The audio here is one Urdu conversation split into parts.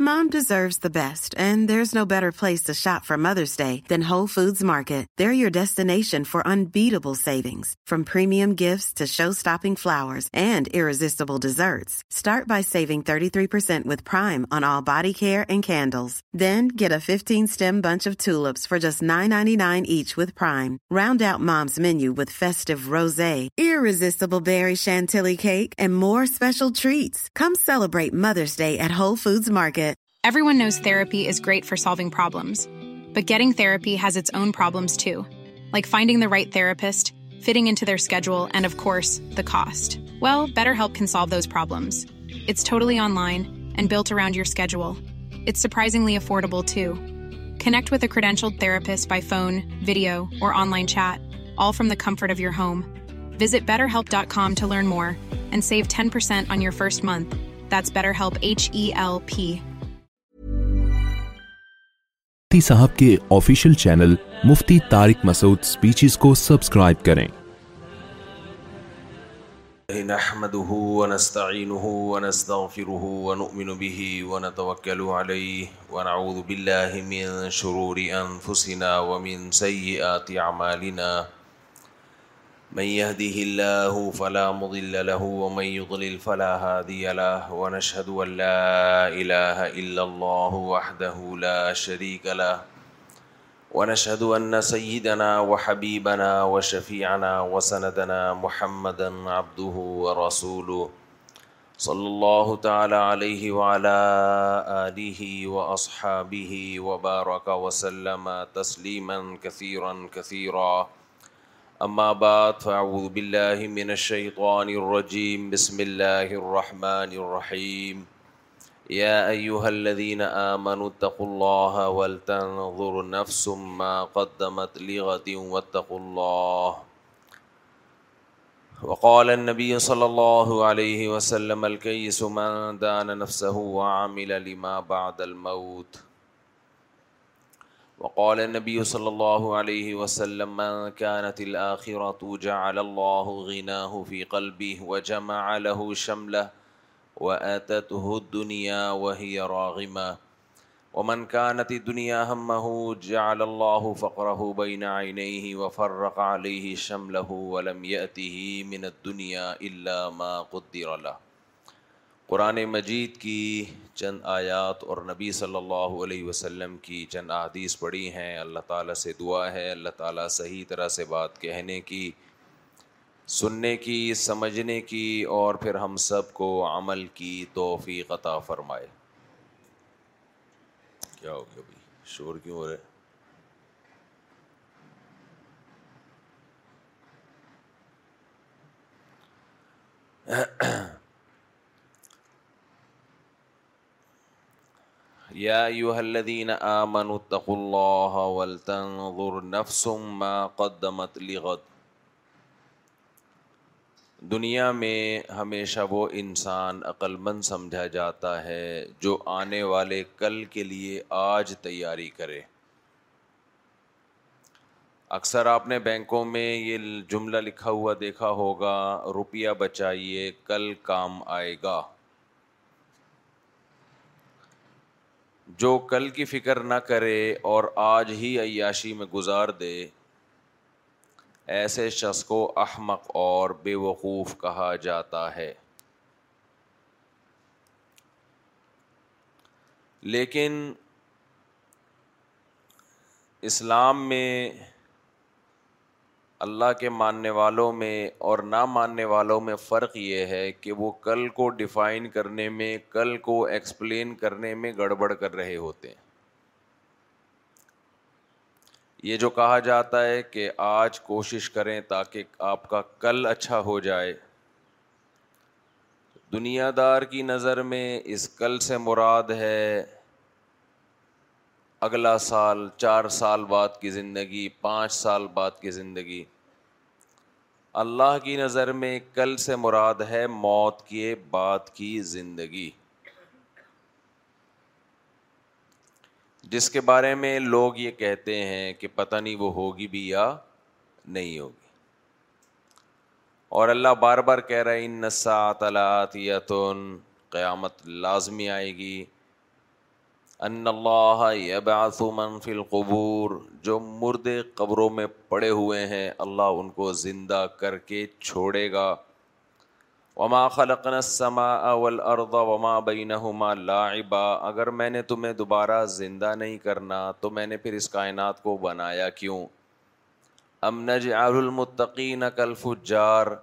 Mom deserves the best and there no better place shop from mother's day then your destination for unbeatable savings shopping flowers desserts start by saving with Prime on our and candles then get a fifteen treats come celebrate mother's day at Foods Market Everyone knows therapy is great for solving problems, but getting therapy has its own problems too, like finding the right therapist, fitting into their schedule, and of course, the cost. Well, BetterHelp can solve those problems. It's totally online and built around your schedule. It's surprisingly affordable too. Connect with a credentialed therapist by phone, video, or online chat, all from the comfort of your home. Visit BetterHelp.com to learn more and save 10% on your first month. That's BetterHelp, H-E-L-P. مفتی صاحب کے آفیشیل چینل مفتی طارق مسعود سپیچز کو سبسکرائب کریں نحمده ونستعینه ونستغفره ونؤمن به ونتوکل علیه ونعوذ بالله من شرور انفسنا ومن سیئات اعمالنا من يهده الله فلا مضل له ومن يضلل فلا هادي له ونشهد أن لا إله إلا الله وحده لا شريك له ونشهد أن سيدنا وحبيبنا وشفيعنا وسندنا محمدا عبده ورسوله صلى الله تعالى عليه وعلى آله وأصحابه وبارك وسلم تسليما كثيرا كثيرا كثيرا اما بعد فاعوذ باللہ من الشیطان الرجیم بسم اللہ الرحمن الرحیم یا ایوہا الذین آمنوا اتقوا اللہ ولتنظر نفس ما قدمت لغت واتقوا اللہ وقال النبی صلی اللہ علیہ وسلم الكیس من دان نفسه وعمل لما بعد الموت وقال وقال النبي صلى الله عليه وسلم من كانت الآخرة جعل الله غناه في قلبه وجمع له شمله وآتته الدنيا وهي راغمة ومن كانت الدنيا همه جعل الله فقره بين عينيه وفرق عليه شمله ولم يأته من الدنيا إلا ما قدر له قرآن مجید کی چند آیات اور نبی صلی اللہ علیہ وسلم کی چند احادیث پڑھی ہیں اللہ تعالیٰ سے دعا ہے اللہ تعالیٰ صحیح طرح سے بات کہنے کی سننے کی سمجھنے کی اور پھر ہم سب کو عمل کی توفیق عطا فرمائے کیا ہو گیا بھائی شور کیوں ہو ہے آمنوا اتقوا نفس ما قدمت لغد دنیا میں ہمیشہ وہ انسان عقل مند سمجھا جاتا ہے جو آنے والے کل کے لیے آج تیاری کرے اکثر آپ نے بینکوں میں یہ جملہ لکھا ہوا دیکھا ہوگا روپیہ بچائیے کل کام آئے گا جو کل کی فکر نہ کرے اور آج ہی عیاشی میں گزار دے ایسے شخص کو احمق اور بے وقوف کہا جاتا ہے لیکن اسلام میں اللہ کے ماننے والوں میں اور نہ ماننے والوں میں فرق یہ ہے کہ وہ کل کو ڈیفائن کرنے میں کل کو ایکسپلین کرنے میں گڑبڑ کر رہے ہوتے ہیں یہ جو کہا جاتا ہے کہ آج کوشش کریں تاکہ آپ کا کل اچھا ہو جائے دنیا دار کی نظر میں اس کل سے مراد ہے اگلا سال چار سال بعد کی زندگی پانچ سال بعد کی زندگی اللہ کی نظر میں کل سے مراد ہے موت کے بعد کی زندگی جس کے بارے میں لوگ یہ کہتے ہیں کہ پتہ نہیں وہ ہوگی بھی یا نہیں ہوگی اور اللہ بار بار کہہ رہا ہے ان نسات آلات قیامت لازمی آئے گی ان اللہ یبعث من فی القبور جو مرد قبروں میں پڑے ہوئے ہیں اللہ ان کو زندہ کر کے چھوڑے گا وما خلقنا السماء والارض وما بینہما لاعبا اگر میں نے تمہیں دوبارہ زندہ نہیں کرنا تو میں نے پھر اس کائنات کو بنایا کیوں ام نجعل المتقین کالفجار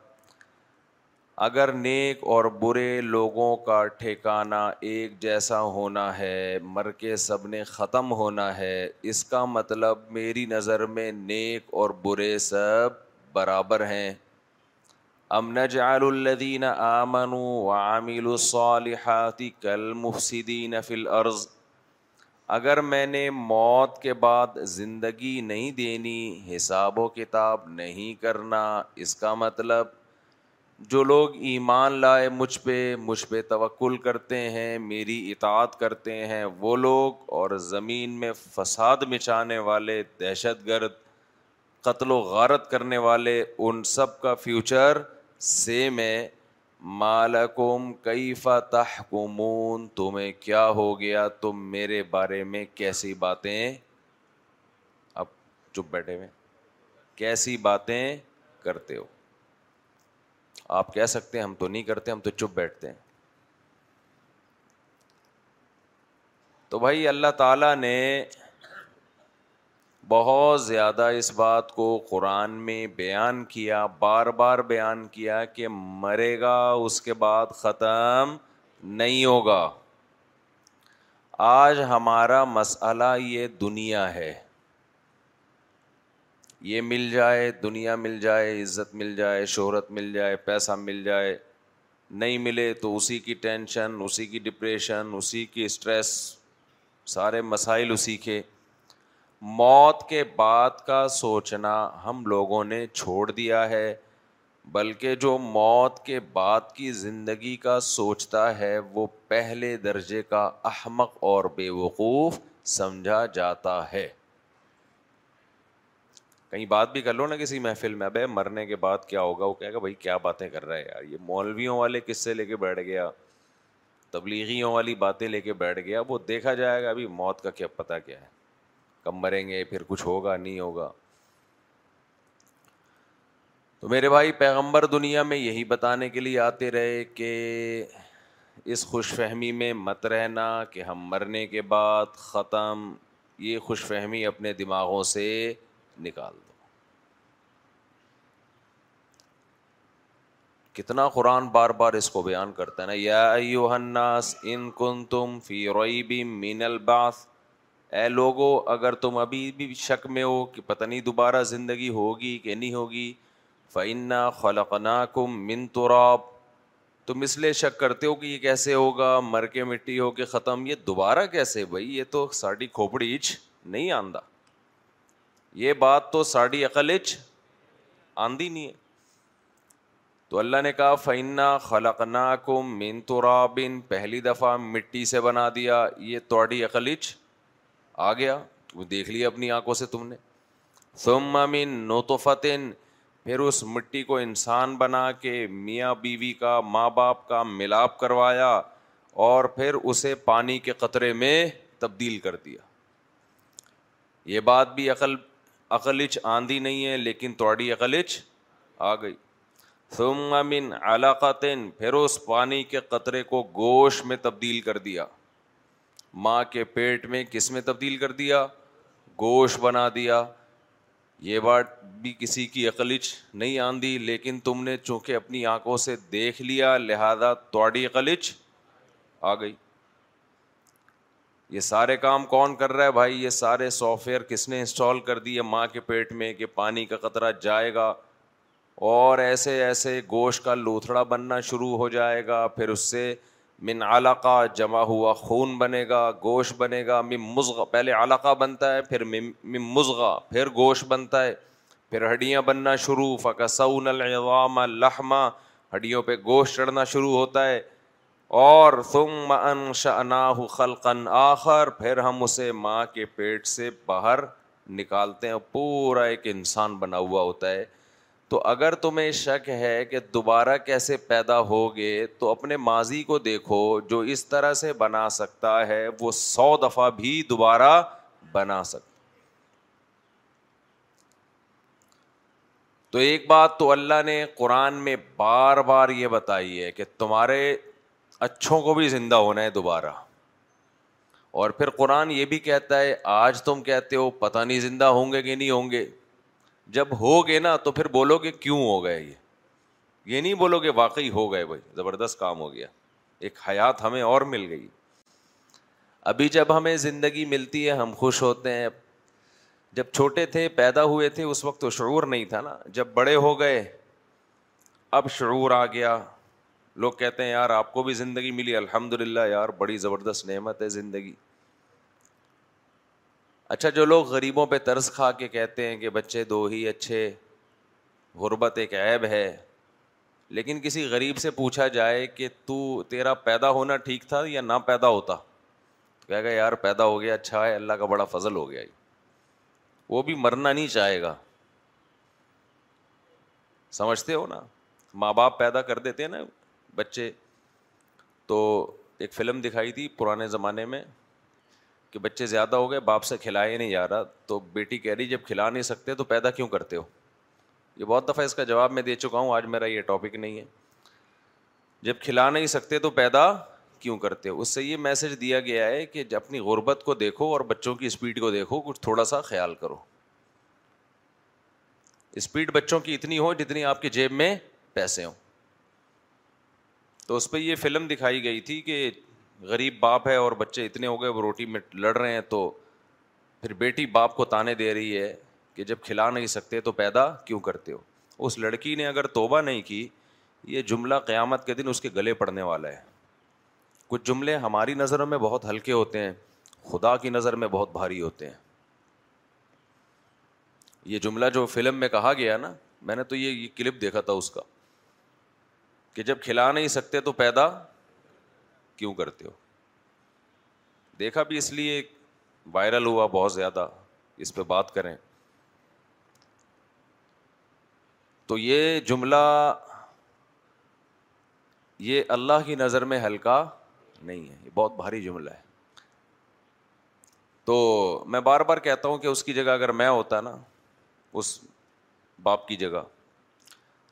اگر نیک اور برے لوگوں کا ٹھکانہ ایک جیسا ہونا ہے مر کے سب نے ختم ہونا ہے اس کا مطلب میری نظر میں نیک اور برے سب برابر ہیں ام نجعل الذین آمنوا وعملوا الصالحات کالمفسدین فی الارض اگر میں نے موت کے بعد زندگی نہیں دینی حساب و کتاب نہیں کرنا اس کا مطلب جو لوگ ایمان لائے مجھ پہ مجھ پہ توکل کرتے ہیں میری اطاعت کرتے ہیں وہ لوگ اور زمین میں فساد مچانے والے دہشت گرد قتل و غارت کرنے والے ان سب کا فیوچر سے میں مالکم کئی فتحکمون تمہیں کیا ہو گیا تم میرے بارے میں کیسی باتیں اب چپ بیٹھے ہوئے کیسی باتیں کرتے ہو آپ کہہ سکتے ہیں ہم تو نہیں کرتے ہم تو چپ بیٹھتے ہیں تو بھائی اللہ تعالیٰ نے بہت زیادہ اس بات کو قرآن میں بیان کیا بار بار بیان کیا کہ مرے گا اس کے بعد ختم نہیں ہوگا آج ہمارا مسئلہ یہ دنیا ہے یہ مل جائے دنیا مل جائے عزت مل جائے شہرت مل جائے پیسہ مل جائے نہیں ملے تو اسی کی ٹینشن اسی کی ڈپریشن اسی کی اسٹریس سارے مسائل اسی کے موت کے بعد کا سوچنا ہم لوگوں نے چھوڑ دیا ہے بلکہ جو موت کے بعد کی زندگی کا سوچتا ہے وہ پہلے درجے کا احمق اور بیوقوف سمجھا جاتا ہے کہیں بات بھی کر لو نا کسی محفل میں اب مرنے کے بعد کیا ہوگا وہ کہے گا بھائی کیا باتیں کر رہا ہے یار یہ مولویوں والے کس سے لے کے بیٹھ گیا تبلیغیوں والی باتیں لے کے بیٹھ گیا وہ دیکھا جائے گا ابھی موت کا کیا پتہ کیا ہے کب مریں گے پھر کچھ ہوگا نہیں ہوگا تو میرے بھائی پیغمبر دنیا میں یہی بتانے کے لیے آتے رہے کہ اس خوش فہمی میں مت رہنا کہ ہم مرنے کے بعد ختم یہ خوش فہمی اپنے دماغوں سے نکال دو کتنا قرآن بار بار اس کو بیان کرتا ہے نا یا الناس ان کن تم تم فی الباس اے لوگو اگر ابھی بھی شک میں ہو کہ پتہ نہیں دوبارہ زندگی ہوگی کہ نہیں ہوگی فعنا خلقنا کم من تراب تم اس لیے شک کرتے ہو کہ یہ کیسے ہوگا مر کے مٹی ہو کے ختم یہ دوبارہ کیسے بھائی یہ تو ساڑی کھوپڑی اچ نہیں آندہ یہ بات تو ساڑی عقلچ آندھی نہیں ہے تو اللہ نے کہا فینا کو مین تو پہلی دفعہ مٹی سے بنا دیا یہ توڑی عقلچ آ گیا دیکھ لیا اپنی آنکھوں سے تم نے من نوتوفتن پھر اس مٹی کو انسان بنا کے میاں بیوی کا ماں باپ کا ملاپ کروایا اور پھر اسے پانی کے قطرے میں تبدیل کر دیا یہ بات بھی عقل عقل آندھی نہیں ہے لیکن تھوڑی عقل آ گئی علاقاتین پھر اس پانی کے قطرے کو گوشت میں تبدیل کر دیا ماں کے پیٹ میں کس میں تبدیل کر دیا گوشت بنا دیا یہ بات بھی کسی کی عقلچ نہیں آندھی لیکن تم نے چونکہ اپنی آنکھوں سے دیکھ لیا لہذا تاری عقلچ آ گئی یہ سارے کام کون کر رہا ہے بھائی یہ سارے سافٹ ویئر کس نے انسٹال کر دیے ماں کے پیٹ میں کہ پانی کا قطرہ جائے گا اور ایسے ایسے گوشت کا لوتھڑا بننا شروع ہو جائے گا پھر اس سے من علاقہ جمع ہوا خون بنے گا گوشت بنے گا مم مزغ پہلے علقہ بنتا ہے پھر مم ممغا پھر گوشت بنتا ہے پھر ہڈیاں بننا شروع فقصون العوام لحمہ ہڈیوں پہ گوشت چڑھنا شروع ہوتا ہے اور تم م ان آخر پھر ہم اسے ماں کے پیٹ سے باہر نکالتے ہیں پورا ایک انسان بنا ہوا ہوتا ہے تو اگر تمہیں شک ہے کہ دوبارہ کیسے پیدا ہوگے تو اپنے ماضی کو دیکھو جو اس طرح سے بنا سکتا ہے وہ سو دفعہ بھی دوبارہ بنا سکتا تو ایک بات تو اللہ نے قرآن میں بار بار یہ بتائی ہے کہ تمہارے اچھوں کو بھی زندہ ہونا ہے دوبارہ اور پھر قرآن یہ بھی کہتا ہے آج تم کہتے ہو پتہ نہیں زندہ ہوں گے کہ نہیں ہوں گے جب ہو گئے نا تو پھر بولو گے کیوں ہو گئے یہ یہ نہیں بولو گے واقعی ہو گئے بھائی زبردست کام ہو گیا ایک حیات ہمیں اور مل گئی ابھی جب ہمیں زندگی ملتی ہے ہم خوش ہوتے ہیں جب چھوٹے تھے پیدا ہوئے تھے اس وقت تو شعور نہیں تھا نا جب بڑے ہو گئے اب شعور آ گیا لوگ کہتے ہیں یار آپ کو بھی زندگی ملی الحمد للہ یار بڑی زبردست نعمت ہے زندگی اچھا جو لوگ غریبوں پہ طرز کھا کے کہتے ہیں کہ بچے دو ہی اچھے غربت ایک ایب ہے لیکن کسی غریب سے پوچھا جائے کہ تو تیرا پیدا ہونا ٹھیک تھا یا نہ پیدا ہوتا کہہ گا یار پیدا ہو گیا اچھا ہے اللہ کا بڑا فضل ہو گیا وہ بھی مرنا نہیں چاہے گا سمجھتے ہو نا ماں باپ پیدا کر دیتے ہیں نا بچے تو ایک فلم دکھائی تھی پرانے زمانے میں کہ بچے زیادہ ہو گئے باپ سے کھلایا نہیں جا رہا تو بیٹی کہہ رہی جب کھلا نہیں سکتے تو پیدا کیوں کرتے ہو یہ بہت دفعہ اس کا جواب میں دے چکا ہوں آج میرا یہ ٹاپک نہیں ہے جب کھلا نہیں سکتے تو پیدا کیوں کرتے ہو اس سے یہ میسج دیا گیا ہے کہ اپنی غربت کو دیکھو اور بچوں کی اسپیڈ کو دیکھو کچھ تھوڑا سا خیال کرو اسپیڈ بچوں کی اتنی ہو جتنی آپ کے جیب میں پیسے ہوں تو اس پہ یہ فلم دکھائی گئی تھی کہ غریب باپ ہے اور بچے اتنے ہو گئے وہ روٹی میں لڑ رہے ہیں تو پھر بیٹی باپ کو تانے دے رہی ہے کہ جب کھلا نہیں سکتے تو پیدا کیوں کرتے ہو اس لڑکی نے اگر توبہ نہیں کی یہ جملہ قیامت کے دن اس کے گلے پڑنے والا ہے کچھ جملے ہماری نظروں میں بہت ہلکے ہوتے ہیں خدا کی نظر میں بہت بھاری ہوتے ہیں یہ جملہ جو فلم میں کہا گیا نا میں نے تو یہ کلپ دیکھا تھا اس کا کہ جب کھلا نہیں سکتے تو پیدا کیوں کرتے ہو دیکھا بھی اس لیے وائرل ہوا بہت زیادہ اس پہ بات کریں تو یہ جملہ یہ اللہ کی نظر میں ہلکا نہیں ہے یہ بہت بھاری جملہ ہے تو میں بار بار کہتا ہوں کہ اس کی جگہ اگر میں ہوتا نا اس باپ کی جگہ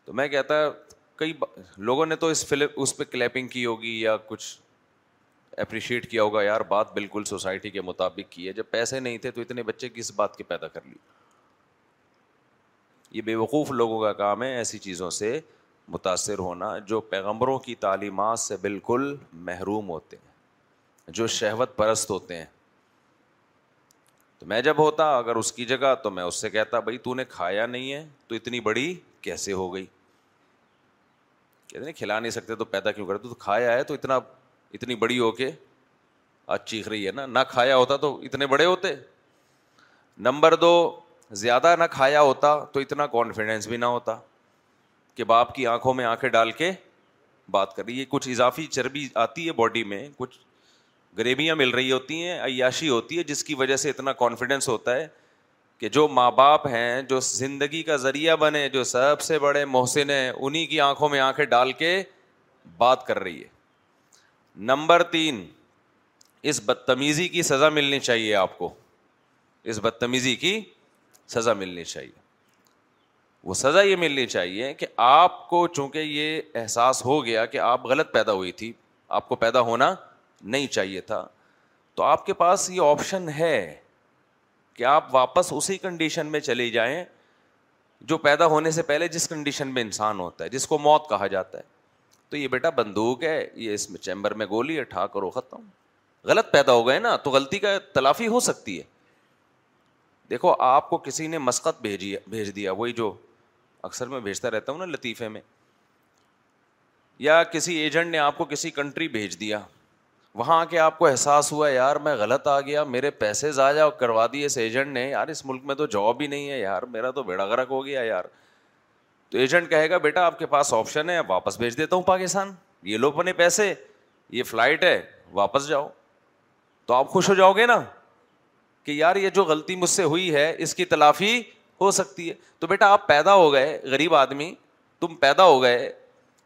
تو میں کہتا کئی با... لوگوں نے تو اس فلم اس پہ کلیپنگ کی ہوگی یا کچھ اپریشیٹ کیا ہوگا یار بات بالکل سوسائٹی کے مطابق کی ہے جب پیسے نہیں تھے تو اتنے بچے کس بات کے پیدا کر لی یہ بے وقوف لوگوں کا کام ہے ایسی چیزوں سے متاثر ہونا جو پیغمبروں کی تعلیمات سے بالکل محروم ہوتے ہیں جو شہوت پرست ہوتے ہیں تو میں جب ہوتا اگر اس کی جگہ تو میں اس سے کہتا بھائی تو نے کھایا نہیں ہے تو اتنی بڑی کیسے ہو گئی کہتے ہیں کھلا نہیں سکتے تو پیدا کیوں کرتے تو کھایا ہے تو اتنا اتنی بڑی ہو کے آج چیخ رہی ہے نا نہ کھایا ہوتا تو اتنے بڑے ہوتے نمبر دو زیادہ نہ کھایا ہوتا تو اتنا کانفیڈینس بھی نہ ہوتا کہ باپ کی آنکھوں میں آنکھیں ڈال کے بات کر رہی ہے کچھ اضافی چربی آتی ہے باڈی میں کچھ گریبیاں مل رہی ہوتی ہیں عیاشی ہوتی ہے جس کی وجہ سے اتنا کانفیڈینس ہوتا ہے کہ جو ماں باپ ہیں جو زندگی کا ذریعہ بنے جو سب سے بڑے محسن ہیں انہیں کی آنکھوں میں آنکھیں ڈال کے بات کر رہی ہے نمبر تین اس بدتمیزی کی سزا ملنی چاہیے آپ کو اس بدتمیزی کی سزا ملنی چاہیے وہ سزا یہ ملنی چاہیے کہ آپ کو چونکہ یہ احساس ہو گیا کہ آپ غلط پیدا ہوئی تھی آپ کو پیدا ہونا نہیں چاہیے تھا تو آپ کے پاس یہ آپشن ہے کہ آپ واپس اسی کنڈیشن میں چلے جائیں جو پیدا ہونے سے پہلے جس کنڈیشن میں انسان ہوتا ہے جس کو موت کہا جاتا ہے تو یہ بیٹا بندوق ہے یہ اس میں چیمبر میں گولی ہے ٹھا کرو ختم غلط پیدا ہو گئے نا تو غلطی کا تلافی ہو سکتی ہے دیکھو آپ کو کسی نے مسقط بھیجی بھیج دیا وہی جو اکثر میں بھیجتا رہتا ہوں نا لطیفے میں یا کسی ایجنٹ نے آپ کو کسی کنٹری بھیج دیا وہاں کے آپ کو احساس ہوا یار میں غلط آ گیا میرے پیسے ضائع کروا دیے اس ایجنٹ نے یار اس ملک میں تو جاب ہی نہیں ہے یار میرا تو بیڑا گرک ہو گیا یار تو ایجنٹ کہے گا بیٹا آپ کے پاس آپشن ہے واپس بھیج دیتا ہوں پاکستان یہ لو اپنے پیسے یہ فلائٹ ہے واپس جاؤ تو آپ خوش ہو جاؤ گے نا کہ یار یہ جو غلطی مجھ سے ہوئی ہے اس کی تلافی ہو سکتی ہے تو بیٹا آپ پیدا ہو گئے غریب آدمی تم پیدا ہو گئے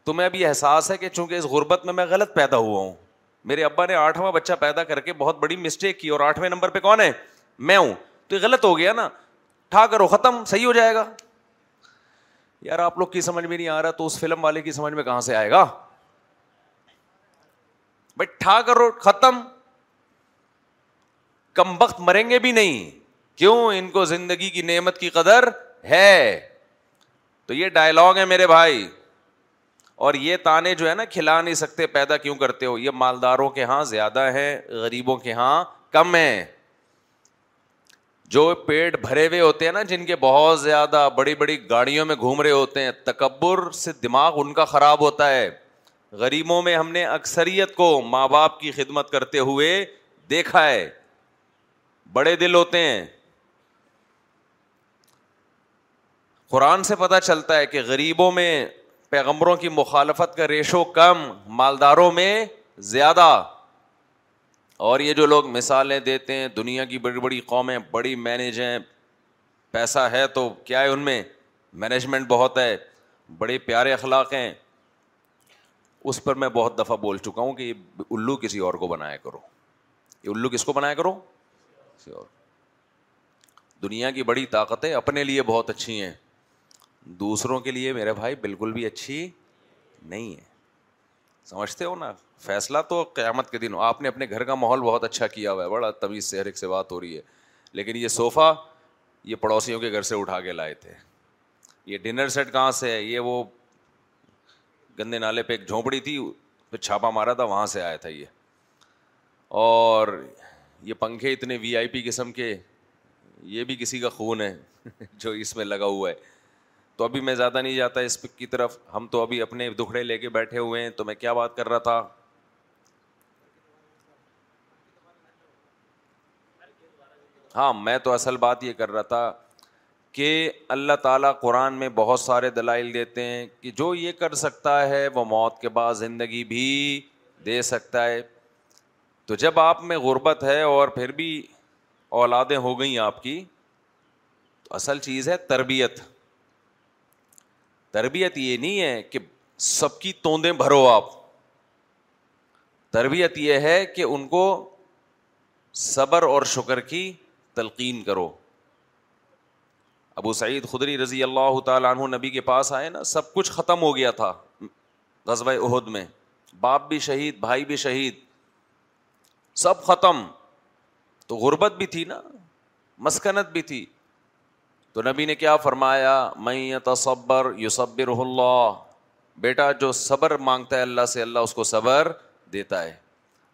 تمہیں ابھی یہ احساس ہے کہ چونکہ اس غربت میں میں غلط پیدا ہوا ہوں میرے ابا نے آٹھواں بچہ پیدا کر کے بہت بڑی مسٹیک کی اور آٹھویں نمبر پہ کون ہے میں ہوں تو یہ غلط ہو گیا نا ٹھا کرو ختم صحیح ہو جائے گا یار آپ لوگ کی سمجھ میں نہیں آ رہا تو اس فلم والے کی سمجھ میں کہاں سے آئے گا بھائی ٹھا کرو ختم کم وقت مریں گے بھی نہیں کیوں ان کو زندگی کی نعمت کی قدر ہے تو یہ ڈائلگ ہے میرے بھائی اور یہ تانے جو ہے نا کھلا نہیں سکتے پیدا کیوں کرتے ہو یہ مالداروں کے ہاں زیادہ ہیں غریبوں کے ہاں کم ہیں جو پیٹ بھرے ہوئے ہوتے ہیں نا جن کے بہت زیادہ بڑی بڑی گاڑیوں میں گھوم رہے ہوتے ہیں تکبر سے دماغ ان کا خراب ہوتا ہے غریبوں میں ہم نے اکثریت کو ماں باپ کی خدمت کرتے ہوئے دیکھا ہے بڑے دل ہوتے ہیں قرآن سے پتہ چلتا ہے کہ غریبوں میں پیغمبروں کی مخالفت کا ریشو کم مالداروں میں زیادہ اور یہ جو لوگ مثالیں دیتے ہیں دنیا کی بڑی بڑی قومیں بڑی مینج ہیں پیسہ ہے تو کیا ہے ان میں مینجمنٹ بہت ہے بڑے پیارے اخلاق ہیں اس پر میں بہت دفعہ بول چکا ہوں کہ یہ الو کسی اور کو بنایا کرو یہ الو کس کو بنایا کرو دنیا کی بڑی طاقتیں اپنے لیے بہت اچھی ہیں دوسروں کے لیے میرے بھائی بالکل بھی اچھی نہیں ہے سمجھتے ہو نا فیصلہ تو قیامت کے دن ہو آپ نے اپنے گھر کا ماحول بہت اچھا کیا ہوا ہے بڑا سے ہر ایک سے بات ہو رہی ہے لیکن یہ صوفہ یہ پڑوسیوں کے گھر سے اٹھا کے لائے تھے یہ ڈنر سیٹ کہاں سے ہے یہ وہ گندے نالے پہ ایک جھونپڑی تھی پھر چھاپا مارا تھا وہاں سے آیا تھا یہ اور یہ پنکھے اتنے وی آئی پی قسم کے یہ بھی کسی کا خون ہے جو اس میں لگا ہوا ہے تو ابھی میں زیادہ نہیں جاتا اس کی طرف ہم تو ابھی اپنے دکھڑے لے کے بیٹھے ہوئے ہیں تو میں کیا بات کر رہا تھا ہاں میں تو اصل بات یہ کر رہا تھا کہ اللہ تعالیٰ قرآن میں بہت سارے دلائل دیتے ہیں کہ جو یہ کر سکتا ہے وہ موت کے بعد زندگی بھی دے سکتا ہے تو جب آپ میں غربت ہے اور پھر بھی اولادیں ہو گئیں آپ کی تو اصل چیز ہے تربیت تربیت یہ نہیں ہے کہ سب کی توندیں بھرو آپ تربیت یہ ہے کہ ان کو صبر اور شکر کی تلقین کرو ابو سعید خدری رضی اللہ تعالیٰ عنہ نبی کے پاس آئے نا سب کچھ ختم ہو گیا تھا غزبۂ عہد میں باپ بھی شہید بھائی بھی شہید سب ختم تو غربت بھی تھی نا مسکنت بھی تھی تو نبی نے کیا فرمایا میں تصبر یصبر اللہ بیٹا جو صبر مانگتا ہے اللہ سے اللہ اس کو صبر دیتا ہے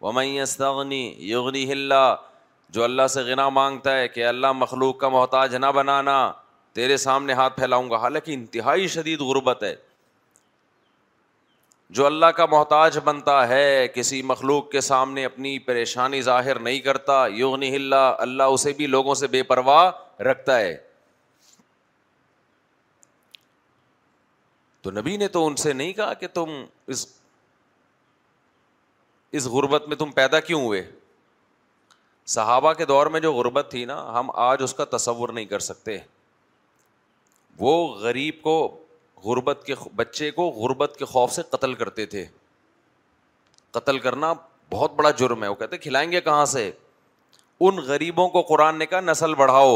وہ استغنی یغنی اللہ جو اللہ سے غنا مانگتا ہے کہ اللہ مخلوق کا محتاج نہ بنانا تیرے سامنے ہاتھ پھیلاؤں گا حالانکہ انتہائی شدید غربت ہے جو اللہ کا محتاج بنتا ہے کسی مخلوق کے سامنے اپنی پریشانی ظاہر نہیں کرتا یغنی ہلّا اللہ اسے بھی لوگوں سے بے پرواہ رکھتا ہے تو نبی نے تو ان سے نہیں کہا کہ تم اس اس غربت میں تم پیدا کیوں ہوئے صحابہ کے دور میں جو غربت تھی نا ہم آج اس کا تصور نہیں کر سکتے وہ غریب کو غربت کے بچے کو غربت کے خوف سے قتل کرتے تھے قتل کرنا بہت بڑا جرم ہے وہ کہتے کھلائیں گے کہاں سے ان غریبوں کو قرآن نے کہا نسل بڑھاؤ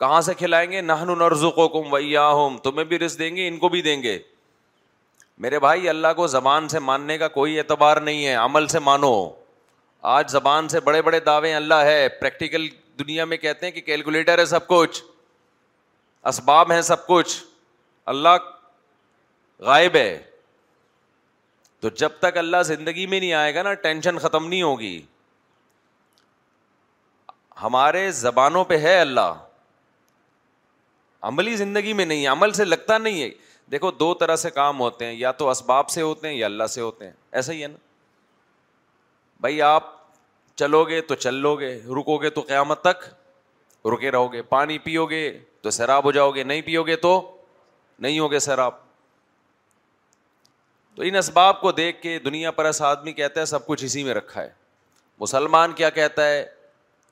کہاں سے کھلائیں گے نہن کو کم ویا ہوم تمہیں بھی رس دیں گے ان کو بھی دیں گے میرے بھائی اللہ کو زبان سے ماننے کا کوئی اعتبار نہیں ہے عمل سے مانو آج زبان سے بڑے بڑے دعوے اللہ ہے پریکٹیکل دنیا میں کہتے ہیں کہ کیلکولیٹر ہے سب کچھ اسباب ہے سب کچھ اللہ غائب ہے تو جب تک اللہ زندگی میں نہیں آئے گا نا ٹینشن ختم نہیں ہوگی ہمارے زبانوں پہ ہے اللہ عملی زندگی میں نہیں ہے عمل سے لگتا نہیں ہے دیکھو دو طرح سے کام ہوتے ہیں یا تو اسباب سے ہوتے ہیں یا اللہ سے ہوتے ہیں ایسا ہی ہے نا بھائی آپ چلو گے تو چل لو گے رکو گے تو قیامت تک رکے رہو گے پانی پیو گے تو سیراب ہو جاؤ گے نہیں پیو گے تو نہیں ہوگے سیراب تو ان اسباب کو دیکھ کے دنیا پرس آدمی کہتا ہے سب کچھ اسی میں رکھا ہے مسلمان کیا کہتا ہے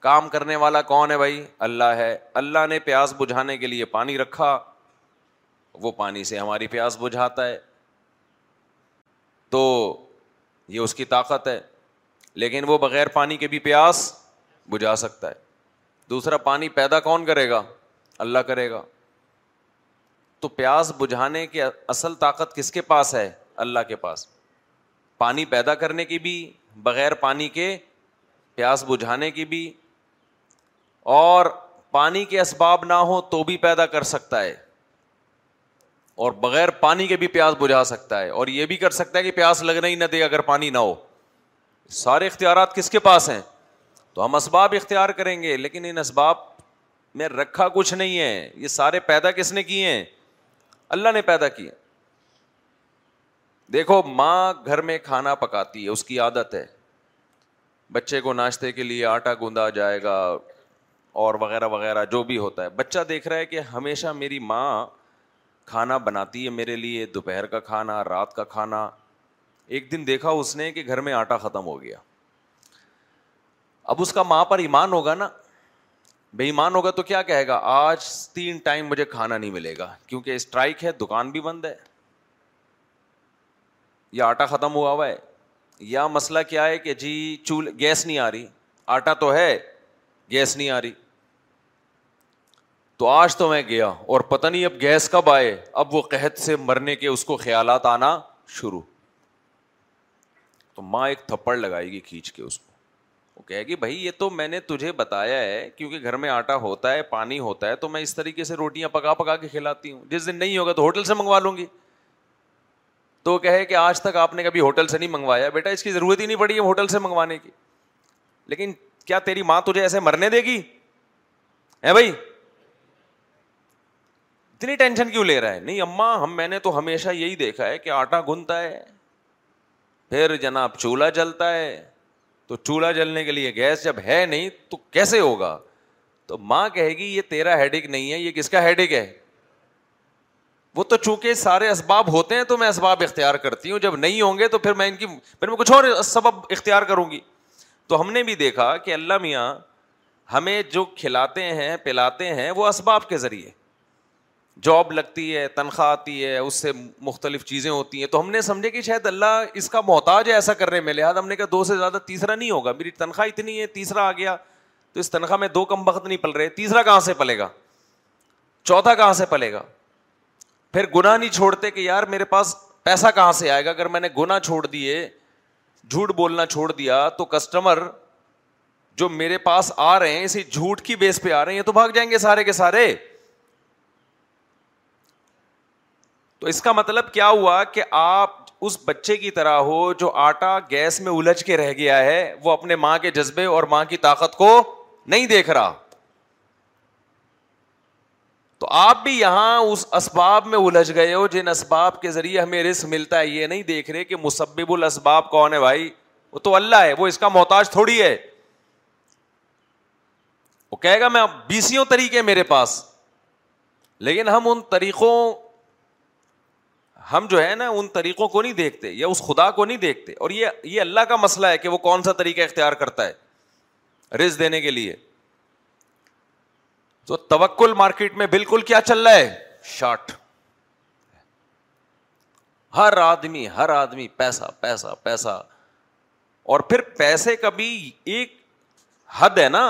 کام کرنے والا کون ہے بھائی اللہ ہے اللہ نے پیاس بجھانے کے لیے پانی رکھا وہ پانی سے ہماری پیاس بجھاتا ہے تو یہ اس کی طاقت ہے لیکن وہ بغیر پانی کے بھی پیاس بجھا سکتا ہے دوسرا پانی پیدا کون کرے گا اللہ کرے گا تو پیاس بجھانے کی اصل طاقت کس کے پاس ہے اللہ کے پاس پانی پیدا کرنے کی بھی بغیر پانی کے پیاس بجھانے کی بھی اور پانی کے اسباب نہ ہو تو بھی پیدا کر سکتا ہے اور بغیر پانی کے بھی پیاس بجھا سکتا ہے اور یہ بھی کر سکتا ہے کہ پیاس لگنا ہی نہ دے اگر پانی نہ ہو سارے اختیارات کس کے پاس ہیں تو ہم اسباب اختیار کریں گے لیکن ان اسباب میں رکھا کچھ نہیں ہے یہ سارے پیدا کس نے کیے ہیں اللہ نے پیدا کیے دیکھو ماں گھر میں کھانا پکاتی ہے اس کی عادت ہے بچے کو ناشتے کے لیے آٹا گوندا جائے گا اور وغیرہ وغیرہ جو بھی ہوتا ہے بچہ دیکھ رہا ہے کہ ہمیشہ میری ماں کھانا بناتی ہے میرے لیے دوپہر کا کھانا رات کا کھانا ایک دن دیکھا اس نے کہ گھر میں آٹا ختم ہو گیا اب اس کا ماں پر ایمان ہوگا نا بے ایمان ہوگا تو کیا کہے گا آج تین ٹائم مجھے کھانا نہیں ملے گا کیونکہ اسٹرائک ہے دکان بھی بند ہے یا آٹا ختم ہوا ہوا ہے یا مسئلہ کیا ہے کہ جی چول گیس نہیں آ رہی آٹا تو ہے گیس نہیں آ رہی تو آج تو میں گیا اور پتہ نہیں اب گیس کب آئے اب وہ قحط سے مرنے کے اس کو خیالات آنا شروع تو ماں ایک تھپڑ لگائے گی کھینچ کے اس کو وہ کہے گی بھائی یہ تو میں نے تجھے بتایا ہے کیونکہ گھر میں آٹا ہوتا ہے پانی ہوتا ہے تو میں اس طریقے سے روٹیاں پکا پکا کے کھلاتی ہوں جس دن نہیں ہوگا تو ہوٹل سے منگوا لوں گی تو وہ کہے کہ آج تک آپ نے کبھی ہوٹل سے نہیں منگوایا بیٹا اس کی ضرورت ہی نہیں پڑی ہے ہوٹل سے منگوانے کی لیکن کیا تیری ماں تجھے ایسے مرنے دے گی ہے بھائی اتنی ٹینشن کیوں لے رہا ہے نہیں اماں ہم میں نے تو ہمیشہ یہی دیکھا ہے کہ آٹا گنتا ہے پھر جناب چولہا جلتا ہے تو چولہا جلنے کے لیے گیس جب ہے نہیں تو کیسے ہوگا تو ماں کہے گی یہ تیرا ہیڈک نہیں ہے یہ کس کا ہیڈک ہے وہ تو چونکہ سارے اسباب ہوتے ہیں تو میں اسباب اختیار کرتی ہوں جب نہیں ہوں گے تو پھر میں ان کی پھر میں کچھ اور سبب اختیار کروں گی تو ہم نے بھی دیکھا کہ اللہ میاں ہمیں جو کھلاتے ہیں پلاتے ہیں وہ اسباب کے ذریعے جاب لگتی ہے تنخواہ آتی ہے اس سے مختلف چیزیں ہوتی ہیں تو ہم نے سمجھے کہ شاید اللہ اس کا محتاج ہے ایسا کرنے میں لحاظ ہم نے کہا دو سے زیادہ تیسرا نہیں ہوگا میری تنخواہ اتنی ہے تیسرا آ گیا تو اس تنخواہ میں دو کم وقت نہیں پل رہے تیسرا کہاں سے پلے گا چوتھا کہاں سے پلے گا پھر گناہ نہیں چھوڑتے کہ یار میرے پاس پیسہ کہاں سے آئے گا اگر میں نے گناہ چھوڑ دیے جھوٹ بولنا چھوڑ دیا تو کسٹمر جو میرے پاس آ رہے ہیں اسی جھوٹ کی بیس پہ آ رہے ہیں تو بھاگ جائیں گے سارے کے سارے تو اس کا مطلب کیا ہوا کہ آپ اس بچے کی طرح ہو جو آٹا گیس میں الجھ کے رہ گیا ہے وہ اپنے ماں کے جذبے اور ماں کی طاقت کو نہیں دیکھ رہا تو آپ بھی یہاں اس اسباب میں الجھ گئے ہو جن اسباب کے ذریعے ہمیں رسک ملتا ہے یہ نہیں دیکھ رہے کہ مسبب الاسباب کون ہے بھائی وہ تو اللہ ہے وہ اس کا محتاج تھوڑی ہے وہ کہے گا میں بیسیوں طریقے میرے پاس لیکن ہم ان طریقوں ہم جو ہے نا ان طریقوں کو نہیں دیکھتے یا اس خدا کو نہیں دیکھتے اور یہ یہ اللہ کا مسئلہ ہے کہ وہ کون سا طریقہ اختیار کرتا ہے رز دینے کے لیے تو توکل مارکیٹ میں بالکل کیا چل رہا ہے شارٹ ہر آدمی ہر آدمی پیسہ پیسہ پیسہ اور پھر پیسے کا بھی ایک حد ہے نا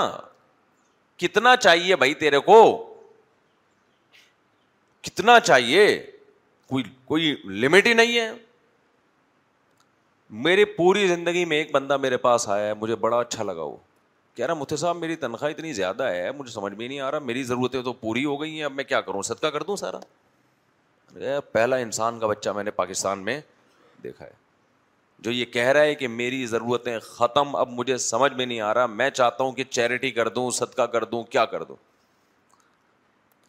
کتنا چاہیے بھائی تیرے کو کتنا چاہیے کوئی کوئی لمٹ ہی نہیں ہے میری پوری زندگی میں ایک بندہ میرے پاس آیا ہے مجھے بڑا اچھا لگا وہ کہہ رہا صاحب میری تنخواہ اتنی زیادہ ہے مجھے سمجھ میں نہیں آ رہا میری ضرورتیں تو پوری ہو گئی ہیں اب میں کیا کروں صدقہ کر دوں سارا پہلا انسان کا بچہ میں نے پاکستان میں دیکھا ہے جو یہ کہہ رہا ہے کہ میری ضرورتیں ختم اب مجھے سمجھ میں نہیں آ رہا میں چاہتا ہوں کہ چیریٹی کر دوں صدقہ کر دوں کیا کر دوں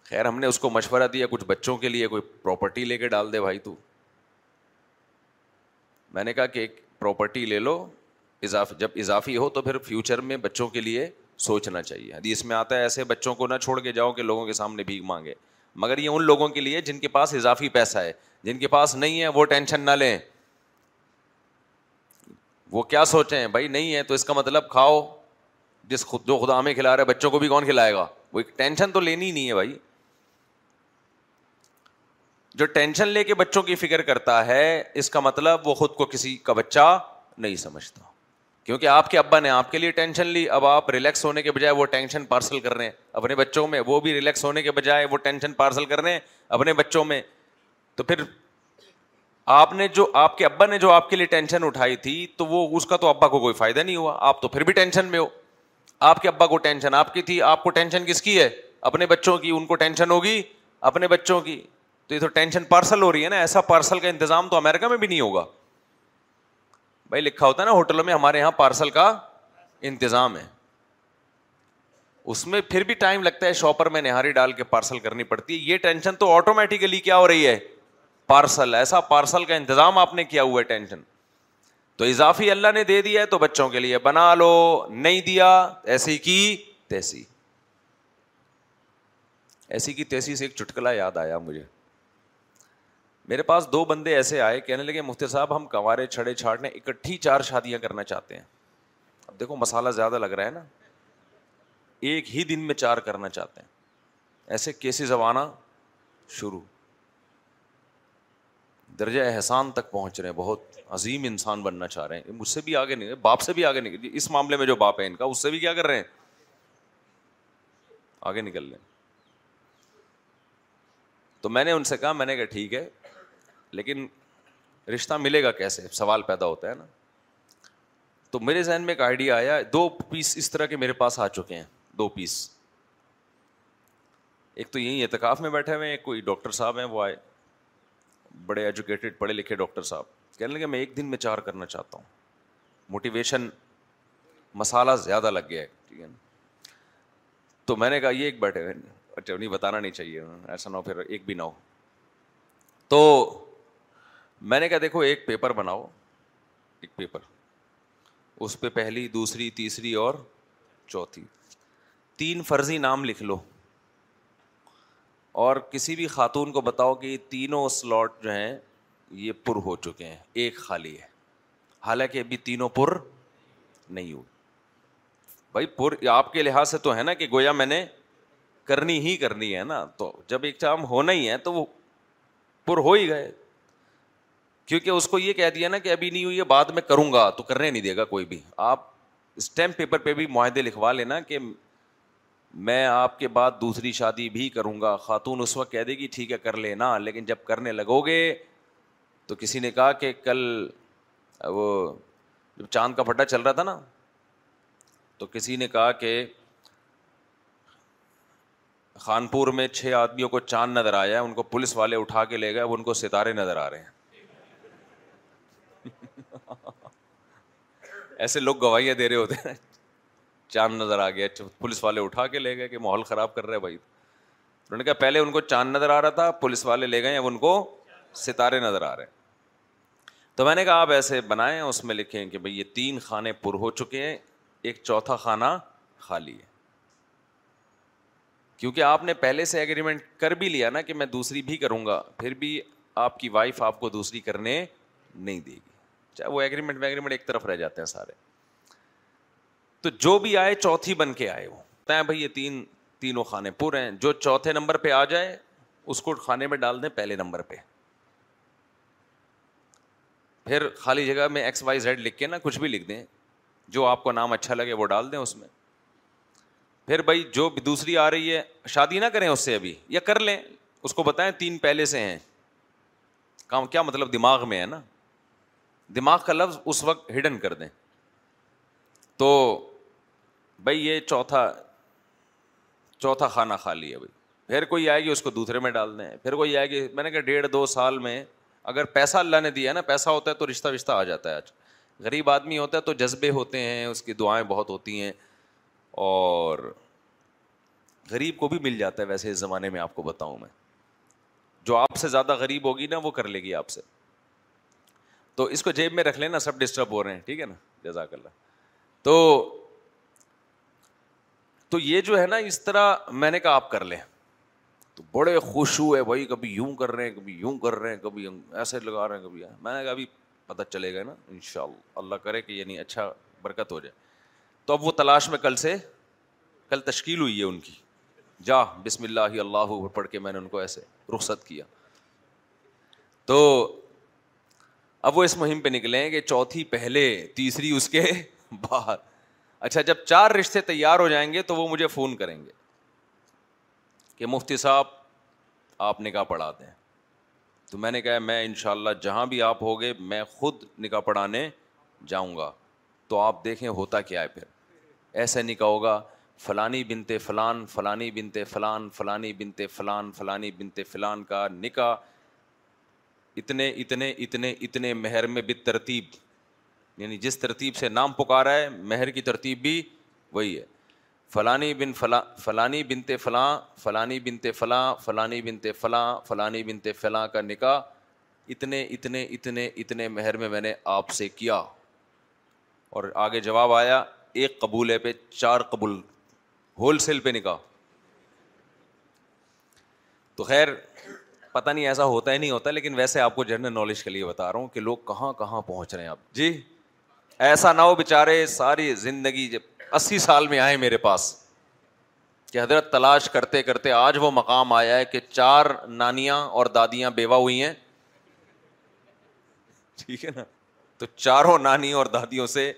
خیر ہم نے اس کو مشورہ دیا کچھ بچوں کے لیے کوئی پراپرٹی لے کے ڈال دے بھائی تو میں نے کہا کہ ایک پراپرٹی لے لو اضاف جب اضافی ہو تو پھر فیوچر میں بچوں کے لیے سوچنا چاہیے حدیث اس میں آتا ہے ایسے بچوں کو نہ چھوڑ کے جاؤ کہ لوگوں کے سامنے بھیگ مانگے مگر یہ ان لوگوں کے لیے جن کے پاس اضافی پیسہ ہے جن کے پاس نہیں ہے وہ ٹینشن نہ لیں وہ کیا سوچیں بھائی نہیں ہے تو اس کا مطلب کھاؤ جس خود جو خدا ہمیں کھلا رہے بچوں کو بھی کون کھلائے گا وہ ٹینشن تو لینی ہی نہیں ہے بھائی جو ٹینشن لے کے بچوں کی فکر کرتا ہے اس کا مطلب وہ خود کو کسی کا بچہ نہیں سمجھتا کیونکہ آپ کے ابا نے آپ کے لیے ٹینشن لی اب آپ ریلیکس ہونے کے بجائے وہ ٹینشن پارسل کر رہے ہیں اپنے بچوں میں وہ بھی ریلیکس ہونے کے بجائے وہ ٹینشن پارسل کر رہے ہیں اپنے بچوں میں تو پھر آپ نے جو آپ کے ابا نے جو آپ کے لیے ٹینشن اٹھائی تھی تو وہ اس کا تو ابا کو کوئی فائدہ نہیں ہوا آپ تو پھر بھی ٹینشن میں ہو آپ کے ابا کو ٹینشن آپ کی تھی آپ کو ٹینشن کس کی ہے اپنے بچوں کی ان کو ٹینشن ہوگی اپنے بچوں کی تو یہ تو ٹینشن پارسل ہو رہی ہے نا ایسا پارسل کا انتظام تو امیرکا میں بھی نہیں ہوگا بھائی لکھا ہوتا ہے نا ہوٹلوں میں ہمارے یہاں پارسل کا انتظام ہے اس میں پھر بھی ٹائم لگتا ہے شاپر میں نہاری ڈال کے پارسل کرنی پڑتی ہے یہ ٹینشن تو آٹومیٹیکلی کیا ہو رہی ہے پارسل ایسا پارسل کا انتظام آپ نے کیا ہوا ہے ٹینشن تو اضافی اللہ نے دے دیا ہے تو بچوں کے لیے بنا لو نہیں دیا ایسی کی تیسی ایسی کی تیسی سے ایک چٹکلا یاد آیا مجھے میرے پاس دو بندے ایسے آئے کہنے لگے مفتی صاحب ہم کنوارے چھڑے چھاڑنے اکٹھی چار شادیاں کرنا چاہتے ہیں اب دیکھو مسالہ زیادہ لگ رہا ہے نا ایک ہی دن میں چار کرنا چاہتے ہیں ایسے آنا شروع درجہ احسان تک پہنچ رہے ہیں بہت عظیم انسان بننا چاہ رہے ہیں مجھ سے بھی آگے نہیں باپ سے بھی آگے نکل جی، اس معاملے میں جو باپ ہے ان کا اس سے بھی کیا کر رہے ہیں آگے نکل لیں تو میں نے ان سے کہا میں نے کہا ٹھیک ہے لیکن رشتہ ملے گا کیسے سوال پیدا ہوتا ہے نا تو میرے ذہن میں ایک آئیڈیا آیا دو پیس اس طرح کے میرے پاس آ چکے ہیں دو پیس ایک تو یہیں اعتکاف میں بیٹھے ہوئے ہیں کوئی ڈاکٹر صاحب ہیں وہ آئے بڑے ایجوکیٹڈ پڑھے لکھے ڈاکٹر صاحب کہنے لگے میں ایک دن میں چار کرنا چاہتا ہوں موٹیویشن مسالہ زیادہ لگ گیا ہے ٹھیک ہے نا تو میں نے کہا یہ ایک بیٹھے ہوئے اچھا انہیں بتانا نہیں چاہیے ایسا نہ ہو پھر ایک بھی نہ ہو تو میں نے کہا دیکھو ایک پیپر بناؤ ایک پیپر اس پہ پہلی دوسری تیسری اور چوتھی تین فرضی نام لکھ لو اور کسی بھی خاتون کو بتاؤ کہ تینوں سلاٹ جو ہیں یہ پر ہو چکے ہیں ایک خالی ہے حالانکہ ابھی تینوں پر نہیں ہوئی بھائی پر آپ کے لحاظ سے تو ہے نا کہ گویا میں نے کرنی ہی کرنی ہے نا تو جب ایک کام ہونا ہی ہے تو وہ پر ہو ہی گئے کیونکہ اس کو یہ کہہ دیا نا کہ ابھی نہیں ہوئی ہے بعد میں کروں گا تو کرنے نہیں دے گا کوئی بھی آپ اسٹیمپ پیپر پہ بھی معاہدے لکھوا لینا کہ میں آپ کے بعد دوسری شادی بھی کروں گا خاتون اس وقت کہہ دے گی ٹھیک ہے کر لینا لیکن جب کرنے لگو گے تو کسی نے کہا کہ کل وہ جب چاند کا پھٹا چل رہا تھا نا تو کسی نے کہا کہ خانپور میں چھ آدمیوں کو چاند نظر آیا ان کو پولیس والے اٹھا کے لے گئے اب ان کو ستارے نظر آ رہے ہیں ایسے لوگ گواہیاں دے رہے ہوتے ہیں چاند نظر آ گیا پولیس والے اٹھا کے لے گئے کہ ماحول خراب کر رہے بھائی انہوں نے کہا پہلے ان کو چاند نظر آ رہا تھا پولیس والے لے گئے اب ان کو ستارے نظر آ رہے ہیں تو میں نے کہا آپ ایسے بنائیں اس میں لکھیں کہ بھائی یہ تین خانے پر ہو چکے ہیں ایک چوتھا خانہ خالی ہے کیونکہ آپ نے پہلے سے ایگریمنٹ کر بھی لیا نا کہ میں دوسری بھی کروں گا پھر بھی آپ کی وائف آپ کو دوسری کرنے نہیں دے گی چاہے وہ ایگریمنٹ ویگریمنٹ ایک طرف رہ جاتے ہیں سارے تو جو بھی آئے چوتھی بن کے آئے وہ طے بھائی یہ تین تینوں خانے پورے ہیں جو چوتھے نمبر پہ آ جائے اس کو کھانے میں ڈال دیں پہلے نمبر پہ پھر خالی جگہ میں ایکس وائی زیڈ لکھ کے نا کچھ بھی لکھ دیں جو آپ کو نام اچھا لگے وہ ڈال دیں اس میں پھر بھائی جو بھی دوسری آ رہی ہے شادی نہ کریں اس سے ابھی یا کر لیں اس کو بتائیں تین پہلے سے ہیں کام کیا مطلب دماغ میں ہے نا دماغ کا لفظ اس وقت ہڈن کر دیں تو بھائی یہ چوتھا چوتھا خانہ خالی ہے بھائی پھر کوئی آئے گی اس کو دوسرے میں ڈال دیں پھر کوئی آئے گی میں نے کہا ڈیڑھ دو سال میں اگر پیسہ اللہ نے دیا ہے نا پیسہ ہوتا ہے تو رشتہ وشتہ آ جاتا ہے آج غریب آدمی ہوتا ہے تو جذبے ہوتے ہیں اس کی دعائیں بہت ہوتی ہیں اور غریب کو بھی مل جاتا ہے ویسے اس زمانے میں آپ کو بتاؤں میں جو آپ سے زیادہ غریب ہوگی نا وہ کر لے گی آپ سے تو اس کو جیب میں رکھ لینا سب ڈسٹرب ہو رہے ہیں ٹھیک ہے نا جزاک اللہ تو تو یہ جو ہے نا اس طرح میں نے کہا آپ کر لیں تو بڑے خوش ہوئے بھائی کبھی یوں کر رہے ہیں کبھی یوں کر رہے ہیں کبھی ایسے لگا رہے ہیں کبھی میں نے کہا ابھی پتہ چلے گا نا ان شاء اللہ اللہ کرے کہ یعنی اچھا برکت ہو جائے تو اب وہ تلاش میں کل سے کل تشکیل ہوئی ہے ان کی جا بسم اللہ اللہ پڑھ کے میں نے ان کو ایسے رخصت کیا تو اب وہ اس مہم پہ نکلیں کہ چوتھی پہلے تیسری اس کے بعد اچھا جب چار رشتے تیار ہو جائیں گے تو وہ مجھے فون کریں گے کہ مفتی صاحب آپ نکاح پڑھا دیں تو میں نے کہا میں ان شاء اللہ جہاں بھی آپ ہو میں خود نکاح پڑھانے جاؤں گا تو آپ دیکھیں ہوتا کیا ہے پھر ایسے نکاح ہوگا فلانی بنتے فلان فلانی بنتے فلان فلانی بنتے فلان فلانی بنتے فلان کا نکاح اتنے اتنے اتنے اتنے مہر میں بے ترتیب یعنی جس ترتیب سے نام پکارا ہے مہر کی ترتیب بھی وہی ہے فلانی بن فلاں فلانی بنتے فلاں فلانی بنتے فلاں فلانی بنتے فلاں فلانی بنتے فلاں کا نکاح اتنے اتنے اتنے اتنے مہر میں میں نے آپ سے کیا اور آگے جواب آیا ایک قبول ہے پہ چار قبول ہول سیل پہ نکاح تو خیر پتہ نہیں ایسا ہوتا ہی نہیں ہوتا لیکن ویسے آپ کو جنرل نالج کے لیے بتا رہا ہوں کہ لوگ کہاں کہاں پہنچ رہے ہیں آپ جی ایسا نہ ہو بےچارے ساری زندگی جب اسی سال میں آئے میرے پاس کہ حضرت تلاش کرتے کرتے آج وہ مقام آیا ہے کہ چار نانیاں اور دادیاں بیوہ ہوئی ہیں ٹھیک ہے نا تو چاروں نانی اور دادیوں سے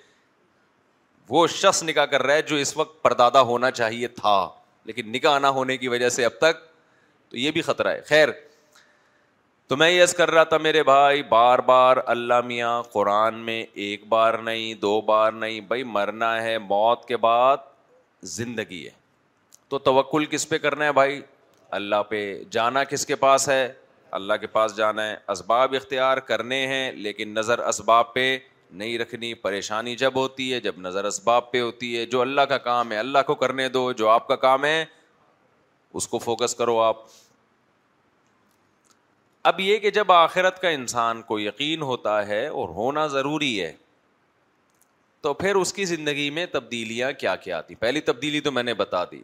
وہ شخص نکاح کر رہا ہے جو اس وقت پردادا ہونا چاہیے تھا لیکن نکاح نہ ہونے کی وجہ سے اب تک تو یہ بھی خطرہ ہے خیر تو میں یس کر رہا تھا میرے بھائی بار بار اللہ میاں قرآن میں ایک بار نہیں دو بار نہیں بھائی مرنا ہے موت کے بعد زندگی ہے تو توکل کس پہ کرنا ہے بھائی اللہ پہ جانا کس کے پاس ہے اللہ کے پاس جانا ہے اسباب اختیار کرنے ہیں لیکن نظر اسباب پہ نہیں رکھنی پریشانی جب ہوتی ہے جب نظر اسباب پہ ہوتی ہے جو اللہ کا کام ہے اللہ کو کرنے دو جو آپ کا کام ہے اس کو فوکس کرو آپ اب یہ کہ جب آخرت کا انسان کو یقین ہوتا ہے اور ہونا ضروری ہے تو پھر اس کی زندگی میں تبدیلیاں کیا کیا آتی پہلی تبدیلی تو میں نے بتا دی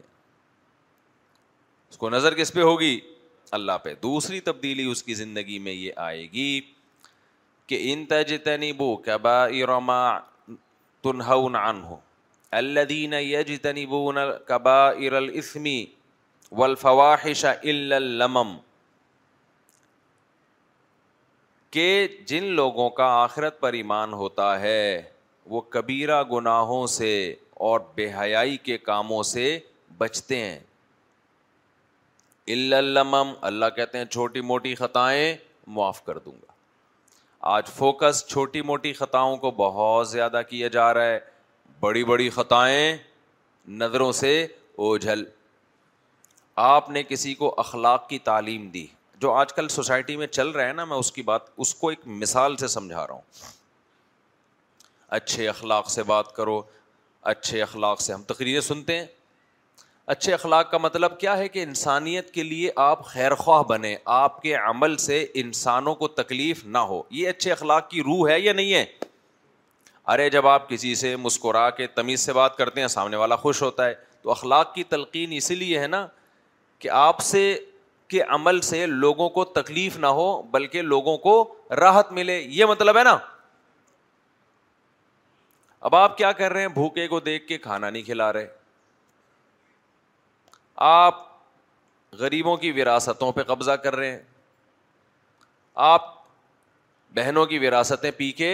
اس کو نظر کس پہ ہوگی اللہ پہ دوسری تبدیلی اس کی زندگی میں یہ آئے گی کہ ان بو کبا ارما اللمم کہ جن لوگوں کا آخرت پر ایمان ہوتا ہے وہ کبیرہ گناہوں سے اور بے حیائی کے کاموں سے بچتے ہیں علام اللہ کہتے ہیں چھوٹی موٹی خطائیں معاف کر دوں گا آج فوکس چھوٹی موٹی خطاؤں کو بہت زیادہ کیا جا رہا ہے بڑی بڑی خطائیں نظروں سے اوجھل آپ نے کسی کو اخلاق کی تعلیم دی جو آج کل سوسائٹی میں چل رہا ہے نا میں اس کی بات اس کو ایک مثال سے سمجھا رہا ہوں اچھے اخلاق سے بات کرو اچھے اخلاق سے ہم تقریریں سنتے ہیں اچھے اخلاق کا مطلب کیا ہے کہ انسانیت کے لیے آپ خیر خواہ بنے آپ کے عمل سے انسانوں کو تکلیف نہ ہو یہ اچھے اخلاق کی روح ہے یا نہیں ہے ارے جب آپ کسی سے مسکرا کے تمیز سے بات کرتے ہیں سامنے والا خوش ہوتا ہے تو اخلاق کی تلقین اسی لیے ہے نا کہ آپ سے کے عمل سے لوگوں کو تکلیف نہ ہو بلکہ لوگوں کو راحت ملے یہ مطلب ہے نا اب آپ کیا کر رہے ہیں بھوکے کو دیکھ کے کھانا نہیں کھلا رہے آپ غریبوں کی وراثتوں پہ قبضہ کر رہے ہیں آپ بہنوں کی وراثتیں پی کے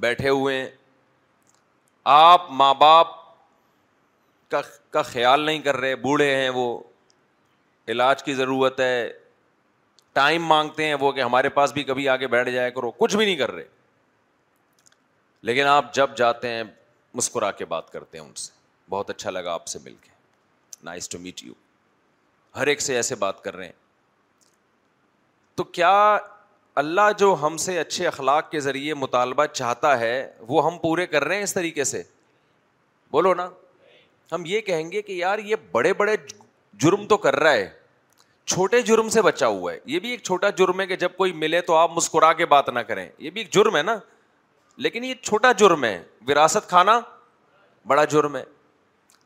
بیٹھے ہوئے ہیں آپ ماں باپ کا کا خیال نہیں کر رہے بوڑھے ہیں وہ علاج کی ضرورت ہے ٹائم مانگتے ہیں وہ کہ ہمارے پاس بھی کبھی آگے بیٹھ جائے کرو کچھ بھی نہیں کر رہے لیکن آپ جب جاتے ہیں مسکرا کے بات کرتے ہیں ان سے بہت اچھا لگا آپ سے مل کے نائس ٹو میٹ یو ہر ایک سے ایسے بات کر رہے ہیں تو کیا اللہ جو ہم سے اچھے اخلاق کے ذریعے مطالبہ چاہتا ہے وہ ہم پورے کر رہے ہیں اس طریقے سے بولو نا ہم یہ کہیں گے کہ یار یہ بڑے بڑے جرم تو کر رہا ہے چھوٹے جرم سے بچا ہوا ہے یہ بھی ایک چھوٹا جرم ہے کہ جب کوئی ملے تو آپ مسکرا کے بات نہ کریں یہ بھی ایک جرم ہے نا لیکن یہ چھوٹا جرم ہے وراثت کھانا بڑا جرم ہے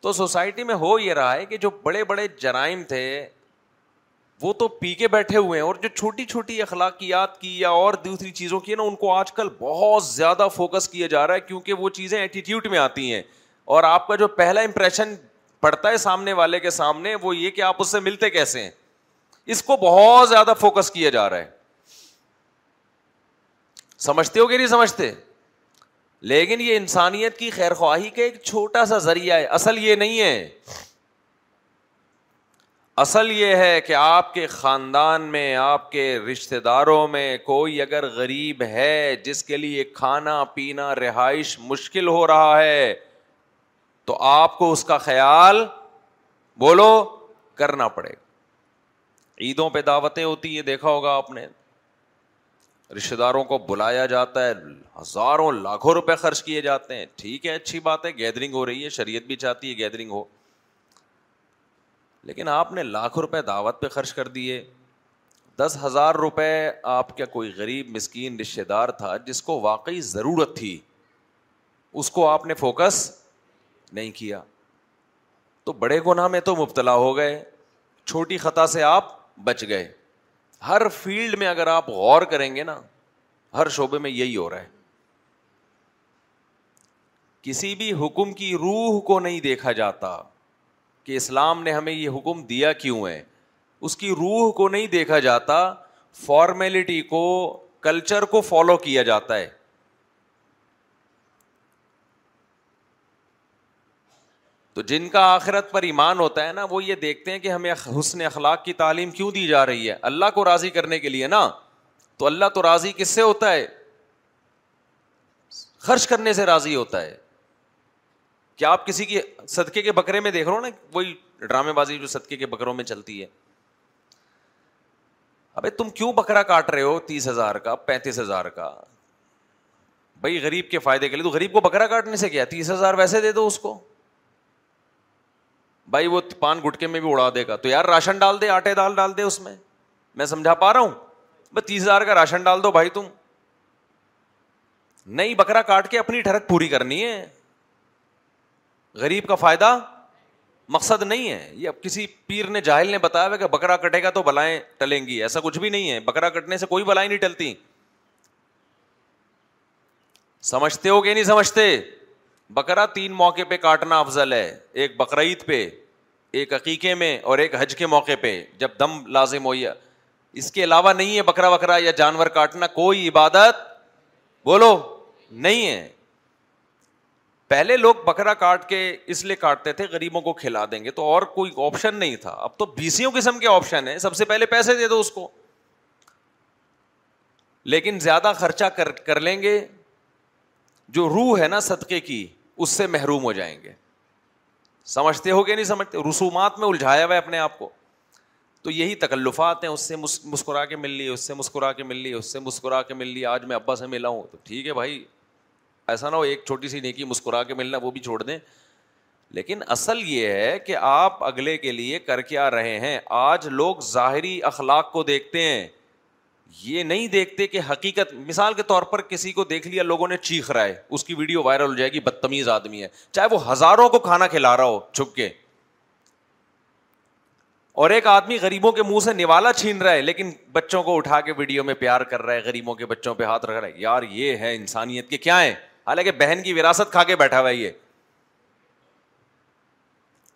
تو سوسائٹی میں ہو یہ رہا ہے کہ جو بڑے بڑے جرائم تھے وہ تو پی کے بیٹھے ہوئے ہیں اور جو چھوٹی چھوٹی اخلاقیات کی یا اور دوسری چیزوں کی ہے نا ان کو آج کل بہت زیادہ فوکس کیا جا رہا ہے کیونکہ وہ چیزیں ایٹیٹیوڈ میں آتی ہیں اور آپ کا جو پہلا امپریشن پڑتا ہے سامنے والے کے سامنے وہ یہ کہ آپ اس سے ملتے کیسے ہیں اس کو بہت زیادہ فوکس کیا جا رہا ہے سمجھتے ہو کہ نہیں سمجھتے لیکن یہ انسانیت کی خیر خواہی کا ایک چھوٹا سا ذریعہ ہے اصل یہ نہیں ہے اصل یہ ہے کہ آپ کے خاندان میں آپ کے رشتے داروں میں کوئی اگر غریب ہے جس کے لیے کھانا پینا رہائش مشکل ہو رہا ہے تو آپ کو اس کا خیال بولو کرنا پڑے گا عیدوں پہ دعوتیں ہوتی ہیں دیکھا ہوگا آپ نے رشتے داروں کو بلایا جاتا ہے ہزاروں لاکھوں روپے خرچ کیے جاتے ہیں ٹھیک ہے اچھی بات ہے گیدرنگ ہو رہی ہے شریعت بھی چاہتی ہے گیدرنگ ہو لیکن آپ نے لاکھوں روپے دعوت پہ خرچ کر دیے دس ہزار روپے آپ کا کوئی غریب مسکین رشتے دار تھا جس کو واقعی ضرورت تھی اس کو آپ نے فوکس نہیں کیا تو بڑے گناہ میں تو مبتلا ہو گئے چھوٹی خطا سے آپ بچ گئے ہر فیلڈ میں اگر آپ غور کریں گے نا ہر شعبے میں یہی ہو رہا ہے کسی بھی حکم کی روح کو نہیں دیکھا جاتا کہ اسلام نے ہمیں یہ حکم دیا کیوں ہے اس کی روح کو نہیں دیکھا جاتا فارمیلٹی کو کلچر کو فالو کیا جاتا ہے تو جن کا آخرت پر ایمان ہوتا ہے نا وہ یہ دیکھتے ہیں کہ ہمیں حسن اخلاق کی تعلیم کیوں دی جا رہی ہے اللہ کو راضی کرنے کے لیے نا تو اللہ تو راضی کس سے ہوتا ہے خرچ کرنے سے راضی ہوتا ہے کیا آپ کسی کی صدقے کے بکرے میں دیکھ رہے ہو نا وہی ڈرامے بازی جو صدقے کے بکروں میں چلتی ہے ابھی تم کیوں بکرا کاٹ رہے ہو تیس ہزار کا پینتیس ہزار کا بھائی غریب کے فائدے کے لیے تو غریب کو بکرا کاٹنے سے کیا تیس ہزار ویسے دے دو اس کو بھائی وہ پان گٹکے میں بھی اڑا دے گا تو یار راشن ڈال دے آٹے دال ڈال دے اس میں میں سمجھا پا رہا ہوں بھائی تیس ہزار کا راشن ڈال دو بھائی تم نہیں بکرا کاٹ کے اپنی ٹھڑک پوری کرنی ہے غریب کا فائدہ مقصد نہیں ہے یہ اب کسی پیر نے جاہل نے بتایا کہ بکرا کٹے گا تو بلائیں ٹلیں گی ایسا کچھ بھی نہیں ہے بکرا کٹنے سے کوئی بلائیں نہیں ٹلتی سمجھتے ہو کہ نہیں سمجھتے بکرا تین موقع پہ کاٹنا افضل ہے ایک بقرعید پہ ایک عقیقے میں اور ایک حج کے موقع پہ جب دم لازم ہوئی یا اس کے علاوہ نہیں ہے بکرا بکرا یا جانور کاٹنا کوئی عبادت بولو نہیں ہے پہلے لوگ بکرا کاٹ کے اس لیے کاٹتے تھے غریبوں کو کھلا دیں گے تو اور کوئی آپشن نہیں تھا اب تو بیسوں قسم کے آپشن ہیں سب سے پہلے پیسے دے دو اس کو لیکن زیادہ خرچہ کر کر لیں گے جو روح ہے نا صدقے کی اس سے محروم ہو جائیں گے سمجھتے ہو گیا نہیں سمجھتے رسومات میں الجھایا ہوا ہے اپنے آپ کو تو یہی تکلفات ہیں اس سے مسکرا کے مل لی اس سے مسکرا کے مل لی اس سے مسکرا کے مل لی آج میں ابا سے ملا ہوں تو ٹھیک ہے بھائی ایسا نہ ہو ایک چھوٹی سی نیکی مسکرا کے ملنا وہ بھی چھوڑ دیں لیکن اصل یہ ہے کہ آپ اگلے کے لیے کر کے آ رہے ہیں آج لوگ ظاہری اخلاق کو دیکھتے ہیں یہ نہیں دیکھتے کہ حقیقت مثال کے طور پر کسی کو دیکھ لیا لوگوں نے چیخ رہا ہے اس کی ویڈیو وائرل ہو جائے گی بدتمیز آدمی ہے چاہے وہ ہزاروں کو کھانا کھلا رہا ہو چھپ کے اور ایک آدمی غریبوں کے منہ سے نوالا چھین رہا ہے لیکن بچوں کو اٹھا کے ویڈیو میں پیار کر رہا ہے غریبوں کے بچوں پہ ہاتھ رکھ رہا ہے یار یہ ہے انسانیت کے کیا ہے حالانکہ بہن کی وراثت کھا کے بیٹھا ہوا یہ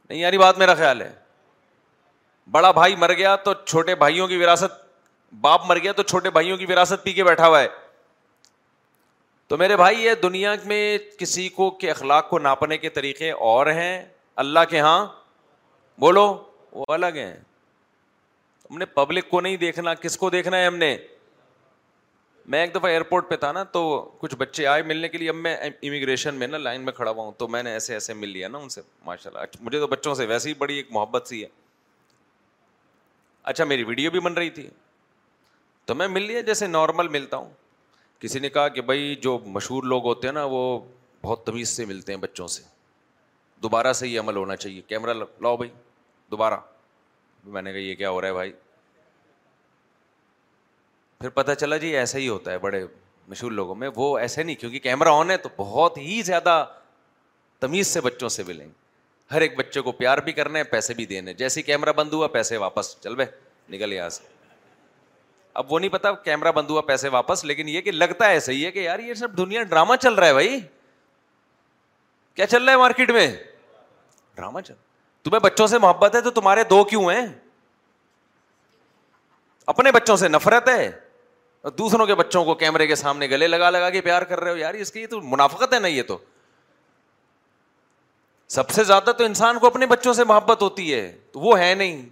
نہیں یاری بات میرا خیال ہے بڑا بھائی مر گیا تو چھوٹے بھائیوں کی وراثت باپ مر گیا تو چھوٹے بھائیوں کی وراثت پی کے بیٹھا ہوا ہے تو میرے بھائی یہ دنیا میں کسی کو کے اخلاق کو ناپنے کے طریقے اور ہیں اللہ کے ہاں بولو وہ الگ ہیں ہم نے پبلک کو نہیں دیکھنا کس کو دیکھنا ہے ہم نے میں ایک دفعہ ایئرپورٹ پہ تھا نا تو کچھ بچے آئے ملنے کے لیے اب میں امیگریشن میں نا لائن میں کھڑا ہوا ہوں تو میں نے ایسے ایسے مل لیا نا ان سے ماشاء اللہ اچھا، مجھے تو بچوں سے ویسے ہی بڑی ایک محبت سی ہے اچھا میری ویڈیو بھی بن رہی تھی تو میں مل لیا جیسے نارمل ملتا ہوں کسی نے کہا کہ بھائی جو مشہور لوگ ہوتے ہیں نا وہ بہت تمیز سے ملتے ہیں بچوں سے دوبارہ سے یہ عمل ہونا چاہیے کیمرہ لاؤ بھائی دوبارہ میں نے کہا یہ کیا ہو رہا ہے بھائی پھر پتہ چلا جی ایسا ہی ہوتا ہے بڑے مشہور لوگوں میں وہ ایسے نہیں کیونکہ کیمرہ آن ہے تو بہت ہی زیادہ تمیز سے بچوں سے ملیں گے ہر ایک بچے کو پیار بھی کرنا ہے پیسے بھی دینے جیسے کیمرہ بند ہوا پیسے واپس چل بھائی نکل یہاں سے اب وہ نہیں پتا کیمرا بند ہوا پیسے واپس لیکن یہ کہ لگتا ہے صحیح ہے کہ یار یہ سب دنیا ڈراما چل رہا ہے بھائی کیا چل رہا ہے مارکیٹ میں چل تمہیں بچوں سے محبت ہے تو تمہارے دو کیوں ہیں اپنے بچوں سے نفرت ہے اور دوسروں کے بچوں کو کیمرے کے سامنے گلے لگا لگا کے پیار کر رہے ہو یار اس کی تو منافقت ہے نا یہ تو سب سے زیادہ تو انسان کو اپنے بچوں سے محبت ہوتی ہے تو وہ ہے نہیں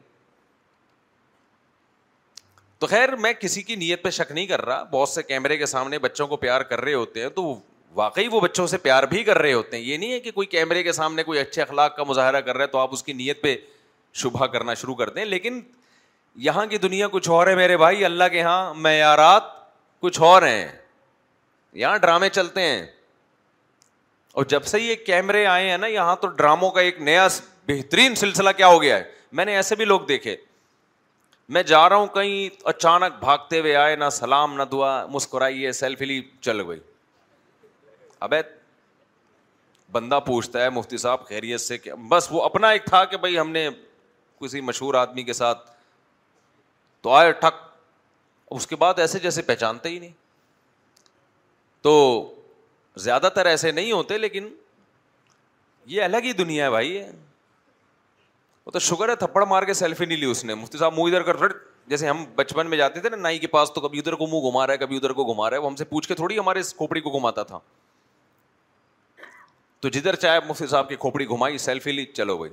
تو خیر میں کسی کی نیت پہ شک نہیں کر رہا بہت سے کیمرے کے سامنے بچوں کو پیار کر رہے ہوتے ہیں تو واقعی وہ بچوں سے پیار بھی کر رہے ہوتے ہیں یہ نہیں ہے کہ کوئی کیمرے کے سامنے کوئی اچھے اخلاق کا مظاہرہ کر رہا ہے تو آپ اس کی نیت پہ شبہ کرنا شروع کر دیں لیکن یہاں کی دنیا کچھ اور ہے میرے بھائی اللہ کے یہاں معیارات کچھ اور ہیں یہاں ڈرامے چلتے ہیں اور جب سے یہ کیمرے آئے ہیں نا یہاں تو ڈراموں کا ایک نیا بہترین سلسلہ کیا ہو گیا ہے میں نے ایسے بھی لوگ دیکھے میں جا رہا ہوں کہیں اچانک بھاگتے ہوئے آئے نہ سلام نہ دعا مسکرائیے سیلفی لی چل گئی ابے بندہ پوچھتا ہے مفتی صاحب خیریت سے کہ بس وہ اپنا ایک تھا کہ بھائی ہم نے کسی مشہور آدمی کے ساتھ تو آئے ٹھک اس کے بعد ایسے جیسے پہچانتے ہی نہیں تو زیادہ تر ایسے نہیں ہوتے لیکن یہ الگ ہی دنیا ہے بھائی وہ تو شوگر ہے تھپڑ مار کے سیلفی نہیں لی اس نے مفتی صاحب منہ ادھر کر رٹ جیسے ہم بچپن میں جاتے تھے نا نائی کے پاس تو کبھی ادھر کو منہ گھما رہا ہے کبھی ادھر کو گھما رہا ہے وہ ہم سے پوچھ کے تھوڑی ہمارے اس کھوپڑی کو گھماتا تھا تو جدھر چاہے مفتی صاحب کی کھوپڑی گھمائی سیلفی لی چلو بھائی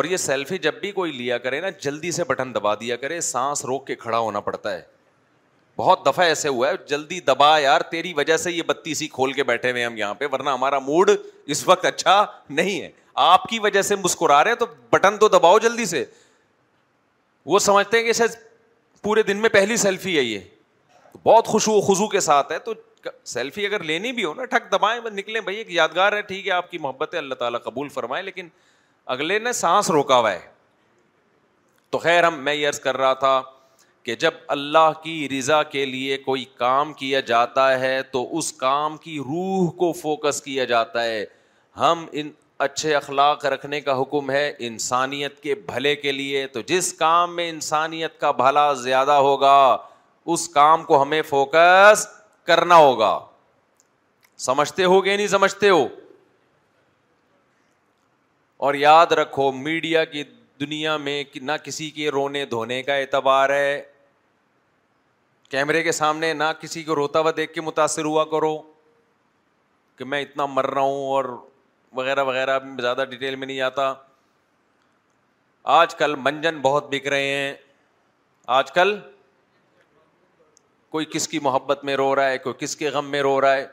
اور یہ سیلفی جب بھی کوئی لیا کرے نا جلدی سے بٹن دبا دیا کرے سانس روک کے کھڑا ہونا پڑتا ہے بہت دفعہ ایسے ہوا ہے جلدی دبا یار تیری وجہ سے یہ بتی سی کھول کے بیٹھے ہوئے ہم یہاں پہ ورنہ ہمارا موڈ اس وقت اچھا نہیں ہے آپ کی وجہ سے مسکرا رہے ہیں تو بٹن تو دباؤ جلدی سے وہ سمجھتے ہیں کہ شاید پورے دن میں پہلی سیلفی ہے یہ بہت خوشو خوشو کے ساتھ ہے تو سیلفی اگر لینی بھی ہو نا ٹھک دبائیں نکلیں بھائی ایک یادگار ہے ٹھیک ہے آپ کی محبت ہے اللہ تعالیٰ قبول فرمائے لیکن اگلے نے سانس روکا ہوا ہے تو خیر ہم میں یہ عرض کر رہا تھا کہ جب اللہ کی رضا کے لیے کوئی کام کیا جاتا ہے تو اس کام کی روح کو فوکس کیا جاتا ہے ہم ان اچھے اخلاق رکھنے کا حکم ہے انسانیت کے بھلے کے لیے تو جس کام میں انسانیت کا بھلا زیادہ ہوگا اس کام کو ہمیں فوکس کرنا ہوگا سمجھتے ہو گے نہیں سمجھتے ہو اور یاد رکھو میڈیا کی دنیا میں نہ کسی کے رونے دھونے کا اعتبار ہے کیمرے کے سامنے نہ کسی کو روتا ہوا دیکھ کے متاثر ہوا کرو کہ میں اتنا مر رہا ہوں اور وغیرہ وغیرہ زیادہ ڈیٹیل میں نہیں آتا آج کل منجن بہت بک رہے ہیں آج کل کوئی کس کی محبت میں رو رہا ہے کوئی کس کے غم میں رو رہا ہے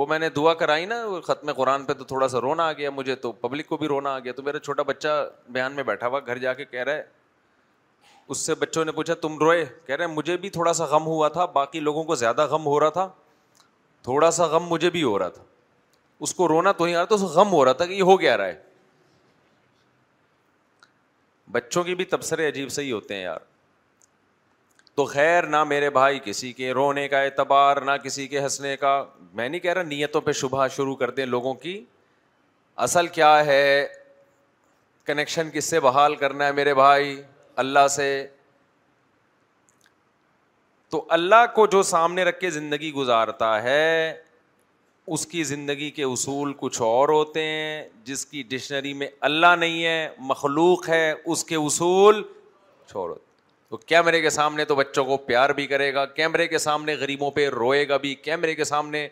وہ میں نے دعا کرائی نا ختم قرآن پہ تو تھوڑا سا رونا آ گیا مجھے تو پبلک کو بھی رونا آ گیا تو میرا چھوٹا بچہ بیان میں بیٹھا ہوا گھر جا کے کہہ رہا ہے اس سے بچوں نے پوچھا تم روئے کہہ رہے مجھے بھی تھوڑا سا غم ہوا تھا باقی لوگوں کو زیادہ غم ہو رہا تھا تھوڑا سا غم مجھے بھی ہو رہا تھا اس کو رونا تو نہیں آ رہا تھا اس کو غم ہو رہا تھا کہ یہ ہو گیا رہا ہے بچوں کی بھی تبصرے عجیب سے ہی ہوتے ہیں یار تو خیر نہ میرے بھائی کسی کے رونے کا اعتبار نہ کسی کے ہنسنے کا میں نہیں کہہ رہا نیتوں پہ شبہ شروع کر دیں لوگوں کی اصل کیا ہے کنیکشن کس سے بحال کرنا ہے میرے بھائی اللہ سے تو اللہ کو جو سامنے رکھ کے زندگی گزارتا ہے اس کی زندگی کے اصول کچھ اور ہوتے ہیں جس کی ڈکشنری میں اللہ نہیں ہے مخلوق ہے اس کے اصول کچھ اور کیمرے کے سامنے تو بچوں کو پیار بھی کرے گا کیمرے کے سامنے غریبوں پہ روئے گا بھی کیمرے کے سامنے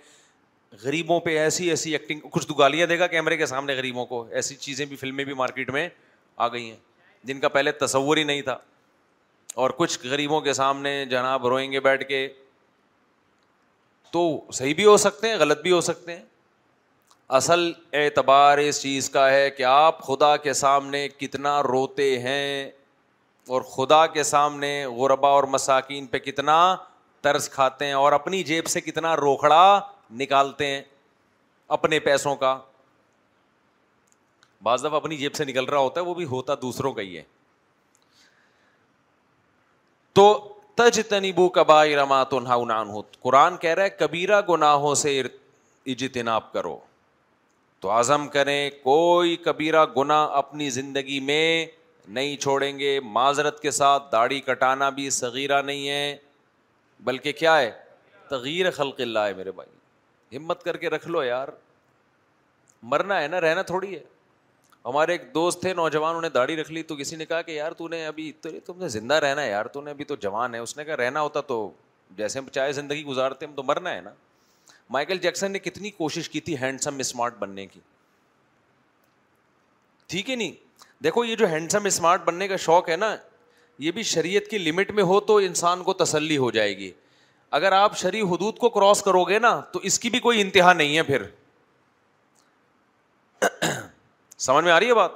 غریبوں پہ ایسی ایسی ایکٹنگ کچھ دگالیاں دے گا کیمرے کے سامنے غریبوں کو ایسی چیزیں بھی فلمیں بھی مارکیٹ میں آ گئی ہیں جن کا پہلے تصور ہی نہیں تھا اور کچھ غریبوں کے سامنے جناب روئیں گے بیٹھ کے تو صحیح بھی ہو سکتے ہیں غلط بھی ہو سکتے ہیں اصل اعتبار اس چیز کا ہے کہ آپ خدا کے سامنے کتنا روتے ہیں اور خدا کے سامنے غربا اور مساکین پہ کتنا طرز کھاتے ہیں اور اپنی جیب سے کتنا روکھڑا نکالتے ہیں اپنے پیسوں کا بعض دفعہ اپنی جیب سے نکل رہا ہوتا ہے وہ بھی ہوتا دوسروں کا ہی ہے تو تج تنیبو کبا رما تو ہو قرآن کہہ رہا ہے کبیرا گناہوں سے اجتناب کرو تو عزم کریں کوئی کبیرا گنا اپنی زندگی میں نہیں چھوڑیں گے معذرت کے ساتھ داڑھی کٹانا بھی صغیرہ نہیں ہے بلکہ کیا ہے تغیر خلق اللہ ہے میرے بھائی ہمت کر کے رکھ لو یار مرنا ہے نا رہنا تھوڑی ہے ہمارے ایک دوست تھے نوجوان انہیں داڑھی رکھ لی تو کسی نے کہا کہ یار تو نے ابھی تو نہیں تم نے زندہ رہنا ہے یار تو نے ابھی تو جوان ہے اس نے کہا رہنا ہوتا تو جیسے ہم چاہے زندگی گزارتے ہم تو مرنا ہے نا مائیکل جیکسن نے کتنی کوشش کی تھی ہینڈسم اسمارٹ بننے کی ٹھیک ہے نہیں دیکھو یہ جو ہینڈسم اسمارٹ بننے کا شوق ہے نا یہ بھی شریعت کی لمٹ میں ہو تو انسان کو تسلی ہو جائے گی اگر آپ شریع حدود کو کراس کرو گے نا تو اس کی بھی کوئی انتہا نہیں ہے پھر سمجھ میں آ رہی ہے بات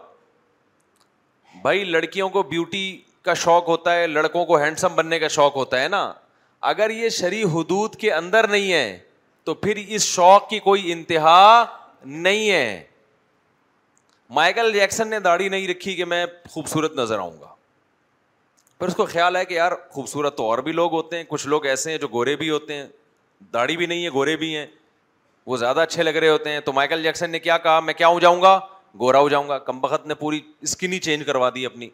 بھائی لڑکیوں کو بیوٹی کا شوق ہوتا ہے لڑکوں کو ہینڈسم بننے کا شوق ہوتا ہے نا اگر یہ شریح حدود کے اندر نہیں ہے تو پھر اس شوق کی کوئی انتہا نہیں ہے مائیکل جیکسن نے داڑھی نہیں رکھی کہ میں خوبصورت نظر آؤں گا پھر اس کو خیال ہے کہ یار خوبصورت تو اور بھی لوگ ہوتے ہیں کچھ لوگ ایسے ہیں جو گورے بھی ہوتے ہیں داڑھی بھی نہیں ہے گورے بھی ہیں وہ زیادہ اچھے لگ رہے ہوتے ہیں تو مائیکل جیکسن نے کیا کہا میں کیا ہو جاؤں گا گورا ہو جاؤں گا کمبخت نے پوری اسکن ہی چینج کروا دی اپنی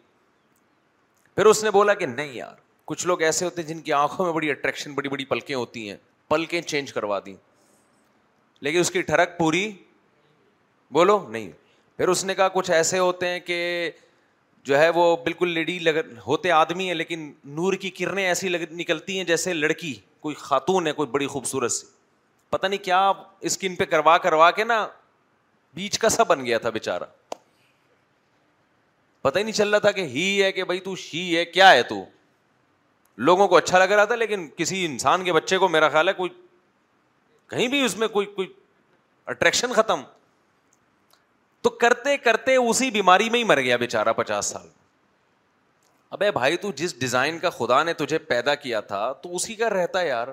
پھر اس نے بولا کہ نہیں یار کچھ لوگ ایسے ہوتے ہیں جن کی آنکھوں میں بڑی اٹریکشن بڑی بڑی پلکیں ہوتی ہیں پلکیں چینج کروا دیں لیکن اس کی ٹھڑک پوری بولو نہیں پھر اس نے کہا کچھ ایسے ہوتے ہیں کہ جو ہے وہ بالکل لیڈی لگ ہوتے آدمی ہیں لیکن نور کی کرنیں ایسی لگ نکلتی ہیں جیسے لڑکی کوئی خاتون ہے کوئی بڑی خوبصورت سی پتہ نہیں کیا اسکن پہ کروا کروا کے نا بیچ کا سا بن گیا تھا بےچارا پتا ہی نہیں چل رہا تھا کہ ہی ہے کہ بھائی شی ہے کیا ہے تو لوگوں کو اچھا لگ رہا تھا لیکن کسی انسان کے بچے کو میرا خیال ہے کوئی کہیں بھی اس میں کوئی کوئی اٹریکشن ختم تو کرتے کرتے اسی بیماری میں ہی مر گیا بےچارا پچاس سال ابے بھائی تو جس ڈیزائن کا خدا نے تجھے پیدا کیا تھا تو اسی کا رہتا یار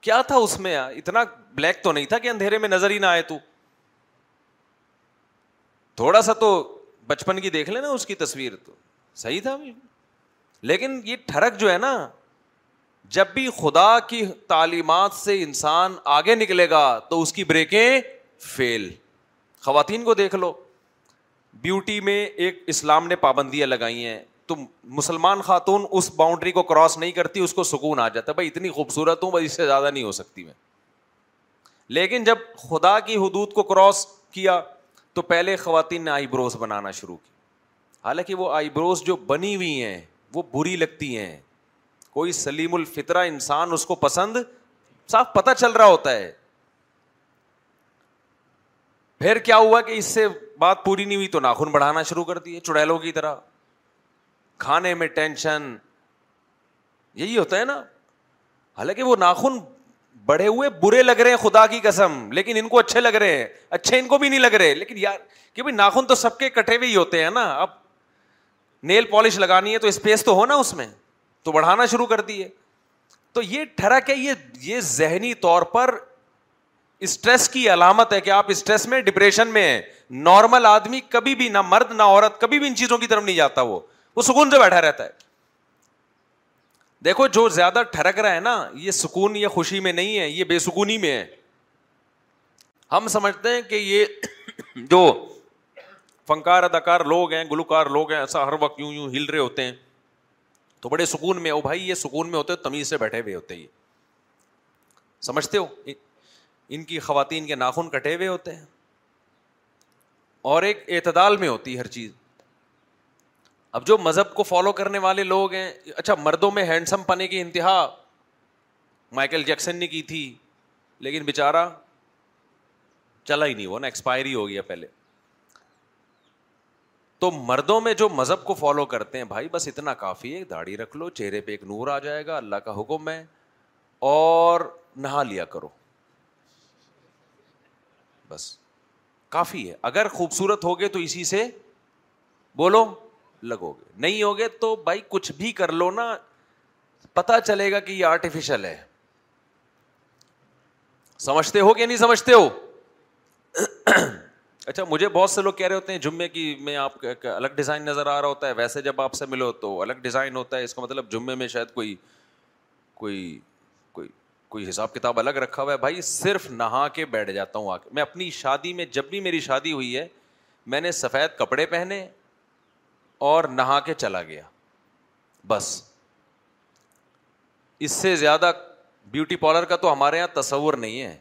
کیا تھا اس میں اتنا بلیک تو نہیں تھا کہ اندھیرے میں نظر ہی نہ آئے تو تھوڑا سا تو بچپن کی دیکھ لینا اس کی تصویر تو صحیح تھا لیکن یہ ٹھڑک جو ہے نا جب بھی خدا کی تعلیمات سے انسان آگے نکلے گا تو اس کی بریکیں فیل خواتین کو دیکھ لو بیوٹی میں ایک اسلام نے پابندیاں لگائی ہیں تو مسلمان خاتون اس باؤنڈری کو کراس نہیں کرتی اس کو سکون آ جاتا ہے بھائی اتنی خوبصورت ہوں بھائی اس سے زیادہ نہیں ہو سکتی میں لیکن جب خدا کی حدود کو کراس کیا تو پہلے خواتین نے آئی بروز بنانا شروع کی حالانکہ وہ آئی بروز جو بنی ہوئی ہیں وہ بری لگتی ہیں کوئی سلیم الفطرا انسان اس کو پسند صاف پتا چل رہا ہوتا ہے پھر کیا ہوا کہ اس سے بات پوری نہیں ہوئی تو ناخن بڑھانا شروع کر دیے چڑیلوں کی طرح کھانے میں ٹینشن یہی ہوتا ہے نا حالانکہ وہ ناخن بڑے ہوئے برے لگ رہے ہیں خدا کی قسم لیکن ان کو اچھے لگ رہے ہیں اچھے ان کو بھی نہیں لگ رہے لیکن یار کہ بھائی ناخن تو سب کے کٹے ہوئے ہی ہوتے ہیں نا اب نیل پالش لگانی ہے تو اسپیس تو ہونا اس میں تو بڑھانا شروع کر دیے تو یہ ٹھہرک ہے یہ ذہنی طور پر اسٹریس کی علامت ہے کہ آپ اسٹریس میں ڈپریشن میں ہیں نارمل آدمی کبھی بھی نہ مرد نہ عورت کبھی بھی ان چیزوں کی طرف نہیں جاتا وہ وہ سکون سے بیٹھا رہتا ہے دیکھو جو زیادہ ٹھرک رہا ہے نا یہ سکون یا خوشی میں نہیں ہے یہ بے سکونی میں ہے ہم سمجھتے ہیں کہ یہ جو فنکار اداکار لوگ ہیں گلوکار لوگ ہیں ایسا ہر وقت یوں یوں ہل رہے ہوتے ہیں تو بڑے سکون میں او بھائی یہ سکون میں ہوتے تمیز سے بیٹھے ہوئے ہوتے یہ سمجھتے ہو ان کی خواتین کے ناخن کٹے ہوئے ہوتے ہیں اور ایک اعتدال میں ہوتی ہے ہر چیز اب جو مذہب کو فالو کرنے والے لوگ ہیں اچھا مردوں میں ہینڈسم پنے کی انتہا مائیکل جیکسن نے کی تھی لیکن بےچارا چلا ہی نہیں وہ نا ایکسپائری ہو گیا پہلے تو مردوں میں جو مذہب کو فالو کرتے ہیں بھائی بس اتنا کافی ہے داڑھی رکھ لو چہرے پہ ایک نور آ جائے گا اللہ کا حکم ہے اور نہا لیا کرو بس کافی ہے اگر خوبصورت ہوگے تو اسی سے بولو لگو گے نہیں ہوگے تو بھائی کچھ بھی کر لو نا پتا چلے گا کہ یہ آرٹیفیشل ہے سمجھتے ہو کہ نہیں سمجھتے ہو اچھا مجھے بہت سے لوگ کہہ رہے ہوتے ہیں جمعے کی میں آپ کا الگ ڈیزائن نظر آ رہا ہوتا ہے ویسے جب آپ سے ملو تو الگ ڈیزائن ہوتا ہے اس کا مطلب جمعے میں شاید کوئی کوئی کوئی کوئی حساب کتاب الگ رکھا ہوا ہے بھائی صرف نہا کے بیٹھ جاتا ہوں آ کے میں اپنی شادی میں جب بھی میری شادی ہوئی ہے میں نے سفید کپڑے پہنے اور نہا کے چلا گیا بس اس سے زیادہ بیوٹی پارلر کا تو ہمارے یہاں تصور نہیں ہے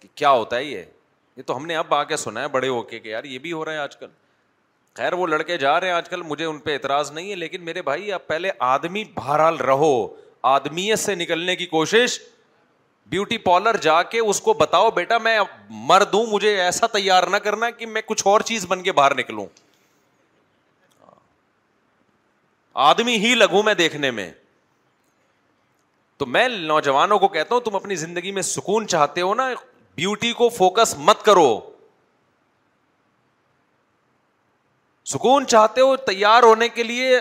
کہ کیا ہوتا ہے یہ یہ تو ہم نے اب آ کے سنا ہے بڑے ہو کے کہ یار یہ بھی ہو رہا ہے آج کل خیر وہ لڑکے جا رہے ہیں آج کل مجھے ان پہ اعتراض نہیں ہے لیکن میرے بھائی اب پہلے آدمی بہرحال رہو آدمیت سے نکلنے کی کوشش بیوٹی پارلر جا کے اس کو بتاؤ بیٹا میں مر دوں مجھے ایسا تیار نہ کرنا کہ میں کچھ اور چیز بن کے باہر نکلوں آدمی ہی لگوں میں دیکھنے میں تو میں نوجوانوں کو کہتا ہوں تم اپنی زندگی میں سکون چاہتے ہو نا بیوٹی کو فوکس مت کرو سکون چاہتے ہو تیار ہونے کے لیے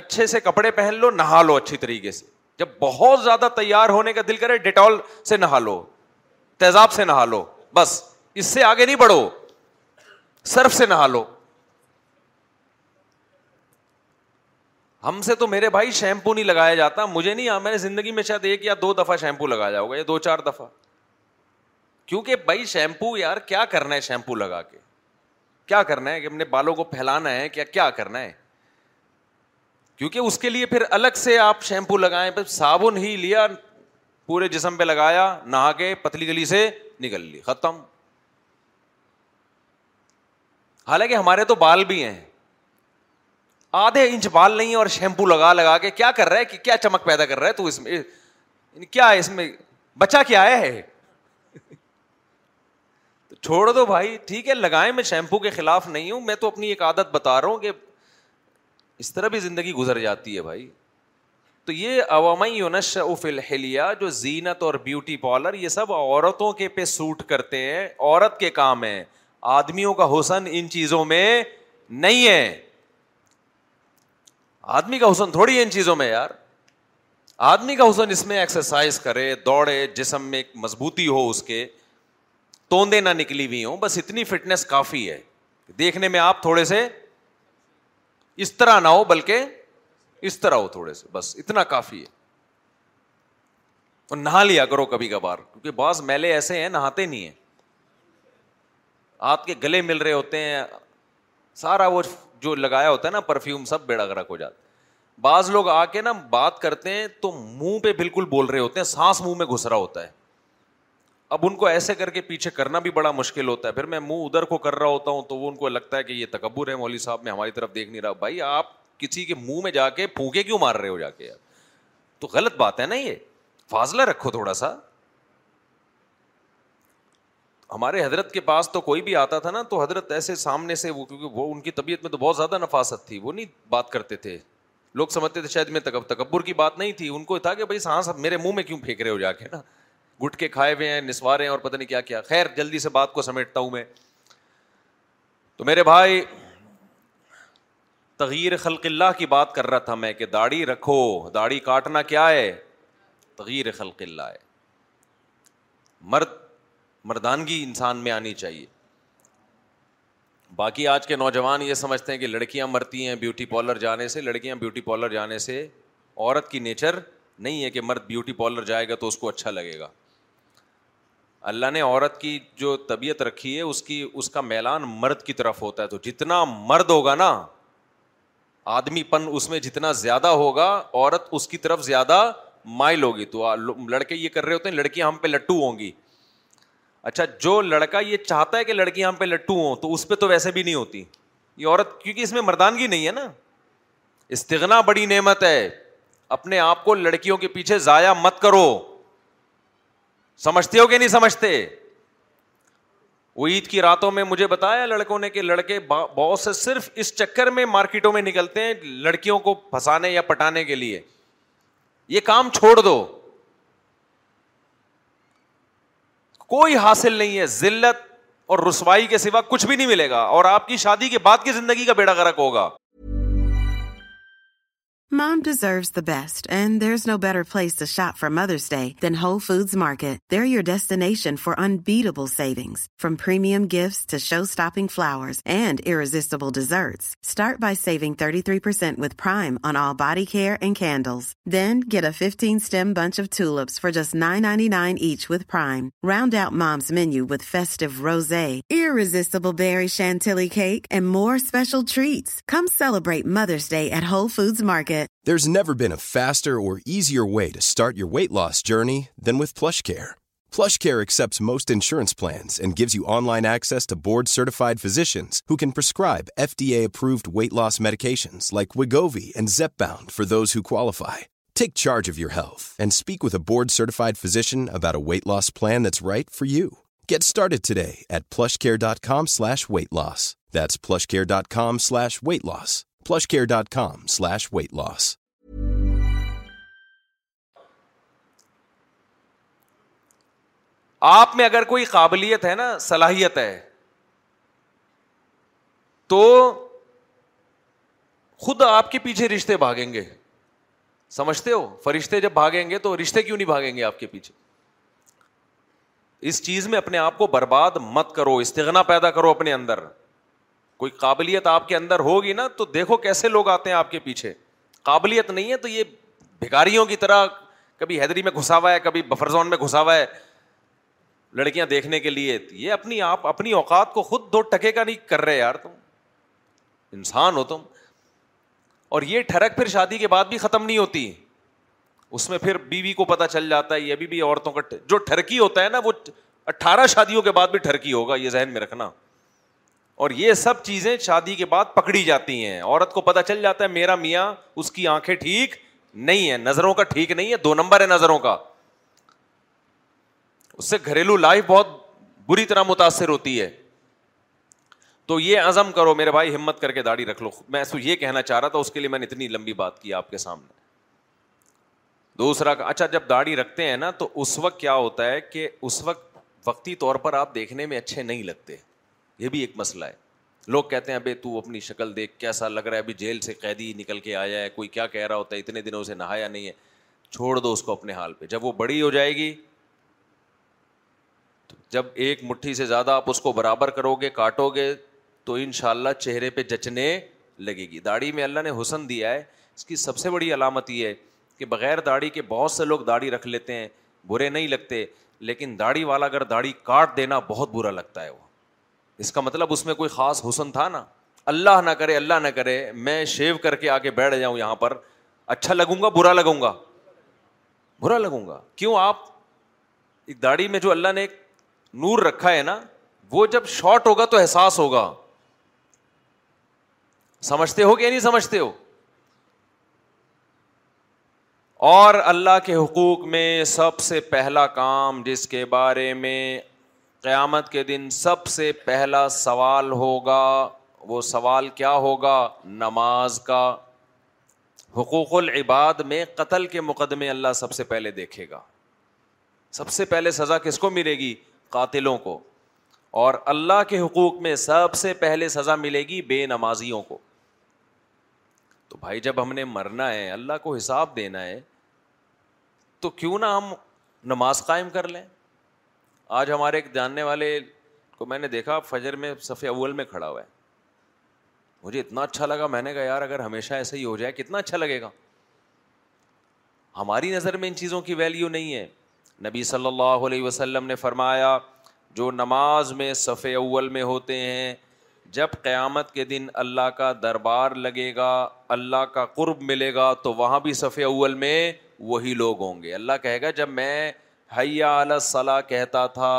اچھے سے کپڑے پہن لو نہا لو اچھی طریقے سے جب بہت زیادہ تیار ہونے کا دل کرے ڈیٹول سے نہا لو تیزاب سے نہا لو بس اس سے آگے نہیں بڑھو سرف سے نہا لو ہم سے تو میرے بھائی شیمپو نہیں لگایا جاتا مجھے نہیں میں نے زندگی میں شاید ایک یا دو دفعہ شیمپو لگایا ہوگا یا دو چار دفعہ کیونکہ بھائی شیمپو یار کیا کرنا ہے شیمپو لگا کے کیا کرنا ہے کہ اپنے بالوں کو پھیلانا ہے کیا کیا کرنا ہے کیونکہ اس کے لیے پھر الگ سے آپ شیمپو لگائیں پھر صابن ہی لیا پورے جسم پہ لگایا نہا کے پتلی گلی سے نکل لی ختم حالانکہ ہمارے تو بال بھی ہیں آدھے انچ بال نہیں اور شیمپو لگا لگا کے کیا کر رہا ہے کہ کیا چمک پیدا کر رہا ہے تو اس میں یعنی کیا ہے اس میں بچہ کیا ہے چھوڑ دو بھائی ٹھیک ہے لگائیں میں شیمپو کے خلاف نہیں ہوں میں تو اپنی ایک عادت بتا رہا ہوں کہ اس طرح بھی زندگی گزر جاتی ہے بھائی تو یہ عوامی یونش اف فلحلیہ جو زینت اور بیوٹی پارلر یہ سب عورتوں کے پہ سوٹ کرتے ہیں عورت کے کام ہیں آدمیوں کا حسن ان چیزوں میں نہیں ہے آدمی کا حسن تھوڑی ہے ان چیزوں میں یار آدمی کا حسن اس میں ایکسرسائز کرے دوڑے جسم میں ایک مضبوطی ہو اس کے توندے نہ نکلی ہوئی ہوں بس اتنی فٹنس کافی ہے دیکھنے میں آپ تھوڑے سے اس طرح نہ ہو بلکہ اس طرح ہو تھوڑے سے بس اتنا کافی ہے اور نہا لیا کرو کبھی کبھار کیونکہ بعض میلے ایسے ہیں نہاتے نہیں ہیں آپ کے گلے مل رہے ہوتے ہیں سارا وہ جو لگایا ہوتا ہے نا پرفیوم سب بیڑا گرک ہو جاتا ہے بعض لوگ آ کے نا بات کرتے ہیں تو منہ پہ بالکل بول رہے ہوتے ہیں سانس منہ میں گھس رہا ہوتا ہے اب ان کو ایسے کر کے پیچھے کرنا بھی بڑا مشکل ہوتا ہے پھر میں منہ ادھر کو کر رہا ہوتا ہوں تو وہ ان کو لگتا ہے کہ یہ تکبر ہے مولوی صاحب میں ہماری طرف دیکھ نہیں رہا بھائی آپ کسی کے منہ میں جا کے پھونکے کیوں مار رہے ہو جا کے یار تو غلط بات ہے نا یہ فاضلہ رکھو تھوڑا سا ہمارے حضرت کے پاس تو کوئی بھی آتا تھا نا تو حضرت ایسے سامنے سے وہ کیونکہ وہ ان کی طبیعت میں تو بہت زیادہ نفاست تھی وہ نہیں بات کرتے تھے لوگ سمجھتے تھے شاید میں تکبر کی بات نہیں تھی ان کو تھا کہ بھائی سانس ہاں سب میرے منہ میں کیوں پھینک رہے ہو جا کے نا گٹ کے کھائے ہوئے ہیں نسوارے ہیں اور پتہ نہیں کیا کیا خیر جلدی سے بات کو سمیٹتا ہوں میں تو میرے بھائی تغیر خلق اللہ کی بات کر رہا تھا میں کہ داڑھی رکھو داڑھی کاٹنا کیا ہے تغیر خلق اللہ ہے مرد مردانگی انسان میں آنی چاہیے باقی آج کے نوجوان یہ سمجھتے ہیں کہ لڑکیاں مرتی ہیں بیوٹی پارلر جانے سے لڑکیاں بیوٹی پارلر جانے سے عورت کی نیچر نہیں ہے کہ مرد بیوٹی پارلر جائے گا تو اس کو اچھا لگے گا اللہ نے عورت کی جو طبیعت رکھی ہے اس کی اس کا میلان مرد کی طرف ہوتا ہے تو جتنا مرد ہوگا نا آدمی پن اس میں جتنا زیادہ ہوگا عورت اس کی طرف زیادہ مائل ہوگی تو لڑکے یہ کر رہے ہوتے ہیں لڑکیاں ہم پہ لٹو ہوں گی اچھا جو لڑکا یہ چاہتا ہے کہ لڑکی ہم پہ لٹو ہو تو اس پہ تو ویسے بھی نہیں ہوتی یہ عورت کیونکہ اس میں مردانگی نہیں ہے نا استغنا بڑی نعمت ہے اپنے آپ کو لڑکیوں کے پیچھے ضائع مت کرو سمجھتے ہو کہ نہیں سمجھتے وہ عید کی راتوں میں مجھے بتایا لڑکوں نے کہ لڑکے بہت سے صرف اس چکر میں مارکیٹوں میں نکلتے ہیں لڑکیوں کو پھنسانے یا پٹانے کے لیے یہ کام چھوڑ دو کوئی حاصل نہیں ہے ذلت اور رسوائی کے سوا کچھ بھی نہیں ملے گا اور آپ کی شادی کے بعد کی زندگی کا بیڑا گرک ہوگا mom deserves the best and there is no better place to shop from mother's day then whole market there and you desserts for unbeatable saving from Prime on our candles then get four just nine each round moms more special treats come celebrate mother's day at whole market There's never been a faster or easier way to start your weight loss journey than with PlushCare. PlushCare accepts most insurance plans and gives you online access to board-certified physicians who can prescribe FDA-approved weight loss medications like Wegovy and Zepbound for those who qualify. Take charge of your health and speak with a board-certified physician about a weight loss plan that's right for you. Get started today at PlushCare.com/weight-loss. That's PlushCare.com/weight-loss. plushcare.com slash weight loss. آپ میں اگر کوئی قابلیت ہے نا صلاحیت ہے تو خود آپ کے پیچھے رشتے بھاگیں گے سمجھتے ہو فرشتے جب بھاگیں گے تو رشتے کیوں نہیں بھاگیں گے آپ کے پیچھے اس چیز میں اپنے آپ کو برباد مت کرو استغنا پیدا کرو اپنے اندر کوئی قابلیت آپ کے اندر ہوگی نا تو دیکھو کیسے لوگ آتے ہیں آپ کے پیچھے قابلیت نہیں ہے تو یہ بھکاریوں کی طرح کبھی حیدری میں گھسا ہوا ہے کبھی بفر زون میں گھسا ہوا ہے لڑکیاں دیکھنے کے لیے یہ اپنی آپ اپنی اوقات کو خود دو ٹکے کا نہیں کر رہے یار تم انسان ہو تم اور یہ ٹھڑک پھر شادی کے بعد بھی ختم نہیں ہوتی اس میں پھر بیوی بی کو پتہ چل جاتا ہے یہ ابھی بھی عورتوں کا جو ٹھرکی ہوتا ہے نا وہ اٹھارہ شادیوں کے بعد بھی ٹھرکی ہوگا یہ ذہن میں رکھنا اور یہ سب چیزیں شادی کے بعد پکڑی جاتی ہیں عورت کو پتا چل جاتا ہے میرا میاں اس کی آنکھیں ٹھیک نہیں ہے نظروں کا ٹھیک نہیں ہے دو نمبر ہے نظروں کا اس سے گھریلو لائف بہت بری طرح متاثر ہوتی ہے تو یہ عزم کرو میرے بھائی ہمت کر کے داڑھی رکھ لو میں سو یہ کہنا چاہ رہا تھا اس کے لیے میں نے اتنی لمبی بات کی آپ کے سامنے دوسرا اچھا جب داڑھی رکھتے ہیں نا تو اس وقت کیا ہوتا ہے کہ اس وقت وقتی طور پر آپ دیکھنے میں اچھے نہیں لگتے یہ بھی ایک مسئلہ ہے لوگ کہتے ہیں ابھی تو اپنی شکل دیکھ کیسا لگ رہا ہے ابھی جیل سے قیدی نکل کے آیا ہے کوئی کیا کہہ رہا ہوتا ہے اتنے دنوں سے نہایا نہیں ہے چھوڑ دو اس کو اپنے حال پہ جب وہ بڑی ہو جائے گی جب ایک مٹھی سے زیادہ آپ اس کو برابر کرو گے کاٹو گے تو ان شاء اللہ چہرے پہ جچنے لگے گی داڑھی میں اللہ نے حسن دیا ہے اس کی سب سے بڑی علامت یہ ہے کہ بغیر داڑھی کے بہت سے لوگ داڑھی رکھ لیتے ہیں برے نہیں لگتے لیکن داڑھی والا اگر داڑھی کاٹ دینا بہت برا لگتا ہے وہ اس کا مطلب اس میں کوئی خاص حسن تھا نا اللہ نہ کرے اللہ نہ کرے میں شیو کر کے آگے بیٹھ جاؤں یہاں پر اچھا لگوں گا برا لگوں گا برا لگوں گا کیوں آپ ایک میں جو اللہ نے ایک نور رکھا ہے نا وہ جب شارٹ ہوگا تو احساس ہوگا سمجھتے ہو کہ نہیں سمجھتے ہو اور اللہ کے حقوق میں سب سے پہلا کام جس کے بارے میں قیامت کے دن سب سے پہلا سوال ہوگا وہ سوال کیا ہوگا نماز کا حقوق العباد میں قتل کے مقدمے اللہ سب سے پہلے دیکھے گا سب سے پہلے سزا کس کو ملے گی قاتلوں کو اور اللہ کے حقوق میں سب سے پہلے سزا ملے گی بے نمازیوں کو تو بھائی جب ہم نے مرنا ہے اللہ کو حساب دینا ہے تو کیوں نہ ہم نماز قائم کر لیں آج ہمارے ایک جاننے والے کو میں نے دیکھا فجر میں صفح اول میں کھڑا ہوا ہے مجھے اتنا اچھا لگا میں نے کہا یار اگر ہمیشہ ایسا ہی ہو جائے کتنا اچھا لگے گا ہماری نظر میں ان چیزوں کی ویلیو نہیں ہے نبی صلی اللہ علیہ وسلم نے فرمایا جو نماز میں صف اول میں ہوتے ہیں جب قیامت کے دن اللہ کا دربار لگے گا اللہ کا قرب ملے گا تو وہاں بھی صفح اول میں وہی لوگ ہوں گے اللہ کہے گا جب میں حیا صلاح کہتا تھا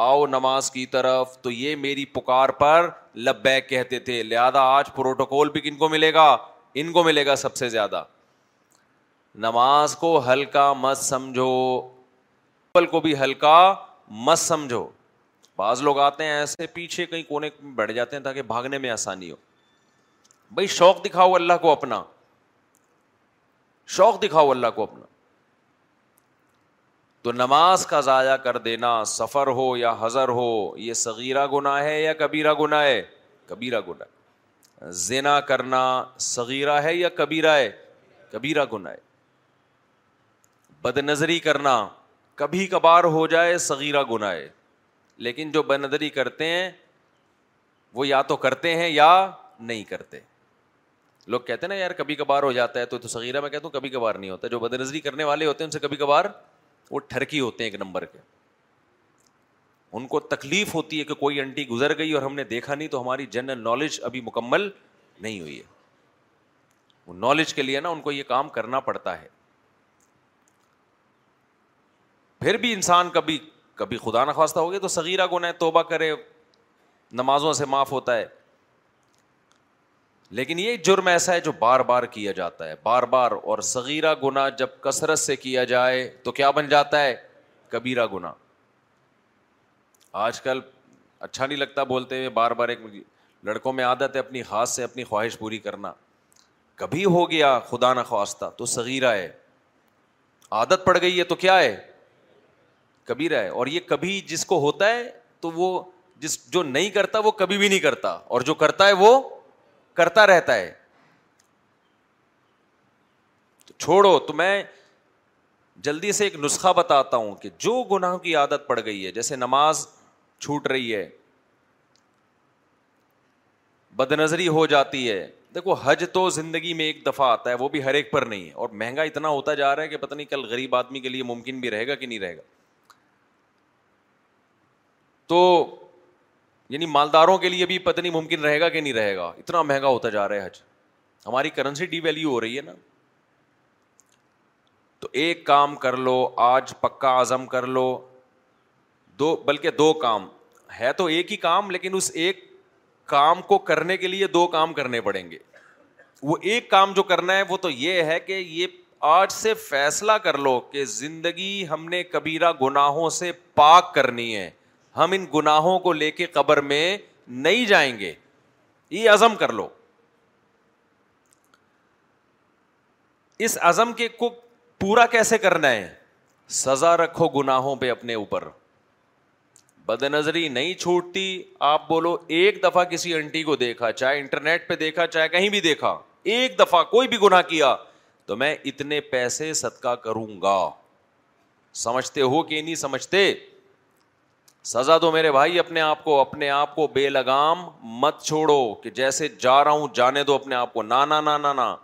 آؤ نماز کی طرف تو یہ میری پکار پر لبیک کہتے تھے لہذا آج پروٹوکول بھی کن کو ملے گا ان کو ملے گا سب سے زیادہ نماز کو ہلکا مت پل کو بھی ہلکا مت سمجھو بعض لوگ آتے ہیں ایسے پیچھے کہیں کونے بیٹھ جاتے ہیں تاکہ بھاگنے میں آسانی ہو بھائی شوق دکھاؤ اللہ کو اپنا شوق دکھاؤ اللہ کو اپنا تو نماز کا ضائع کر دینا سفر ہو یا حضر ہو یہ صغیرہ گنا ہے یا کبیرہ را گناہ کبیرہ گنا زنا کرنا صغیرہ ہے یا کبیرہ ہے کبیرہ گناہ ہے بد نظری کرنا کبھی کبھار ہو جائے صغیرہ گناہ لیکن جو بد نظری کرتے ہیں وہ یا تو کرتے ہیں یا نہیں کرتے لوگ کہتے ہیں نا یار کبھی کبھار ہو جاتا ہے تو تو صغیرہ میں کہتا ہوں کبھی کبھار نہیں ہوتا جو بد نظری کرنے والے ہوتے ہیں ان سے کبھی کبھار وہ ٹھرکی ہوتے ہیں ایک نمبر کے ان کو تکلیف ہوتی ہے کہ کوئی انٹی گزر گئی اور ہم نے دیکھا نہیں تو ہماری جنرل نالج ابھی مکمل نہیں ہوئی ہے وہ نالج کے لیے نا ان کو یہ کام کرنا پڑتا ہے پھر بھی انسان کبھی کبھی خدا نخواستہ ہو گیا تو صغیرہ گناہ توبہ کرے نمازوں سے معاف ہوتا ہے لیکن یہ جرم ایسا ہے جو بار بار کیا جاتا ہے بار بار اور صغیرہ گنا جب کثرت سے کیا جائے تو کیا بن جاتا ہے کبیرہ گنا آج کل اچھا نہیں لگتا بولتے ہوئے بار بار ایک لڑکوں میں عادت ہے اپنی ہاتھ سے اپنی خواہش پوری کرنا کبھی ہو گیا خدا نخواستہ تو سغیرہ ہے عادت پڑ گئی ہے تو کیا ہے کبیرہ ہے اور یہ کبھی جس کو ہوتا ہے تو وہ جس جو نہیں کرتا وہ کبھی بھی نہیں کرتا اور جو کرتا ہے وہ کرتا رہتا ہے چھوڑو تو میں جلدی سے ایک نسخہ بتاتا ہوں کہ جو گناہ کی عادت پڑ گئی ہے جیسے نماز چھوٹ رہی ہے بد نظری ہو جاتی ہے دیکھو حج تو زندگی میں ایک دفعہ آتا ہے وہ بھی ہر ایک پر نہیں ہے اور مہنگا اتنا ہوتا جا رہا ہے کہ پتہ نہیں کل غریب آدمی کے لیے ممکن بھی رہے گا کہ نہیں رہے گا تو یعنی مالداروں کے لیے بھی پتہ نہیں ممکن رہے گا کہ نہیں رہے گا اتنا مہنگا ہوتا جا رہا ہے حج ہماری کرنسی ڈی ویلو ہو رہی ہے نا تو ایک کام کر لو آج پکا عزم کر لو دو بلکہ دو کام ہے تو ایک ہی کام لیکن اس ایک کام کو کرنے کے لیے دو کام کرنے پڑیں گے وہ ایک کام جو کرنا ہے وہ تو یہ ہے کہ یہ آج سے فیصلہ کر لو کہ زندگی ہم نے کبیرہ گناہوں سے پاک کرنی ہے ہم ان گناہوں کو لے کے قبر میں نہیں جائیں گے یہ عزم کر لو اس عزم کے کو پورا کیسے کرنا ہے سزا رکھو گناہوں پہ اپنے اوپر بد نظری نہیں چھوٹتی آپ بولو ایک دفعہ کسی انٹی کو دیکھا چاہے انٹرنیٹ پہ دیکھا چاہے کہیں بھی دیکھا ایک دفعہ کوئی بھی گنا کیا تو میں اتنے پیسے صدقہ کروں گا سمجھتے ہو کہ نہیں سمجھتے سزا دو میرے بھائی اپنے آپ کو اپنے آپ کو بے لگام مت چھوڑو کہ جیسے جا رہا ہوں جانے دو اپنے آپ کو نا نہ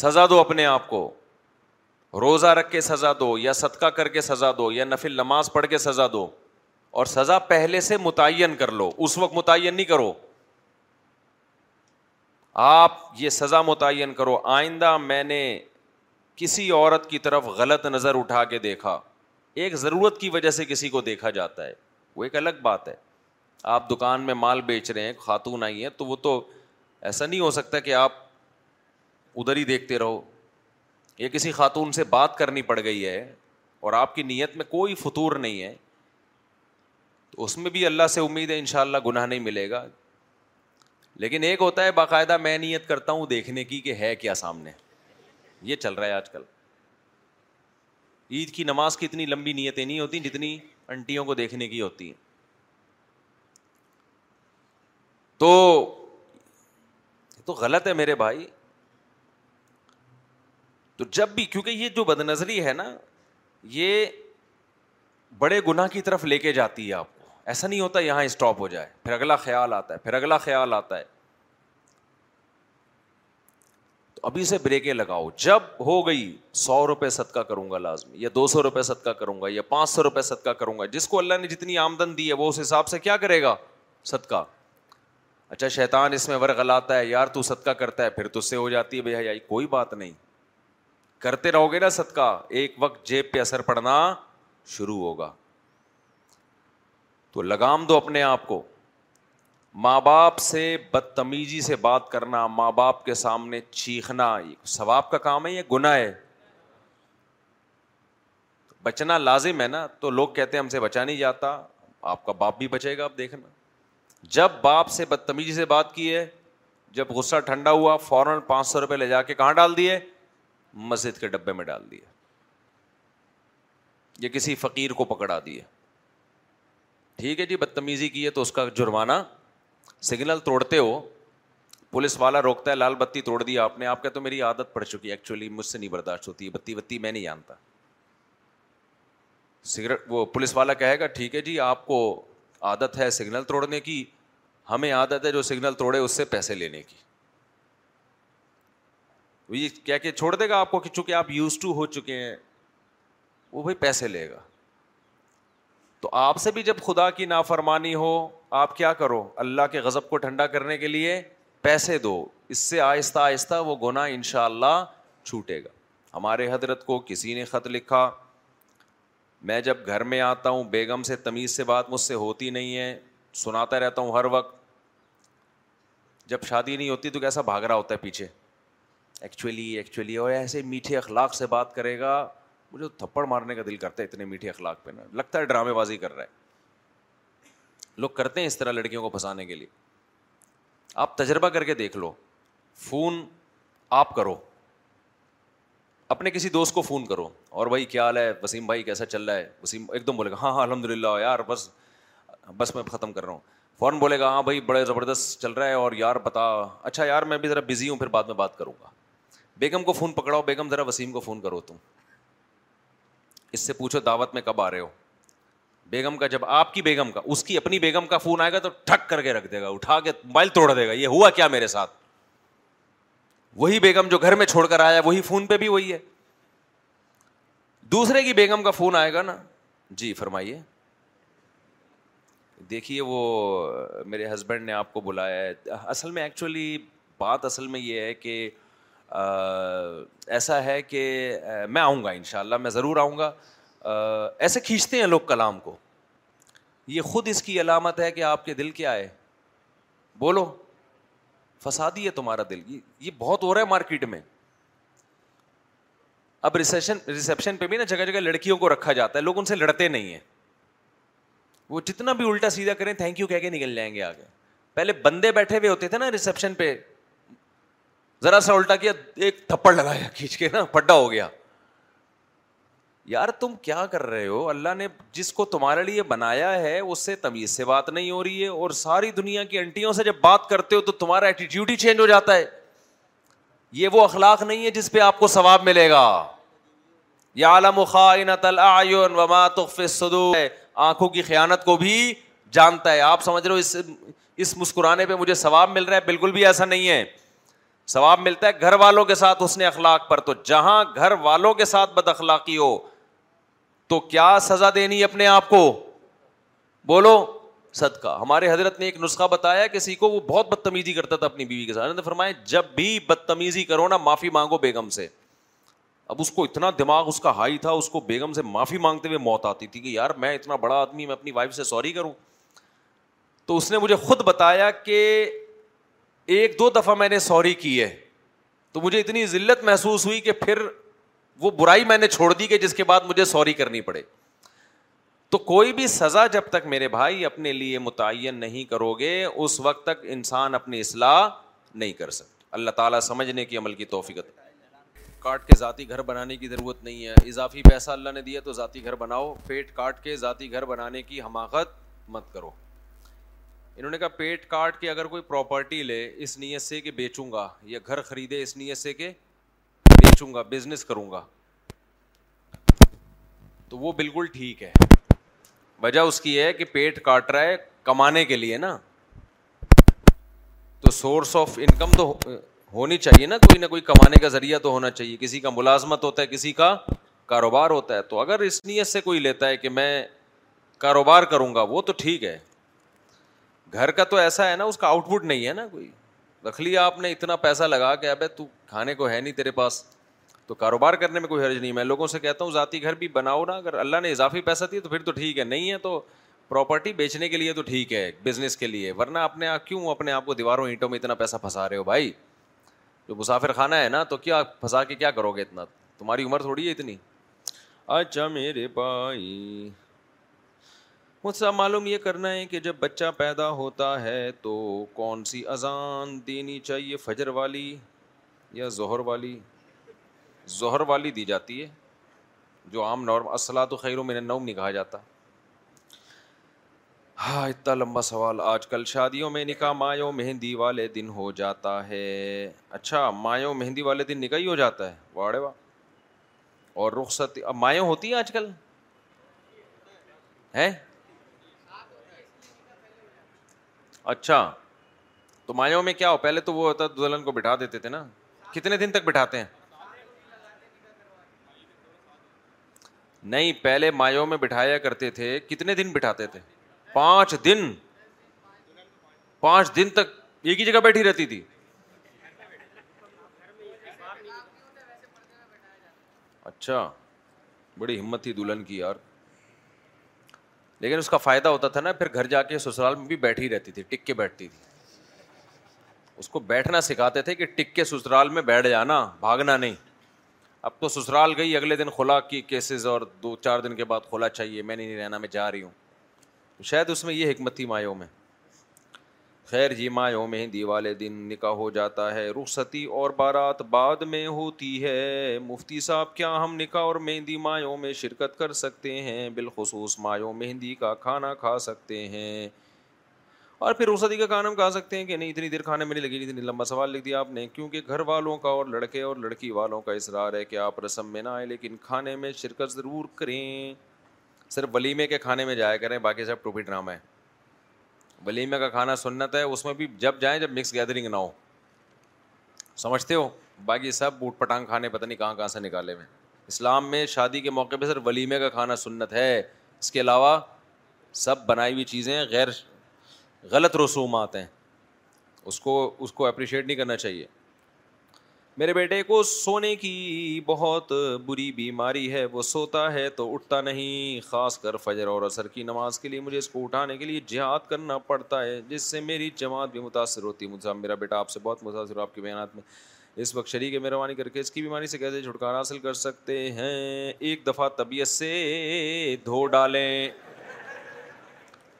سزا دو اپنے آپ کو روزہ رکھ کے سزا دو یا صدقہ کر کے سزا دو یا نفل نماز پڑھ کے سزا دو اور سزا پہلے سے متعین کر لو اس وقت متعین نہیں کرو آپ یہ سزا متعین کرو آئندہ میں نے کسی عورت کی طرف غلط نظر اٹھا کے دیکھا ایک ضرورت کی وجہ سے کسی کو دیکھا جاتا ہے وہ ایک الگ بات ہے آپ دکان میں مال بیچ رہے ہیں خاتون آئی ہیں تو وہ تو ایسا نہیں ہو سکتا کہ آپ ادھر ہی دیکھتے رہو یہ کسی خاتون سے بات کرنی پڑ گئی ہے اور آپ کی نیت میں کوئی فطور نہیں ہے تو اس میں بھی اللہ سے امید ہے ان شاء اللہ گناہ نہیں ملے گا لیکن ایک ہوتا ہے باقاعدہ میں نیت کرتا ہوں دیکھنے کی کہ ہے کیا سامنے یہ چل رہا ہے آج کل عید کی نماز کی اتنی لمبی نیتیں نہیں ہوتی جتنی انٹیوں کو دیکھنے کی ہوتی ہیں تو غلط ہے میرے بھائی تو جب بھی کیونکہ یہ جو بد نظری ہے نا یہ بڑے گناہ کی طرف لے کے جاتی ہے آپ کو ایسا نہیں ہوتا یہاں اسٹاپ ہو جائے پھر اگلا خیال آتا ہے پھر اگلا خیال آتا ہے تو ابھی سے بریکیں لگاؤ جب ہو گئی سو روپئے صدقہ کروں گا لازمی یا دو سو روپئے کروں گا یا پانچ سو روپئے کروں گا جس کو اللہ نے جتنی آمدن دی ہے وہ اس حساب سے کیا کرے گا صدقہ اچھا شیطان اس میں ور گلا ہے یار تو صدقہ کرتا ہے پھر تو اس سے ہو جاتی ہے حیائی کوئی بات نہیں کرتے رہو گے نا صدقہ ایک وقت جیب پہ اثر پڑنا شروع ہوگا تو لگام دو اپنے آپ کو ماں باپ سے بدتمیزی سے بات کرنا ماں باپ کے سامنے چیخنا یہ ثواب کا کام ہے یا گناہ ہے بچنا لازم ہے نا تو لوگ کہتے ہیں ہم سے بچا نہیں جاتا آپ کا باپ بھی بچے گا آپ دیکھنا جب باپ سے بدتمیزی سے بات کی ہے جب غصہ ٹھنڈا ہوا فوراً پانچ سو روپئے لے جا کے کہاں ڈال دیے مسجد کے ڈبے میں ڈال دیے یا کسی فقیر کو پکڑا دیے ٹھیک ہے جی بدتمیزی کی ہے تو اس کا جرمانہ سگنل توڑتے ہو پولیس والا روکتا ہے لال بتی توڑ دی آپ نے آپ تو میری عادت پڑ چکی ہے ایکچولی مجھ سے نہیں برداشت ہوتی ہے بتی بتی میں نہیں جانتا سگریٹ وہ پولیس والا کہے گا ٹھیک ہے جی آپ کو عادت ہے سگنل توڑنے کی ہمیں عادت ہے جو سگنل توڑے اس سے پیسے لینے کی یہ چھوڑ دے گا آپ کو کہ چونکہ آپ یوز ٹو ہو چکے ہیں وہ بھائی پیسے لے گا تو آپ سے بھی جب خدا کی نافرمانی ہو آپ کیا کرو اللہ کے غضب کو ٹھنڈا کرنے کے لیے پیسے دو اس سے آہستہ آہستہ وہ گناہ ان شاء اللہ چھوٹے گا ہمارے حضرت کو کسی نے خط لکھا میں جب گھر میں آتا ہوں بیگم سے تمیز سے بات مجھ سے ہوتی نہیں ہے سناتا رہتا ہوں ہر وقت جب شادی نہیں ہوتی تو کیسا بھاگ رہا ہوتا ہے پیچھے ایکچولی ایکچولی اور ایسے میٹھے اخلاق سے بات کرے گا مجھے تو تھپڑ مارنے کا دل کرتا ہے اتنے میٹھے اخلاق پہ نا لگتا ہے ڈرامے بازی کر رہا ہے لوگ کرتے ہیں اس طرح لڑکیوں کو پھنسانے کے لیے آپ تجربہ کر کے دیکھ لو فون آپ کرو اپنے کسی دوست کو فون کرو اور بھائی کیا حال ہے وسیم بھائی کیسا چل رہا ہے وسیم ایک دم بولے گا ہاں ہاں الحمد للہ یار بس بس میں ختم کر رہا ہوں فوراً بولے گا ہاں بھائی بڑے زبردست چل رہا ہے اور یار پتا اچھا یار میں بھی ذرا بزی ہوں پھر بعد میں بات کروں گا بیگم کو فون پکڑاؤ بیگم ذرا وسیم کو فون کرو تم اس سے پوچھو دعوت میں کب آ رہے ہو بیگم کا جب آپ کی بیگم کا اس کی اپنی بیگم کا فون آئے گا تو ٹھک کر کے رکھ دے گا اٹھا کے موبائل توڑ دے گا یہ ہوا کیا میرے ساتھ وہی بیگم جو گھر میں چھوڑ کر آیا وہی فون پہ بھی وہی ہے دوسرے کی بیگم کا فون آئے گا نا جی فرمائیے دیکھیے وہ میرے ہسبینڈ نے آپ کو بلایا ہے اصل میں ایکچولی بات اصل میں یہ ہے کہ ایسا ہے کہ میں آؤں گا شاء اللہ میں ضرور آؤں گا ایسے کھینچتے ہیں لوگ کلام کو یہ خود اس کی علامت ہے کہ آپ کے دل کیا ہے بولو فسادی ہے تمہارا دل یہ بہت ہو رہا ہے مارکیٹ میں اب ریسیپشن ریسیپشن پہ بھی نا جگہ جگہ لڑکیوں کو رکھا جاتا ہے لوگ ان سے لڑتے نہیں ہیں وہ جتنا بھی الٹا سیدھا کریں تھینک یو کہہ کے نکل جائیں گے آگے پہلے بندے بیٹھے ہوئے ہوتے تھے نا ریسیپشن پہ ذرا سا الٹا کیا ایک تھپڑ لگایا کھینچ کے نا پڈا ہو گیا یار تم کیا کر رہے ہو اللہ نے جس کو تمہارے لیے بنایا ہے اس سے تمیز سے بات نہیں ہو رہی ہے اور ساری دنیا کی انٹیوں سے جب بات کرتے ہو تو تمہارا ایٹیٹیوڈ ہی چینج ہو جاتا ہے یہ وہ اخلاق نہیں ہے جس پہ آپ کو ثواب ملے گا یا عالم خاط آنکھوں کی خیانت کو بھی جانتا ہے آپ سمجھ رہے ہو اس اس مسکرانے پہ مجھے ثواب مل رہا ہے بالکل بھی ایسا نہیں ہے ثواب ملتا ہے گھر والوں کے ساتھ اس نے اخلاق پر تو جہاں گھر والوں کے ساتھ بد اخلاقی ہو تو کیا سزا دینی اپنے آپ کو بولو سد کا ہمارے حضرت نے ایک نسخہ بتایا کسی کو وہ بہت بدتمیزی کرتا تھا اپنی بیوی کے ساتھ نے فرمایا جب بھی بدتمیزی کرو نا معافی مانگو بیگم سے اب اس کو اتنا دماغ اس کا ہائی تھا اس کو بیگم سے معافی مانگتے ہوئے موت آتی تھی کہ یار میں اتنا بڑا آدمی میں اپنی وائف سے سوری کروں تو اس نے مجھے خود بتایا کہ ایک دو دفعہ میں نے سوری کی ہے تو مجھے اتنی ذلت محسوس ہوئی کہ پھر وہ برائی میں نے چھوڑ دی کہ جس کے بعد مجھے سوری کرنی پڑے تو کوئی بھی سزا جب تک میرے بھائی اپنے لیے متعین نہیں کرو گے اس وقت تک انسان اپنی اصلاح نہیں کر سکتا اللہ تعالیٰ سمجھنے کی عمل کی توفیقت کاٹ کے ذاتی گھر بنانے کی ضرورت نہیں ہے اضافی پیسہ اللہ نے دیا تو ذاتی گھر بناؤ پیٹ کاٹ کے ذاتی گھر بنانے کی حماقت مت کرو انہوں نے کہا پیٹ کاٹ کے اگر کوئی پراپرٹی لے اس نیت سے کہ بیچوں گا یا گھر خریدے اس نیت سے کہ بیچوں گا بزنس کروں گا تو وہ بالکل ٹھیک ہے وجہ اس کی ہے کہ پیٹ کاٹ رہا ہے کمانے کے لیے نا تو سورس آف انکم تو ہونی چاہیے نا کوئی نہ کوئی کمانے کا ذریعہ تو ہونا چاہیے کسی کا ملازمت ہوتا ہے کسی کا کاروبار ہوتا ہے تو اگر اس نیت سے کوئی لیتا ہے کہ میں کاروبار کروں گا وہ تو ٹھیک ہے گھر کا تو ایسا ہے نا اس کا آؤٹ پٹ نہیں ہے نا کوئی رکھ لیا آپ نے اتنا پیسہ لگا کہ ابے تو کھانے کو ہے نہیں تیرے پاس تو کاروبار کرنے میں کوئی حرج نہیں میں لوگوں سے کہتا ہوں ذاتی گھر بھی بناؤ نا اگر اللہ نے اضافی پیسہ دیا تو پھر تو ٹھیک ہے نہیں ہے تو پراپرٹی بیچنے کے لیے تو ٹھیک ہے بزنس کے لیے ورنہ اپنے آپ کیوں اپنے آپ کو دیواروں اینٹوں میں اتنا پیسہ پھنسا رہے ہو بھائی جو مسافر خانہ ہے نا تو کیا پھنسا کے کیا کرو گے اتنا تمہاری عمر تھوڑی ہے اتنی اچھا میرے بھائی مجھ سے معلوم یہ کرنا ہے کہ جب بچہ پیدا ہوتا ہے تو کون سی اذان دینی چاہیے فجر والی یا ظہر والی ظہر والی دی جاتی ہے جو عام نارم اصلاح تو خیروں میں نوم نہیں کہا جاتا ہاں اتنا لمبا سوال آج کل شادیوں میں نکاح مایو مہندی والے دن ہو جاتا ہے اچھا مایو مہندی والے دن نکاح ہی ہو جاتا ہے واڑے واہ اور رخصت اب مایو ہوتی ہے آج کل ہے اچھا تو مایاؤں میں کیا ہو پہلے تو وہ ہوتا دلہن کو بٹھا دیتے تھے نا کتنے دن تک بٹھاتے ہیں نہیں پہلے مایاؤں میں بٹھایا کرتے تھے کتنے دن بٹھاتے تھے پانچ دن پانچ دن تک ایک ہی جگہ بیٹھی رہتی تھی اچھا بڑی ہمت تھی دلہن کی یار لیکن اس کا فائدہ ہوتا تھا نا پھر گھر جا کے سسرال میں بھی بیٹھی رہتی تھی ٹک کے بیٹھتی تھی اس کو بیٹھنا سکھاتے تھے کہ ٹک کے سسرال میں بیٹھ جانا بھاگنا نہیں اب تو سسرال گئی اگلے دن کھلا کی کیسز اور دو چار دن کے بعد کھلا چاہیے میں نہیں رہنا میں جا رہی ہوں شاید اس میں یہ حکمت تھی مایوں میں خیر جی مایو مہندی والے دن نکاح ہو جاتا ہے رخصتی اور بارات بعد میں ہوتی ہے مفتی صاحب کیا ہم نکاح اور مہندی مایوں میں شرکت کر سکتے ہیں بالخصوص مایوں مہندی کا کھانا کھا سکتے ہیں اور پھر رخصتی کا کھانا ہم کھا سکتے ہیں کہ نہیں اتنی دیر کھانے میں نہیں لگی گی اتنی لمبا سوال لکھ دیا آپ نے کیونکہ گھر والوں کا اور لڑکے اور لڑکی والوں کا اصرار ہے کہ آپ رسم میں نہ آئیں لیکن کھانے میں شرکت ضرور کریں صرف ولیمے کے کھانے میں جایا کریں باقی سب ٹوپی ڈرامہ ہے ولیمے کا کھانا سنت ہے اس میں بھی جب جائیں جب مکس گیدرنگ نہ ہو سمجھتے ہو باقی سب بوٹ پٹانگ کھانے پتہ نہیں کہاں کہاں سے نکالے ہوئے اسلام میں شادی کے موقع پہ صرف ولیمے کا کھانا سنت ہے اس کے علاوہ سب بنائی ہوئی چیزیں غیر غلط رسومات ہیں اس کو اس کو اپریشیٹ نہیں کرنا چاہیے میرے بیٹے کو سونے کی بہت بری بیماری ہے وہ سوتا ہے تو اٹھتا نہیں خاص کر فجر اور عصر کی نماز کے لیے مجھے اس کو اٹھانے کے لیے جہاد کرنا پڑتا ہے جس سے میری جماعت بھی متاثر ہوتی ہے مجھے میرا بیٹا آپ سے بہت متاثر ہو آپ کے بیانات میں اس وقت شریک مہربانی کر کے اس کی بیماری سے کیسے چھٹکارا حاصل کر سکتے ہیں ایک دفعہ طبیعت سے دھو ڈالیں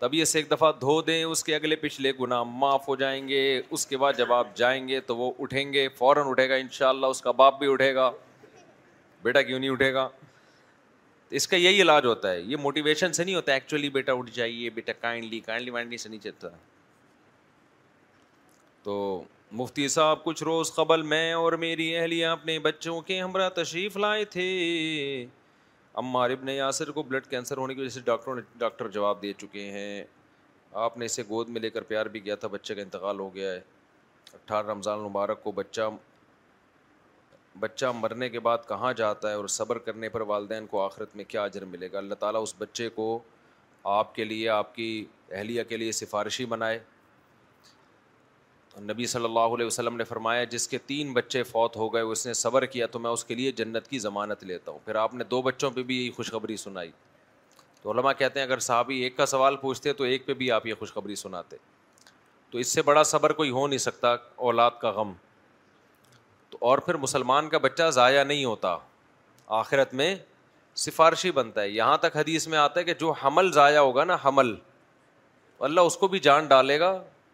طبیعت سے ایک دفعہ دھو دیں اس کے اگلے پچھلے گناہ معاف ہو جائیں گے اس کے بعد جب آپ جائیں گے تو وہ اٹھیں گے فوراً اٹھے گا ان شاء اللہ نہیں اٹھے گا اس کا یہی علاج ہوتا ہے یہ موٹیویشن سے نہیں ہوتا ایکچولی بیٹا اٹھ جائیے بیٹا کائنڈلی کائنڈلی مائنڈلی سے نہیں چلتا تو مفتی صاحب کچھ روز قبل میں اور میری اہلیہ اپنے بچوں کے ہمراہ تشریف لائے تھے عمار ابن یاسر کو بلڈ کینسر ہونے کی وجہ سے ڈاکٹروں نے ڈاکٹر جواب دے چکے ہیں آپ نے اسے گود میں لے کر پیار بھی کیا تھا بچے کا انتقال ہو گیا ہے اٹھارہ رمضان المبارک کو بچہ بچہ مرنے کے بعد کہاں جاتا ہے اور صبر کرنے پر والدین کو آخرت میں کیا اجر ملے گا اللہ تعالیٰ اس بچے کو آپ کے لیے آپ کی اہلیہ کے لیے سفارشی بنائے نبی صلی اللہ علیہ وسلم نے فرمایا جس کے تین بچے فوت ہو گئے اس نے صبر کیا تو میں اس کے لیے جنت کی ضمانت لیتا ہوں پھر آپ نے دو بچوں پہ بھی یہی خوشخبری سنائی تو علماء کہتے ہیں اگر صحابی ایک کا سوال پوچھتے تو ایک پہ بھی آپ یہ خوشخبری سناتے تو اس سے بڑا صبر کوئی ہو نہیں سکتا اولاد کا غم تو اور پھر مسلمان کا بچہ ضائع نہیں ہوتا آخرت میں سفارشی بنتا ہے یہاں تک حدیث میں آتا ہے کہ جو حمل ضائع ہوگا نا حمل اللہ اس کو بھی جان ڈالے گا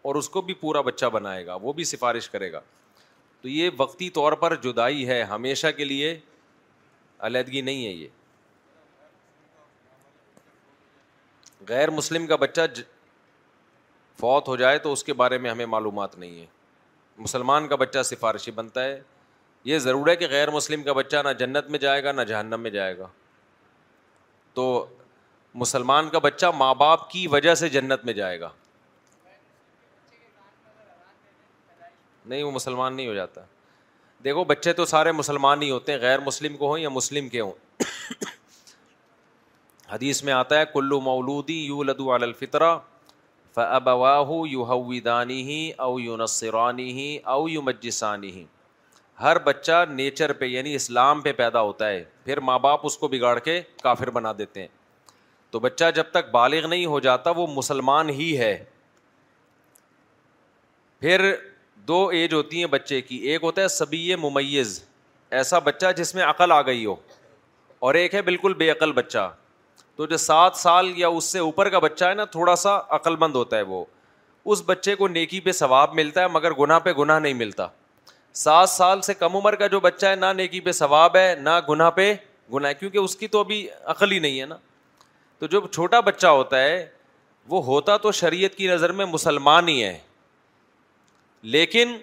اور اس کو بھی پورا بچہ بنائے گا وہ بھی سفارش کرے گا تو یہ وقتی طور پر جدائی ہے ہمیشہ کے لیے علیحدگی نہیں ہے یہ غیر مسلم کا بچہ ج... فوت ہو جائے تو اس کے بارے میں ہمیں معلومات نہیں ہے مسلمان کا بچہ سفارشی بنتا ہے یہ ضرور ہے کہ غیر مسلم کا بچہ نہ جنت میں جائے گا نہ جہنم میں جائے گا تو مسلمان کا بچہ ماں باپ کی وجہ سے جنت میں جائے گا نہیں وہ مسلمان نہیں ہو جاتا دیکھو بچے تو سارے مسلمان ہی ہوتے ہیں غیر مسلم کو ہوں یا مسلم کے ہوں حدیث میں آتا ہے کلو مولودی یو لدو الفطرہ واہ یو ہودانی ہی او یو نسرانی ہی او یو مجسانی ہی ہر بچہ نیچر پہ یعنی اسلام پہ پیدا ہوتا ہے پھر ماں باپ اس کو بگاڑ کے کافر بنا دیتے ہیں تو بچہ جب تک بالغ نہیں ہو جاتا وہ مسلمان ہی ہے پھر دو ایج ہوتی ہیں بچے کی ایک ہوتا ہے سبی ممیز ایسا بچہ جس میں عقل آ گئی ہو اور ایک ہے بالکل بے عقل بچہ تو جو سات سال یا اس سے اوپر کا بچہ ہے نا تھوڑا سا عقل مند ہوتا ہے وہ اس بچے کو نیکی پہ ثواب ملتا ہے مگر گناہ پہ گناہ نہیں ملتا سات سال سے کم عمر کا جو بچہ ہے نہ نیکی پہ ثواب ہے نہ گناہ پہ گناہ ہے کیونکہ اس کی تو ابھی عقل ہی نہیں ہے نا تو جو چھوٹا بچہ ہوتا ہے وہ ہوتا تو شریعت کی نظر میں مسلمان ہی ہے لیکن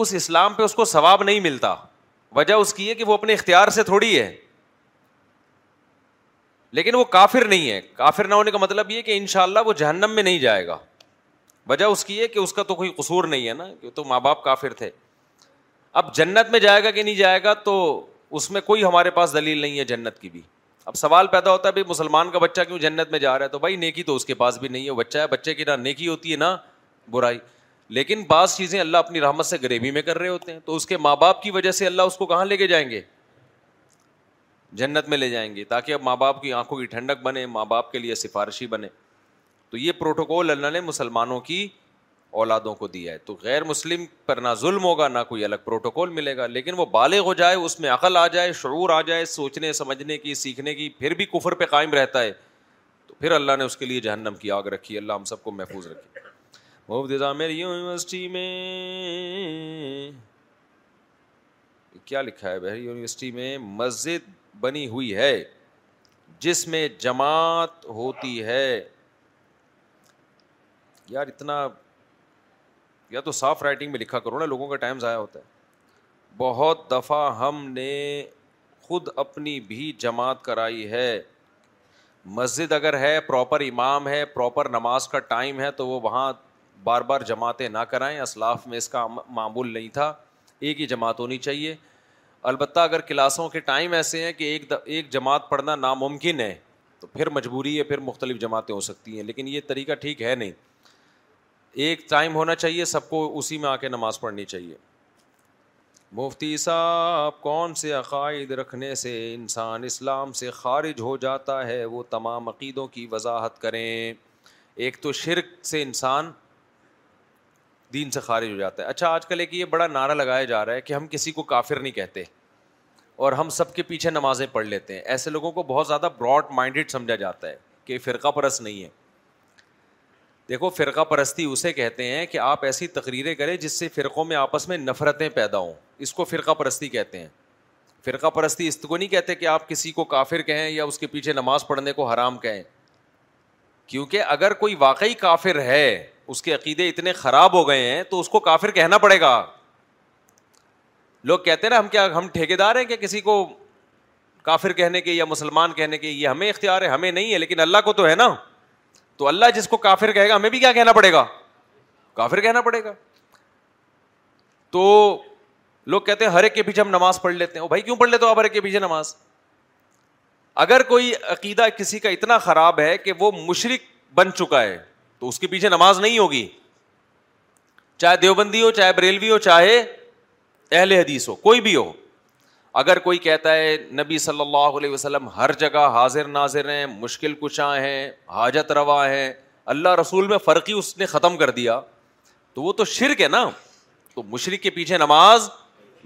اس اسلام پہ اس کو ثواب نہیں ملتا وجہ اس کی ہے کہ وہ اپنے اختیار سے تھوڑی ہے لیکن وہ کافر نہیں ہے کافر نہ ہونے کا مطلب یہ کہ ان شاء اللہ وہ جہنم میں نہیں جائے گا وجہ اس کی ہے کہ اس کا تو کوئی قصور نہیں ہے نا کہ تو ماں باپ کافر تھے اب جنت میں جائے گا کہ نہیں جائے گا تو اس میں کوئی ہمارے پاس دلیل نہیں ہے جنت کی بھی اب سوال پیدا ہوتا ہے بھائی مسلمان کا بچہ کیوں جنت میں جا رہا ہے تو بھائی نیکی تو اس کے پاس بھی نہیں ہے بچہ ہے بچے کی نہ نیکی ہوتی ہے نہ برائی لیکن بعض چیزیں اللہ اپنی رحمت سے غریبی میں کر رہے ہوتے ہیں تو اس کے ماں باپ کی وجہ سے اللہ اس کو کہاں لے کے جائیں گے جنت میں لے جائیں گے تاکہ اب ماں باپ کی آنکھوں کی ٹھنڈک بنے ماں باپ کے لیے سفارشی بنے تو یہ پروٹوکول اللہ نے مسلمانوں کی اولادوں کو دیا ہے تو غیر مسلم پر نہ ظلم ہوگا نہ کوئی الگ پروٹوکول ملے گا لیکن وہ بالغ ہو جائے اس میں عقل آ جائے شعور آ جائے سوچنے سمجھنے کی سیکھنے کی پھر بھی کفر پہ قائم رہتا ہے تو پھر اللہ نے اس کے لیے جہنم کی آگ رکھی اللہ ہم سب کو محفوظ رکھے مبتدا میری یونیورسٹی میں کیا لکھا ہے بحری یونیورسٹی میں مسجد بنی ہوئی ہے جس میں جماعت ہوتی ہے یار اتنا یا تو صاف رائٹنگ میں لکھا کرو نا لوگوں کا ٹائم ضائع ہوتا ہے بہت دفعہ ہم نے خود اپنی بھی جماعت کرائی ہے مسجد اگر ہے پراپر امام ہے پراپر نماز کا ٹائم ہے تو وہ وہاں بار بار جماعتیں نہ کرائیں اسلاف میں اس کا معمول نہیں تھا ایک ہی جماعت ہونی چاہیے البتہ اگر کلاسوں کے ٹائم ایسے ہیں کہ ایک ایک جماعت پڑھنا ناممکن ہے تو پھر مجبوری ہے پھر مختلف جماعتیں ہو سکتی ہیں لیکن یہ طریقہ ٹھیک ہے نہیں ایک ٹائم ہونا چاہیے سب کو اسی میں آ کے نماز پڑھنی چاہیے مفتی صاحب کون سے عقائد رکھنے سے انسان اسلام سے خارج ہو جاتا ہے وہ تمام عقیدوں کی وضاحت کریں ایک تو شرک سے انسان دین سے خارج ہو جاتا ہے اچھا آج کل ایک یہ بڑا نعرہ لگایا جا رہا ہے کہ ہم کسی کو کافر نہیں کہتے اور ہم سب کے پیچھے نمازیں پڑھ لیتے ہیں ایسے لوگوں کو بہت زیادہ براڈ مائنڈیڈ سمجھا جاتا ہے کہ فرقہ پرست نہیں ہے دیکھو فرقہ پرستی اسے کہتے ہیں کہ آپ ایسی تقریریں کریں جس سے فرقوں میں آپس میں نفرتیں پیدا ہوں اس کو فرقہ پرستی کہتے ہیں فرقہ پرستی اس کو نہیں کہتے کہ آپ کسی کو کافر کہیں یا اس کے پیچھے نماز پڑھنے کو حرام کہیں کیونکہ اگر کوئی واقعی کافر ہے اس کے عقیدے اتنے خراب ہو گئے ہیں تو اس کو کافر کہنا پڑے گا لوگ کہتے ہیں نا ہم کیا ہم دار ہیں کہ کسی کو کافر کہنے کے یا مسلمان کہنے کے یہ ہمیں اختیار ہے ہمیں نہیں ہے لیکن اللہ کو تو ہے نا تو اللہ جس کو کافر کہے گا ہمیں بھی کیا کہنا پڑے گا کافر کہنا پڑے گا تو لوگ کہتے ہیں ہر ایک کے پیچھے ہم نماز پڑھ لیتے ہیں بھائی کیوں پڑھ لیتے ہو ہر ایک کے پیچھے نماز اگر کوئی عقیدہ کسی کا اتنا خراب ہے کہ وہ مشرق بن چکا ہے تو اس کے پیچھے نماز نہیں ہوگی چاہے دیوبندی ہو چاہے بریلوی ہو چاہے اہل حدیث ہو کوئی بھی ہو اگر کوئی کہتا ہے نبی صلی اللہ علیہ وسلم ہر جگہ حاضر ناظر ہیں مشکل کشاں ہیں حاجت روا ہیں اللہ رسول میں فرقی اس نے ختم کر دیا تو وہ تو شرک ہے نا تو مشرق کے پیچھے نماز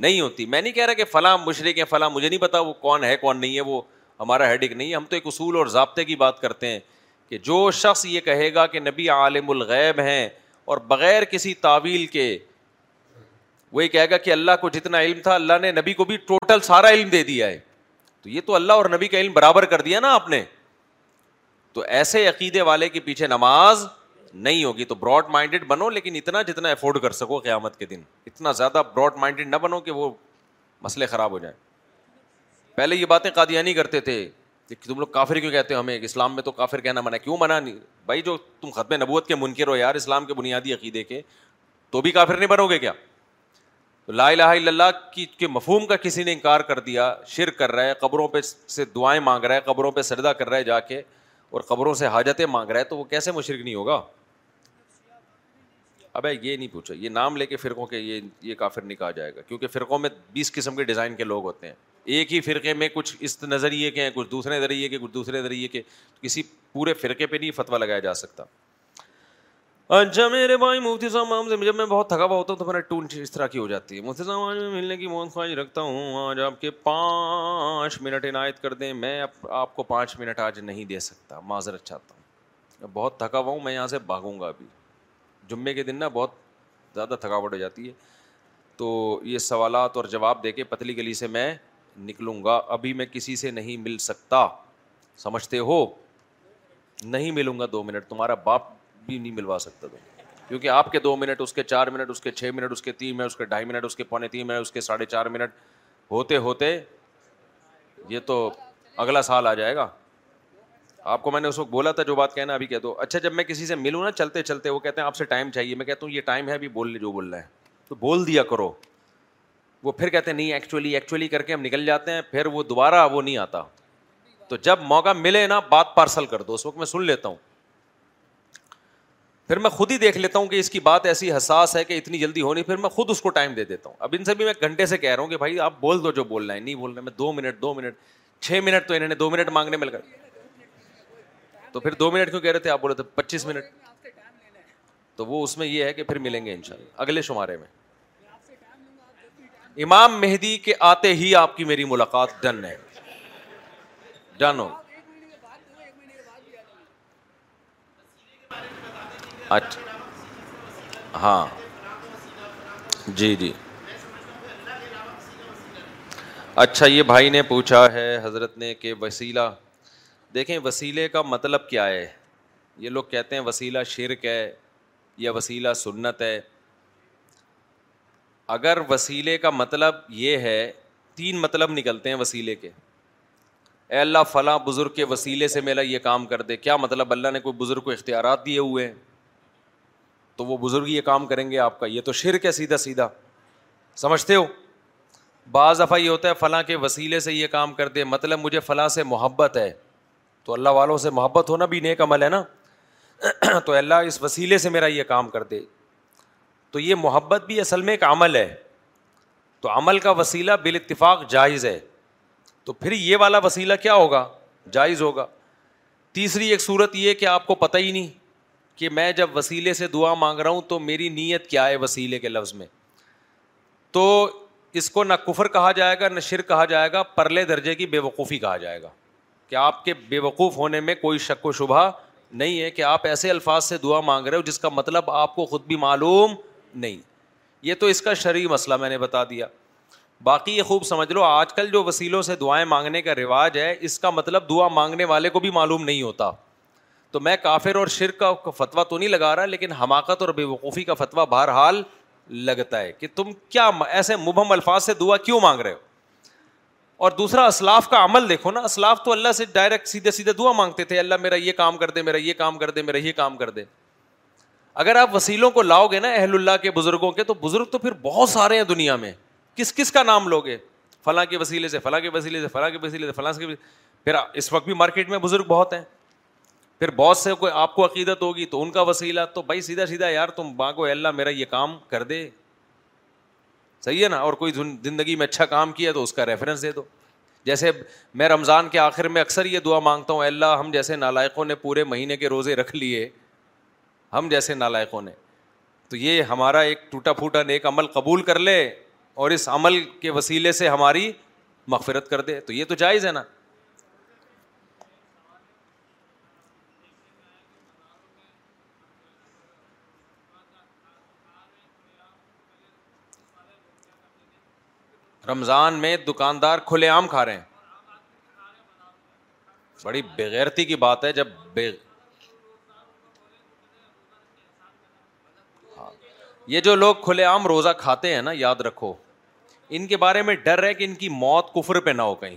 نہیں ہوتی میں نہیں کہہ رہا کہ فلاں مشرق ہیں فلاں مجھے نہیں پتا وہ کون ہے کون نہیں ہے وہ ہمارا ہیڈک نہیں ہے ہم تو ایک اصول اور ضابطے کی بات کرتے ہیں کہ جو شخص یہ کہے گا کہ نبی عالم الغیب ہیں اور بغیر کسی تعویل کے وہی کہے گا کہ اللہ کو جتنا علم تھا اللہ نے نبی کو بھی ٹوٹل سارا علم دے دیا ہے تو یہ تو اللہ اور نبی کا علم برابر کر دیا نا آپ نے تو ایسے عقیدے والے کے پیچھے نماز نہیں ہوگی تو براڈ مائنڈیڈ بنو لیکن اتنا جتنا افورڈ کر سکو قیامت کے دن اتنا زیادہ براڈ مائنڈیڈ نہ بنو کہ وہ مسئلے خراب ہو جائیں پہلے یہ باتیں قادیانی کرتے تھے تم لوگ کافر کیوں کہتے ہو ہمیں اسلام میں تو کافر کہنا منع کیوں منع نہیں بھائی جو تم ختم نبوت کے منکر ہو یار اسلام کے بنیادی عقیدے کے تو بھی کافر نہیں بنو گے کیا تو لا الہ الا اللہ کی کے مفہوم کا کسی نے انکار کر دیا شر کر رہا ہے قبروں پہ سے دعائیں مانگ رہا ہے قبروں پہ سردا کر رہا ہے جا کے اور قبروں سے حاجتیں مانگ رہا ہے تو وہ کیسے مشرق نہیں ہوگا ابے یہ نہیں پوچھا یہ نام لے کے فرقوں کے یہ یہ کافر نہیں کہا جائے گا کیونکہ فرقوں میں بیس قسم کے ڈیزائن کے لوگ ہوتے ہیں ایک ہی فرقے میں کچھ اس نظریے کے ہیں کچھ دوسرے نظریے کے کچھ دوسرے نظریے کے کسی پورے فرقے پہ نہیں فتویٰ لگایا جا سکتا اچھا میرے بھائی مفتی صاحب مام سے جب میں بہت تھکا ہوا ہوتا ہوں تو میرا ٹون اس طرح کی ہو جاتی ہے مفتی صاحب آج میں ملنے کی خواہش رکھتا ہوں آج آپ کے پانچ منٹ عنایت کر دیں میں آپ کو پانچ منٹ آج نہیں دے سکتا معذرت چاہتا ہوں بہت تھکا ہوا ہوں میں یہاں سے بھاگوں گا ابھی جمعے کے دن نا بہت زیادہ تھکاوٹ ہو جاتی ہے تو یہ سوالات اور جواب دے کے پتلی گلی سے میں نکلوں گا ابھی میں کسی سے نہیں مل سکتا سمجھتے ہو نہیں ملوں گا دو منٹ تمہارا باپ بھی نہیں ملوا سکتا کیونکہ آپ کے دو منٹ اس کے چار منٹ اس کے چھ منٹ اس کے تین منٹ اس کے ڈھائی منٹ اس کے پونے تین منٹ اس کے ساڑھے چار منٹ ہوتے ہوتے یہ تو اگلا سال آ جائے گا آپ کو میں نے اس وقت بولا تھا جو بات کہنا ابھی کہہ دو اچھا جب میں کسی سے ملوں نا چلتے چلتے وہ کہتے ہیں آپ سے ٹائم چاہیے میں کہتا ہوں یہ ٹائم ہے ابھی لے جو بولنا ہے تو بول دیا کرو وہ پھر کہتے ہیں نہیں ایکچولی ایکچولی کر کے ہم نکل جاتے ہیں پھر وہ دوبارہ وہ نہیں آتا تو جب موقع ملے نا بات پارسل کر دو اس وقت میں سن لیتا ہوں پھر میں خود ہی دیکھ لیتا ہوں کہ اس کی بات ایسی حساس ہے کہ اتنی جلدی ہونی پھر میں خود اس کو ٹائم دے دیتا ہوں اب ان سے بھی میں گھنٹے سے کہہ رہا ہوں کہ بھائی آپ بول دو جو بولنا ہے نہیں بولنا میں دو منٹ دو منٹ چھ منٹ تو انہوں نے دو منٹ مانگنے میں لگا تو پھر دو منٹ کیوں کہہ رہے تھے آپ بولے تھے پچیس منٹ تو وہ اس میں یہ ہے کہ پھر ملیں گے ان شاء اللہ اگلے شمارے میں امام مہدی کے آتے ہی آپ کی میری ملاقات ڈن ہے ڈن ہو اچھا ہاں جی جی اچھا یہ بھائی نے پوچھا ہے حضرت نے کہ وسیلہ دیکھیں وسیلے کا مطلب کیا ہے یہ لوگ کہتے ہیں وسیلہ شرک ہے یا وسیلہ سنت ہے اگر وسیلے کا مطلب یہ ہے تین مطلب نکلتے ہیں وسیلے کے اے اللہ فلاں بزرگ کے وسیلے سے میرا یہ کام کر دے کیا مطلب اللہ نے کوئی بزرگ کو اختیارات دیے ہوئے ہیں تو وہ بزرگ یہ کام کریں گے آپ کا یہ تو شرک ہے سیدھا سیدھا سمجھتے ہو بعض دفعہ یہ ہوتا ہے فلاں کے وسیلے سے یہ کام کر دے مطلب مجھے فلاں سے محبت ہے تو اللہ والوں سے محبت ہونا بھی نیک عمل ہے نا تو اللہ اس وسیلے سے میرا یہ کام کر دے تو یہ محبت بھی اصل میں ایک عمل ہے تو عمل کا وسیلہ بال اتفاق جائز ہے تو پھر یہ والا وسیلہ کیا ہوگا جائز ہوگا تیسری ایک صورت یہ کہ آپ کو پتہ ہی نہیں کہ میں جب وسیلے سے دعا مانگ رہا ہوں تو میری نیت کیا ہے وسیلے کے لفظ میں تو اس کو نہ کفر کہا جائے گا نہ شر کہا جائے گا پرلے درجے کی بے وقوفی کہا جائے گا کہ آپ کے بے وقوف ہونے میں کوئی شک و شبہ نہیں ہے کہ آپ ایسے الفاظ سے دعا مانگ رہے ہو جس کا مطلب آپ کو خود بھی معلوم نہیں یہ تو اس کا شرعی مسئلہ میں نے بتا دیا باقی یہ خوب سمجھ لو آج کل جو وسیلوں سے دعائیں مانگنے کا رواج ہے اس کا مطلب دعا مانگنے والے کو بھی معلوم نہیں ہوتا تو میں کافر اور شرک کا فتویٰ تو نہیں لگا رہا لیکن حماقت اور بے وقوفی کا فتویٰ بہرحال لگتا ہے کہ تم کیا ایسے مبہم الفاظ سے دعا کیوں مانگ رہے ہو اور دوسرا اسلاف کا عمل دیکھو نا اسلاف تو اللہ سے ڈائریکٹ سیدھے سیدھے دعا مانگتے تھے اللہ میرا یہ کام کر دے میرا یہ کام کر دے میرا یہ کام کر دے اگر آپ وسیلوں کو لاؤ گے نا اہل اللہ کے بزرگوں کے تو بزرگ تو پھر بہت سارے ہیں دنیا میں کس کس کا نام لوگے فلاں کے وسیلے سے فلاں کے وسیلے سے فلاں کے وسیلے سے فلاں کے پھر اس وقت بھی مارکیٹ میں بزرگ بہت ہیں پھر بہت سے کوئی آپ کو عقیدت ہوگی تو ان کا وسیلہ تو بھائی سیدھا سیدھا یار تم باقو اللہ میرا یہ کام کر دے صحیح ہے نا اور کوئی زندگی میں اچھا کام کیا تو اس کا ریفرنس دے دو جیسے میں رمضان کے آخر میں اکثر یہ دعا مانگتا ہوں اللہ ہم جیسے نالائقوں نے پورے مہینے کے روزے رکھ لیے ہم جیسے نالائقوں نے تو یہ ہمارا ایک ٹوٹا پھوٹا نیک عمل قبول کر لے اور اس عمل کے وسیلے سے ہماری مغفرت کر دے تو یہ تو جائز ہے نا رمضان میں دکاندار کھلے عام کھا رہے ہیں بڑی بغیرتی کی بات ہے جب بے یہ جو لوگ کھلے عام روزہ کھاتے ہیں نا یاد رکھو ان کے بارے میں ڈر ہے کہ ان کی موت کفر پہ نہ ہو کہیں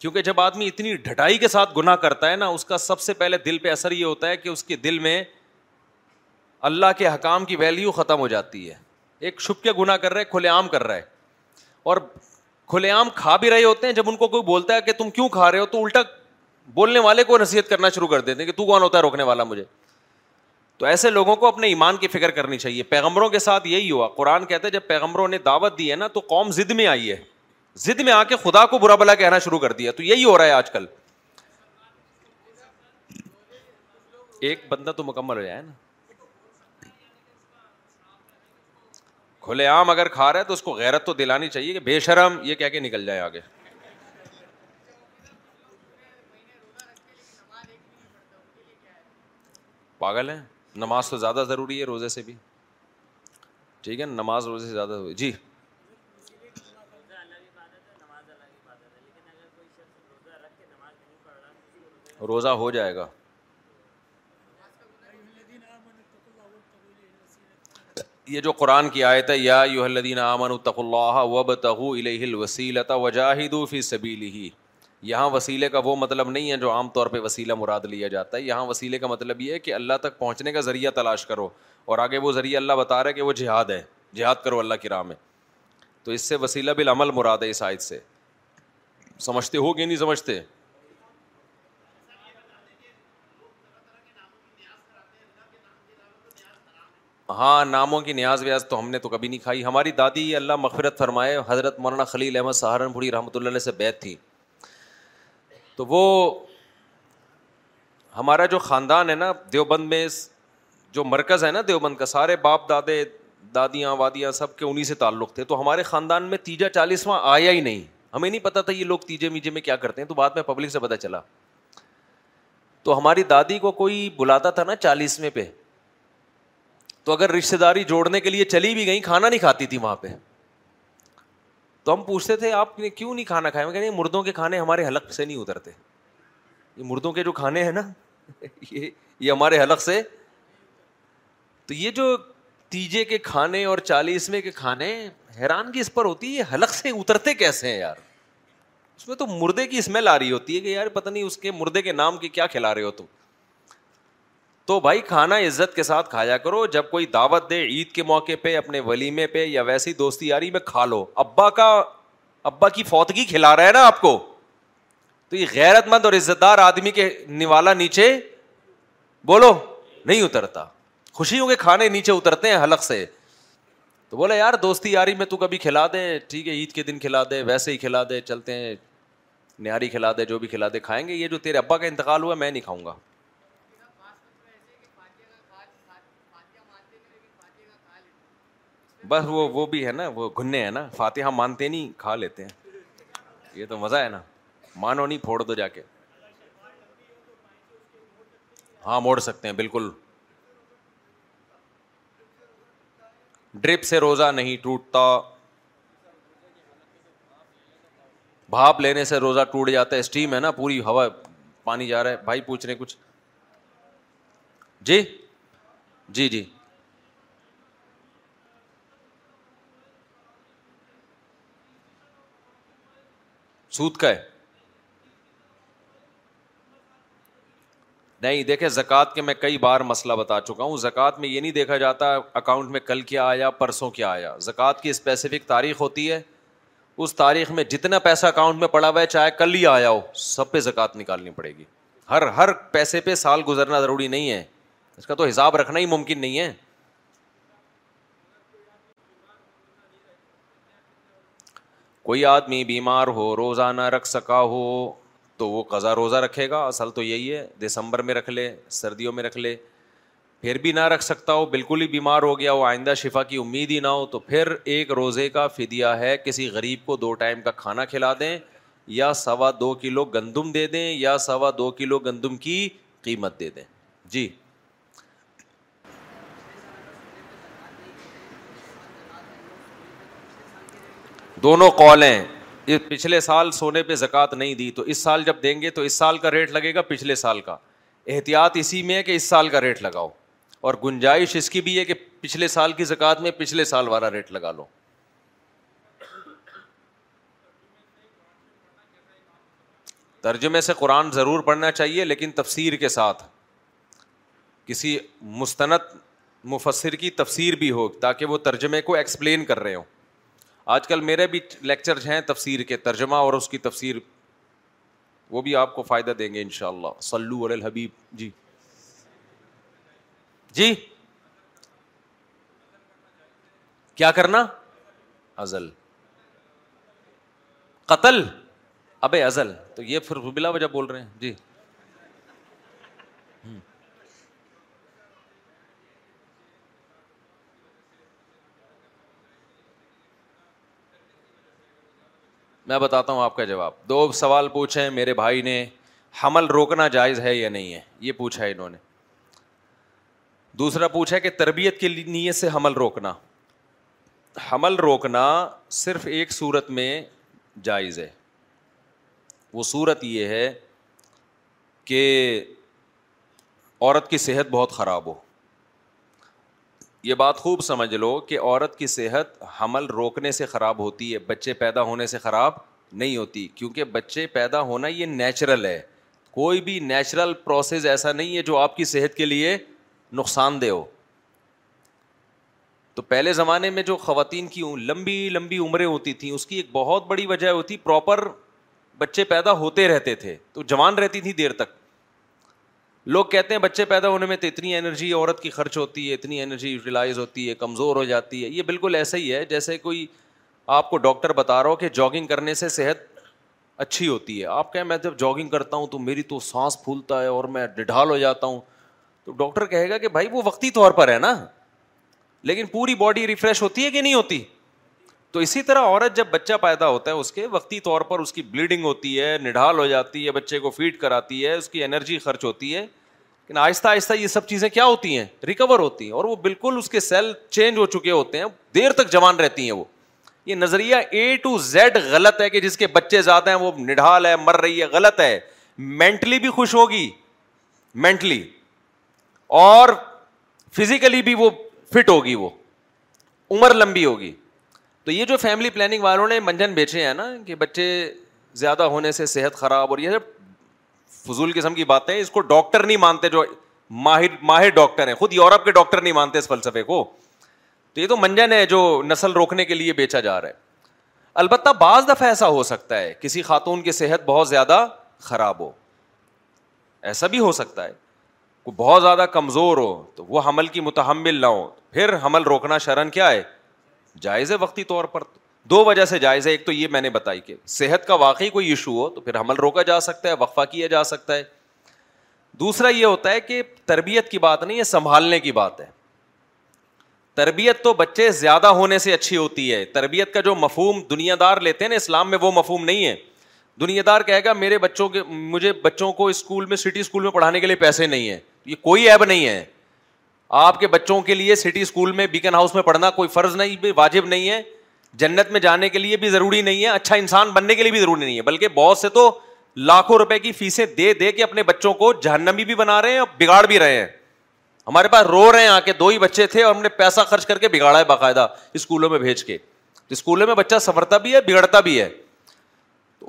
کیونکہ جب آدمی اتنی ڈھٹائی کے ساتھ گناہ کرتا ہے نا اس کا سب سے پہلے دل پہ اثر یہ ہوتا ہے کہ اس کے دل میں اللہ کے حکام کی ویلیو ختم ہو جاتی ہے ایک چھپ کے گناہ کر رہا ہے کھلے عام کر رہا ہے اور کھلے عام کھا بھی رہے ہوتے ہیں جب ان کو کوئی بولتا ہے کہ تم کیوں کھا رہے ہو تو الٹا بولنے والے کو نصیحت کرنا شروع کر دیتے ہیں کہ تو کون ہوتا ہے روکنے والا مجھے تو ایسے لوگوں کو اپنے ایمان کی فکر کرنی چاہیے پیغمبروں کے ساتھ یہی ہوا قرآن کہتے ہے جب پیغمبروں نے دعوت دی ہے نا تو قوم زد میں آئی ہے زد میں آ کے خدا کو برا بلا کہنا شروع کر دیا تو یہی ہو رہا ہے آج کل ایک بندہ تو مکمل ہو جائے نا کھلے عام اگر کھا رہا ہے تو اس کو غیرت تو دلانی چاہیے کہ بے شرم یہ کہہ کے نکل جائے آگے پاگل ہیں نماز تو زیادہ ضروری ہے روزے سے بھی ٹھیک ہے نماز روزے سے زیادہ جی روزہ ہو جائے گا یہ جو قرآن کی آیت ہے یا یو الدین امن الطق اللہ وب تہ الہ الوسیلتا وجاہدو فی صبیلی یہاں وسیلے کا وہ مطلب نہیں ہے جو عام طور پہ وسیلہ مراد لیا جاتا ہے یہاں وسیلے کا مطلب یہ ہے کہ اللہ تک پہنچنے کا ذریعہ تلاش کرو اور آگے وہ ذریعہ اللہ بتا رہا ہے کہ وہ جہاد ہے جہاد کرو اللہ کی راہ میں تو اس سے وسیلہ بالعمل مراد ہے اس آیت سے سمجھتے ہو کہ نہیں سمجھتے ہاں ناموں کی نیاز ویاز تو ہم نے تو کبھی نہیں کھائی ہماری دادی اللہ مغفرت فرمائے حضرت مولانا خلیل احمد سہارنپوری رحمۃ اللہ علیہ سے بیت تھی تو وہ ہمارا جو خاندان ہے نا دیوبند میں جو مرکز ہے نا دیوبند کا سارے باپ دادے دادیاں وادیاں سب کے انہیں سے تعلق تھے تو ہمارے خاندان میں تیجا چالیسواں آیا ہی نہیں ہمیں نہیں پتا تھا یہ لوگ تیجے میجے میں کیا کرتے ہیں تو بعد میں پبلک سے پتا چلا تو ہماری دادی کو کوئی بلاتا تھا نا چالیسویں پہ تو اگر رشتے داری جوڑنے کے لیے چلی بھی گئی کھانا نہیں کھاتی تھی وہاں پہ تو ہم پوچھتے تھے آپ نے کیوں نہیں کھانا کھایا میں ہیں مردوں کے کھانے ہمارے حلق سے نہیں اترتے یہ مردوں کے جو کھانے ہیں نا یہ ہمارے حلق سے تو یہ جو تیجے کے کھانے اور چالیسویں کے کھانے حیران کی اس پر ہوتی ہے یہ حلق سے اترتے کیسے ہیں یار اس میں تو مردے کی اسمیل آ رہی ہوتی ہے کہ یار پتہ نہیں اس کے مردے کے نام کے کیا کھلا رہے ہو تم تو بھائی کھانا عزت کے ساتھ کھایا کرو جب کوئی دعوت دے عید کے موقع پہ اپنے ولیمے پہ یا ویسی دوستی یاری میں کھا لو ابا کا ابا کی فوتگی کھلا رہا ہے نا آپ کو تو یہ غیرت مند اور عزت دار آدمی کے نوالا نیچے بولو نہیں اترتا خوشی ہوں کہ کھانے نیچے اترتے ہیں حلق سے تو بولا یار دوستی یاری میں تو کبھی کھلا دے ٹھیک ہے عید کے دن کھلا دے ویسے ہی کھلا دے چلتے ہیں نہاری کھلا دے جو بھی کھلا دے کھائیں گے یہ جو تیرے ابا کا انتقال ہوا میں نہیں کھاؤں گا بس وہ وہ بھی ہے نا وہ ہیں نا فاتحہ مانتے نہیں کھا لیتے ہیں یہ تو مزہ ہے نا مانو نہیں پھوڑ دو جا کے ہاں موڑ سکتے ہیں بالکل ڈرپ سے روزہ نہیں ٹوٹتا بھاپ لینے سے روزہ ٹوٹ جاتا ہے اسٹیم ہے نا پوری ہوا پانی جا رہا ہے بھائی پوچھ رہے کچھ جی جی جی سود کا ہے نہیں دیکھے زکوٰۃ کے میں کئی بار مسئلہ بتا چکا ہوں زکوات میں یہ نہیں دیکھا جاتا اکاؤنٹ میں کل کیا آیا پرسوں کیا آیا زکوات کی اسپیسیفک تاریخ ہوتی ہے اس تاریخ میں جتنا پیسہ اکاؤنٹ میں پڑا ہوا ہے چاہے کل ہی آیا ہو سب پہ زکوٰۃ نکالنی پڑے گی ہر ہر پیسے پہ سال گزرنا ضروری نہیں ہے اس کا تو حساب رکھنا ہی ممکن نہیں ہے کوئی آدمی بیمار ہو روزہ نہ رکھ سکا ہو تو وہ قضا روزہ رکھے گا اصل تو یہی ہے دسمبر میں رکھ لے سردیوں میں رکھ لے پھر بھی نہ رکھ سکتا ہو بالکل ہی بیمار ہو گیا ہو آئندہ شفا کی امید ہی نہ ہو تو پھر ایک روزے کا فدیہ ہے کسی غریب کو دو ٹائم کا کھانا کھلا دیں یا سوا دو کلو گندم دے دیں یا سوا دو کلو گندم کی قیمت دے دیں جی دونوں قولیں پچھلے سال سونے پہ زکوٰۃ نہیں دی تو اس سال جب دیں گے تو اس سال کا ریٹ لگے گا پچھلے سال کا احتیاط اسی میں ہے کہ اس سال کا ریٹ لگاؤ اور گنجائش اس کی بھی ہے کہ پچھلے سال کی زکوٰۃ میں پچھلے سال والا ریٹ لگا لو ترجمے سے قرآن ضرور پڑھنا چاہیے لیکن تفسیر کے ساتھ کسی مستند مفسر کی تفسیر بھی ہو تاکہ وہ ترجمے کو ایکسپلین کر رہے ہوں آج کل میرے بھی لیکچر ہیں تفسیر کے ترجمہ اور اس کی تفسیر وہ بھی آپ کو فائدہ دیں گے ان شاء اللہ سلو الحبیب حبیب جی جی کیا کرنا ازل قتل ابے ازل تو یہ پھر بلا وجہ بول رہے ہیں جی میں بتاتا ہوں آپ کا جواب دو سوال پوچھے ہیں میرے بھائی نے حمل روکنا جائز ہے یا نہیں ہے یہ پوچھا ہے انہوں نے دوسرا پوچھا کہ تربیت کے نیت سے حمل روکنا حمل روکنا صرف ایک صورت میں جائز ہے وہ صورت یہ ہے کہ عورت کی صحت بہت خراب ہو یہ بات خوب سمجھ لو کہ عورت کی صحت حمل روکنے سے خراب ہوتی ہے بچے پیدا ہونے سے خراب نہیں ہوتی کیونکہ بچے پیدا ہونا یہ نیچرل ہے کوئی بھی نیچرل پروسیس ایسا نہیں ہے جو آپ کی صحت کے لیے نقصان دہ ہو تو پہلے زمانے میں جو خواتین کی لمبی لمبی عمریں ہوتی تھیں اس کی ایک بہت بڑی وجہ ہوتی پراپر بچے پیدا ہوتے رہتے تھے تو جوان رہتی تھیں دیر تک لوگ کہتے ہیں بچے پیدا ہونے میں تو اتنی انرجی عورت کی خرچ ہوتی ہے اتنی انرجی یوٹیلائز ہوتی ہے کمزور ہو جاتی ہے یہ بالکل ایسا ہی ہے جیسے کوئی آپ کو ڈاکٹر بتا رہا ہو کہ جاگنگ کرنے سے صحت اچھی ہوتی ہے آپ کہیں میں جب جاگنگ کرتا ہوں تو میری تو سانس پھولتا ہے اور میں ڈھال ہو جاتا ہوں تو ڈاکٹر کہے گا کہ بھائی وہ وقتی طور پر ہے نا لیکن پوری باڈی ریفریش ہوتی ہے کہ نہیں ہوتی تو اسی طرح عورت جب بچہ پیدا ہوتا ہے اس کے وقتی طور پر اس کی بلیڈنگ ہوتی ہے نڈھال ہو جاتی ہے بچے کو فیڈ کراتی ہے اس کی انرجی خرچ ہوتی ہے لیکن آہستہ آہستہ یہ سب چیزیں کیا ہوتی ہیں ریکور ہوتی ہیں اور وہ بالکل اس کے سیل چینج ہو چکے ہوتے ہیں دیر تک جوان رہتی ہیں وہ یہ نظریہ اے ٹو زیڈ غلط ہے کہ جس کے بچے زیادہ ہیں وہ نڈھال ہے مر رہی ہے غلط ہے مینٹلی بھی خوش ہوگی مینٹلی اور فزیکلی بھی وہ فٹ ہوگی وہ عمر لمبی ہوگی تو یہ جو فیملی پلاننگ والوں نے منجن بیچے ہیں نا کہ بچے زیادہ ہونے سے صحت خراب اور یہ فضول قسم کی باتیں اس کو ڈاکٹر نہیں مانتے جو ماہر ماہر ڈاکٹر ہیں خود یورپ کے ڈاکٹر نہیں مانتے اس فلسفے کو تو یہ تو منجن ہے جو نسل روکنے کے لیے بیچا جا رہا ہے البتہ بعض دفعہ ایسا ہو سکتا ہے کسی خاتون کی صحت بہت زیادہ خراب ہو ایسا بھی ہو سکتا ہے کوئی بہت زیادہ کمزور ہو تو وہ حمل کی متحمل نہ ہو پھر حمل روکنا شرن کیا ہے جائز ہے وقتی طور پر دو وجہ سے جائز ہے ایک تو یہ میں نے بتائی کہ صحت کا واقعی کوئی ایشو ہو تو پھر حمل روکا جا سکتا ہے وقفہ کیا جا سکتا ہے دوسرا یہ ہوتا ہے کہ تربیت کی بات نہیں ہے سنبھالنے کی بات ہے تربیت تو بچے زیادہ ہونے سے اچھی ہوتی ہے تربیت کا جو مفہوم دنیا دار لیتے ہیں نا اسلام میں وہ مفہوم نہیں ہے دنیا دار کہے گا میرے بچوں کے مجھے بچوں کو اسکول میں سٹی اسکول میں پڑھانے کے لیے پیسے نہیں ہیں یہ کوئی ایب نہیں ہے آپ کے بچوں کے لیے سٹی اسکول میں بیکن ہاؤس میں پڑھنا کوئی فرض نہیں واجب نہیں ہے جنت میں جانے کے لیے بھی ضروری نہیں ہے اچھا انسان بننے کے لیے بھی ضروری نہیں ہے بلکہ بہت سے تو لاکھوں روپے کی فیسیں دے دے کے اپنے بچوں کو جہنمی بھی بنا رہے ہیں اور بگاڑ بھی رہے ہیں ہمارے پاس رو رہے ہیں آ کے دو ہی بچے تھے اور ہم نے پیسہ خرچ کر کے بگاڑا ہے باقاعدہ اسکولوں میں بھیج کے اسکولوں میں بچہ سنورتا بھی ہے بگڑتا بھی ہے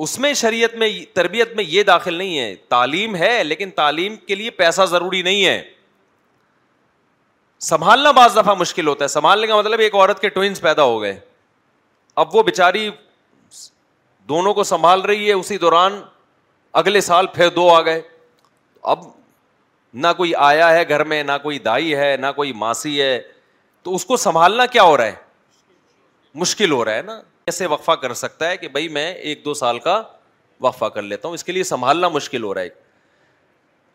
اس میں شریعت میں تربیت میں یہ داخل نہیں ہے تعلیم ہے لیکن تعلیم کے لیے پیسہ ضروری نہیں ہے سنبھالنا بعض دفعہ مشکل ہوتا ہے سنبھالنے کا مطلب ایک عورت کے ٹوئنس پیدا ہو گئے اب وہ بیچاری دونوں کو سنبھال رہی ہے اسی دوران اگلے سال پھر دو آ گئے اب نہ کوئی آیا ہے گھر میں نہ کوئی دائی ہے نہ کوئی ماسی ہے تو اس کو سنبھالنا کیا ہو رہا ہے مشکل ہو رہا ہے نا کیسے وقفہ کر سکتا ہے کہ بھائی میں ایک دو سال کا وقفہ کر لیتا ہوں اس کے لیے سنبھالنا مشکل ہو رہا ہے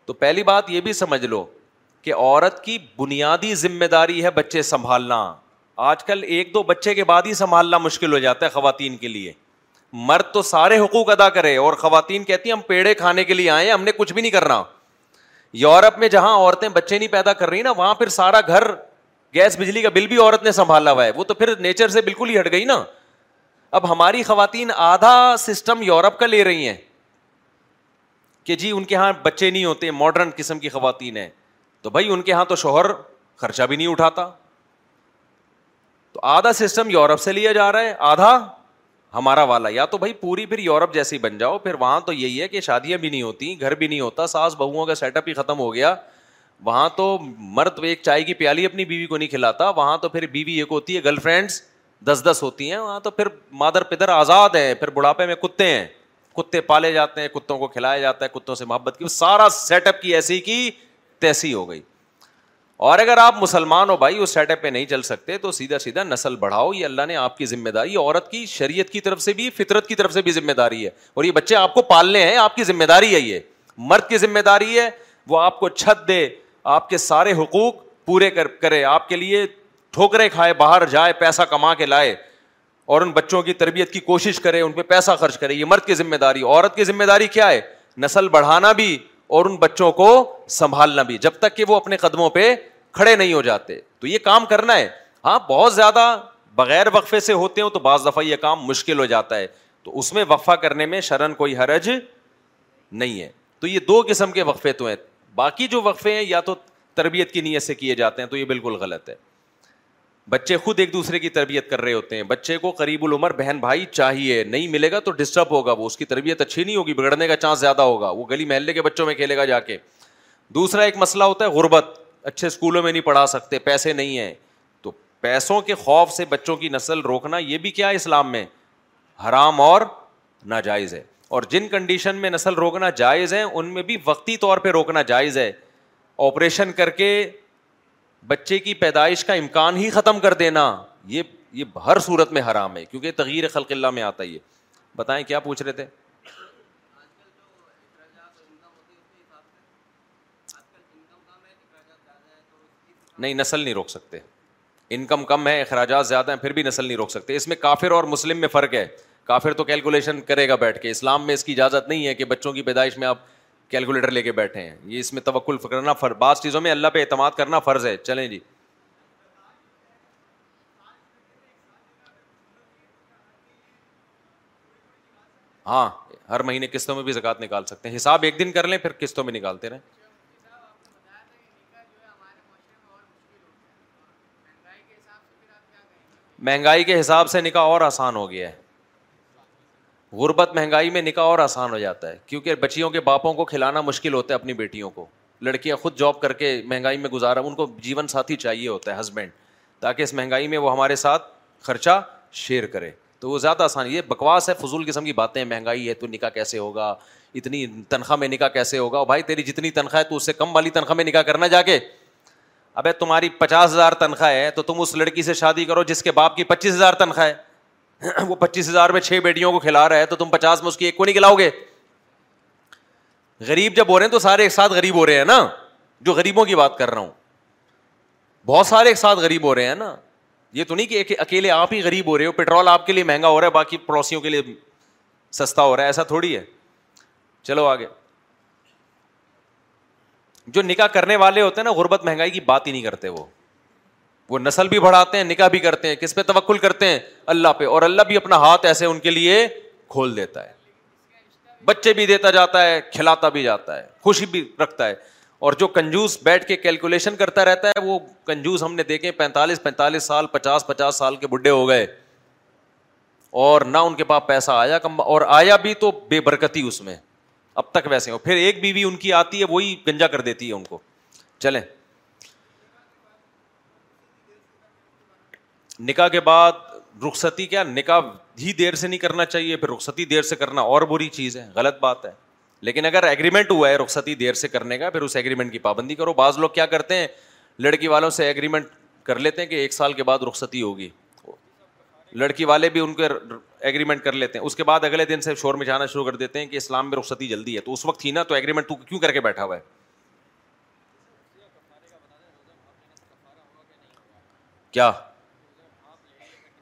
تو پہلی بات یہ بھی سمجھ لو کہ عورت کی بنیادی ذمہ داری ہے بچے سنبھالنا آج کل ایک دو بچے کے بعد ہی سنبھالنا مشکل ہو جاتا ہے خواتین کے لیے مرد تو سارے حقوق ادا کرے اور خواتین کہتی ہیں ہم پیڑے کھانے کے لیے آئے ہم نے کچھ بھی نہیں کرنا یورپ میں جہاں عورتیں بچے نہیں پیدا کر رہی نا وہاں پھر سارا گھر گیس بجلی کا بل بھی عورت نے سنبھالا ہوا ہے وہ تو پھر نیچر سے بالکل ہی ہٹ گئی نا اب ہماری خواتین آدھا سسٹم یورپ کا لے رہی ہیں کہ جی ان کے یہاں بچے نہیں ہوتے ماڈرن قسم کی خواتین ہیں تو بھائی ان کے یہاں تو شوہر خرچہ بھی نہیں اٹھاتا تو آدھا سسٹم یورپ سے لیا جا رہا ہے آدھا ہمارا والا یا تو بھائی پوری پھر یورپ جیسی بن جاؤ پھر وہاں تو یہی ہے کہ شادیاں بھی نہیں ہوتی گھر بھی نہیں ہوتا ساس بہوؤں کا سیٹ اپ ہی ختم ہو گیا وہاں تو مرد ایک چائے کی پیالی اپنی بیوی کو نہیں کھلاتا وہاں تو پھر بیوی ایک ہوتی ہے گرل فرینڈس دس دس ہوتی ہیں وہاں تو پھر مادر پدر آزاد ہیں پھر بڑھاپے میں کتے ہیں کتے پالے جاتے ہیں کتوں کو کھلایا جاتا ہے کتوں سے محبت کی سارا سیٹ اپ کی ایسی کی تیسی ہو گئی اور اگر آپ مسلمان ہو بھائی اس سیٹ اپ پہ نہیں چل سکتے تو سیدھا سیدھا نسل بڑھاؤ یہ اللہ نے آپ کی ذمہ داری عورت کی شریعت کی طرف سے بھی فطرت کی طرف سے بھی ذمہ داری ہے اور یہ بچے آپ کو پالنے ہیں آپ کی ذمہ داری ہے یہ مرد کی ذمہ داری ہے وہ آپ کو چھت دے آپ کے سارے حقوق پورے کر کرے آپ کے لیے ٹھوکرے کھائے باہر جائے پیسہ کما کے لائے اور ان بچوں کی تربیت کی کوشش کرے ان پہ پیسہ خرچ کرے یہ مرد کی ذمہ داری عورت کی ذمہ داری کیا ہے نسل بڑھانا بھی اور ان بچوں کو سنبھالنا بھی جب تک کہ وہ اپنے قدموں پہ کھڑے نہیں ہو جاتے تو یہ کام کرنا ہے ہاں بہت زیادہ بغیر وقفے سے ہوتے ہوں تو بعض دفعہ یہ کام مشکل ہو جاتا ہے تو اس میں وقفہ کرنے میں شرن کوئی حرج نہیں ہے تو یہ دو قسم کے وقفے تو ہیں باقی جو وقفے ہیں یا تو تربیت کی نیت سے کیے جاتے ہیں تو یہ بالکل غلط ہے بچے خود ایک دوسرے کی تربیت کر رہے ہوتے ہیں بچے کو قریب العمر بہن بھائی چاہیے نہیں ملے گا تو ڈسٹرب ہوگا وہ اس کی تربیت اچھی نہیں ہوگی بگڑنے کا چانس زیادہ ہوگا وہ گلی محلے کے بچوں میں کھیلے گا جا کے دوسرا ایک مسئلہ ہوتا ہے غربت اچھے اسکولوں میں نہیں پڑھا سکتے پیسے نہیں ہیں تو پیسوں کے خوف سے بچوں کی نسل روکنا یہ بھی کیا ہے اسلام میں حرام اور ناجائز ہے اور جن کنڈیشن میں نسل روکنا جائز ہے ان میں بھی وقتی طور پہ روکنا جائز ہے آپریشن کر کے بچے کی پیدائش کا امکان ہی ختم کر دینا یہ یہ ہر صورت میں حرام ہے کیونکہ تغیر خلق اللہ میں آتا یہ بتائیں کیا پوچھ رہے تھے نہیں نسل نہیں روک سکتے انکم کم ہے اخراجات زیادہ ہیں پھر بھی نسل نہیں روک سکتے اس میں کافر اور مسلم میں فرق ہے کافر تو کیلکولیشن کرے گا بیٹھ کے اسلام میں اس کی اجازت نہیں ہے کہ بچوں کی پیدائش میں آپ کیلکولیٹر لے کے بیٹھے ہیں یہ اس میں توکل فکرنا فر بعض چیزوں میں اللہ پہ اعتماد کرنا فرض ہے چلیں جی ہاں ہر مہینے قسطوں میں بھی زکوٰۃ نکال سکتے ہیں حساب ایک دن کر لیں پھر قسطوں میں نکالتے رہیں مہنگائی کے حساب سے نکاح اور آسان ہو گیا ہے غربت مہنگائی میں نکاح اور آسان ہو جاتا ہے کیونکہ بچیوں کے باپوں کو کھلانا مشکل ہوتا ہے اپنی بیٹیوں کو لڑکیاں خود جاب کر کے مہنگائی میں گزارا ان کو جیون ساتھی چاہیے ہوتا ہے ہسبینڈ تاکہ اس مہنگائی میں وہ ہمارے ساتھ خرچہ شیئر کرے تو وہ زیادہ آسان یہ بکواس ہے فضول قسم کی باتیں مہنگائی ہے تو نکاح کیسے ہوگا اتنی تنخواہ میں نکاح کیسے ہوگا اور بھائی تیری جتنی تنخواہ ہے تو اس سے کم والی تنخواہ میں نکاح کرنا جا کے ابے تمہاری پچاس ہزار تنخواہ ہے تو تم اس لڑکی سے شادی کرو جس کے باپ کی پچیس ہزار تنخواہ ہے وہ پچیس ہزار میں چھ بیٹیوں کو کھلا رہا ہے تو تم پچاس میں اس کی ایک کو نہیں کھلاؤ گے غریب جب ہو رہے ہیں تو سارے ایک ساتھ غریب ہو رہے ہیں نا جو غریبوں کی بات کر رہا ہوں بہت سارے ایک ساتھ غریب ہو رہے ہیں نا یہ تو نہیں کہ اکیلے آپ ہی غریب ہو رہے ہو پیٹرول آپ کے لیے مہنگا ہو رہا ہے باقی پڑوسیوں کے لیے سستا ہو رہا ہے ایسا تھوڑی ہے چلو آگے جو نکاح کرنے والے ہوتے ہیں نا غربت مہنگائی کی بات ہی نہیں کرتے وہ وہ نسل بھی بڑھاتے ہیں نکاح بھی کرتے ہیں کس پہ توکل کرتے ہیں اللہ پہ اور اللہ بھی اپنا ہاتھ ایسے ان کے لیے کھول دیتا ہے بچے بھی دیتا جاتا ہے کھلاتا بھی جاتا ہے خوشی بھی رکھتا ہے اور جو کنجوس بیٹھ کے کیلکولیشن کرتا رہتا ہے وہ کنجوس ہم نے دیکھے پینتالیس پینتالیس سال پچاس پچاس سال کے بڈھے ہو گئے اور نہ ان کے پاس پیسہ آیا کم اور آیا بھی تو بے برکتی اس میں اب تک ویسے ہو پھر ایک بیوی ان کی آتی ہے وہی گنجا کر دیتی ہے ان کو چلیں نکاح کے بعد رخصتی کیا نکاح ہی دیر سے نہیں کرنا چاہیے پھر رخصتی دیر سے کرنا اور بری چیز ہے غلط بات ہے لیکن اگر ایگریمنٹ ہوا ہے رخصتی دیر سے کرنے کا پھر اس ایگریمنٹ کی پابندی کرو بعض لوگ کیا کرتے ہیں لڑکی والوں سے ایگریمنٹ کر لیتے ہیں کہ ایک سال کے بعد رخصتی ہوگی لڑکی والے بھی ان کے ایگریمنٹ کر لیتے ہیں اس کے بعد اگلے دن سے شور میں جانا شروع کر دیتے ہیں کہ اسلام میں رخصتی جلدی ہے تو اس وقت ہی نا تو ایگریمنٹ تو کیوں کر کے بیٹھا ہوا ہے کیا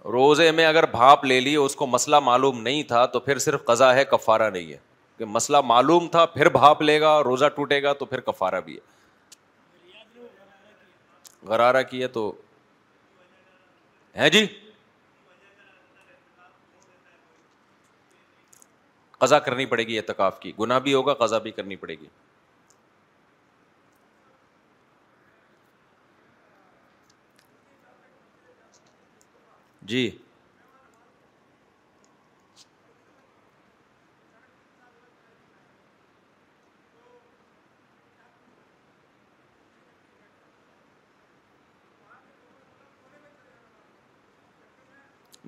روزے میں اگر بھاپ لے لی اس کو مسئلہ معلوم نہیں تھا تو پھر صرف قضا ہے کفارہ نہیں ہے کہ مسئلہ معلوم تھا پھر بھاپ لے گا روزہ ٹوٹے گا تو پھر کفارہ بھی ہے غرارہ کیا تو ہے جی قضا کرنی پڑے گی اعتکاف کی گناہ بھی ہوگا قضا بھی کرنی پڑے گی جی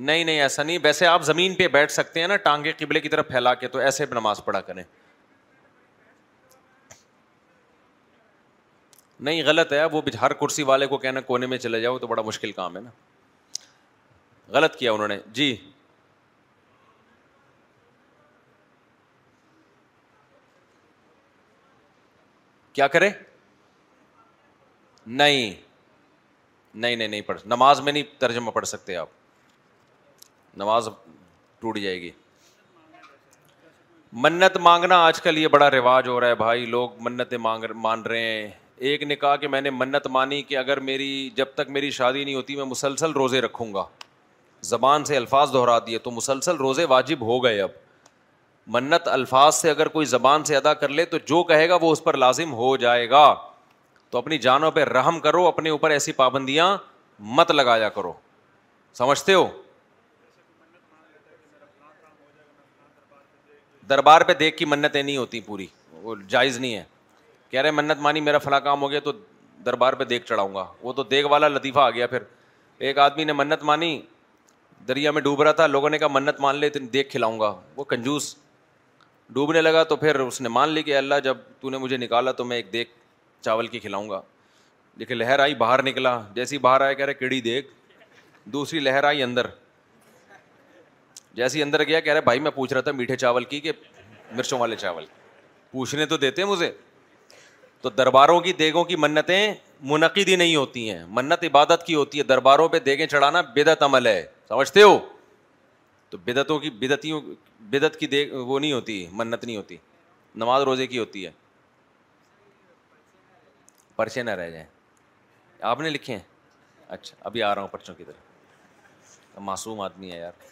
نہیں نہیں ایسا نہیں ویسے آپ زمین پہ بیٹھ سکتے ہیں نا ٹانگے قبلے کی طرف پھیلا کے تو ایسے نماز پڑھا کریں نہیں غلط ہے وہ ہر کرسی والے کو کہنا کونے میں چلے جاؤ تو بڑا مشکل کام ہے نا غلط کیا انہوں نے جی کیا کرے نہیں نہیں نہیں نہیں پڑھ نماز میں نہیں ترجمہ پڑھ سکتے آپ نماز ٹوٹ جائے گی منت مانگنا آج کل یہ بڑا رواج ہو رہا ہے بھائی لوگ منتیں مانگ مان رہے ہیں ایک نے کہا کہ میں نے منت مانی کہ اگر میری جب تک میری شادی نہیں ہوتی میں مسلسل روزے رکھوں گا زبان سے الفاظ دہرا دیے تو مسلسل روزے واجب ہو گئے اب منت الفاظ سے اگر کوئی زبان سے ادا کر لے تو جو کہے گا وہ اس پر لازم ہو جائے گا تو اپنی جانوں پہ رحم کرو اپنے اوپر ایسی پابندیاں مت لگایا کرو سمجھتے ہو دربار پہ دیکھ کی منتیں نہیں ہوتی پوری وہ جائز نہیں ہے کہہ رہے منت مانی میرا فلاں کام ہو گیا تو دربار پہ دیکھ چڑھاؤں گا وہ تو دیکھ والا لطیفہ آ گیا پھر ایک آدمی نے منت مانی دریا میں ڈوب رہا تھا لوگوں نے کہا منت مان لے دیکھ کھلاؤں گا وہ کنجوس ڈوبنے لگا تو پھر اس نے مان لی کہ اللہ جب تو نے مجھے نکالا تو میں ایک دیکھ چاول کی کھلاؤں گا دیکھیے لہر آئی باہر نکلا جیسی باہر آیا کہہ رہے کیڑی دیکھ دوسری لہر آئی اندر جیسے اندر گیا کہہ رہے بھائی میں پوچھ رہا تھا میٹھے چاول کی کہ مرچوں والے چاول پوچھنے تو دیتے مجھے تو درباروں کی دیگوں کی منتیں منعقد ہی نہیں ہوتی ہیں منت عبادت کی ہوتی ہے درباروں پہ دیگیں چڑھانا بےدت عمل ہے سمجھتے ہو تو بدعتوں کی بدعتیوں بدعت کی دیکھ وہ نہیں ہوتی منت نہیں ہوتی نماز روزے کی ہوتی ہے پرچے نہ رہ جائیں آپ نے لکھے ہیں اچھا ابھی آ رہا ہوں پرچوں کی طرف معصوم آدمی ہے یار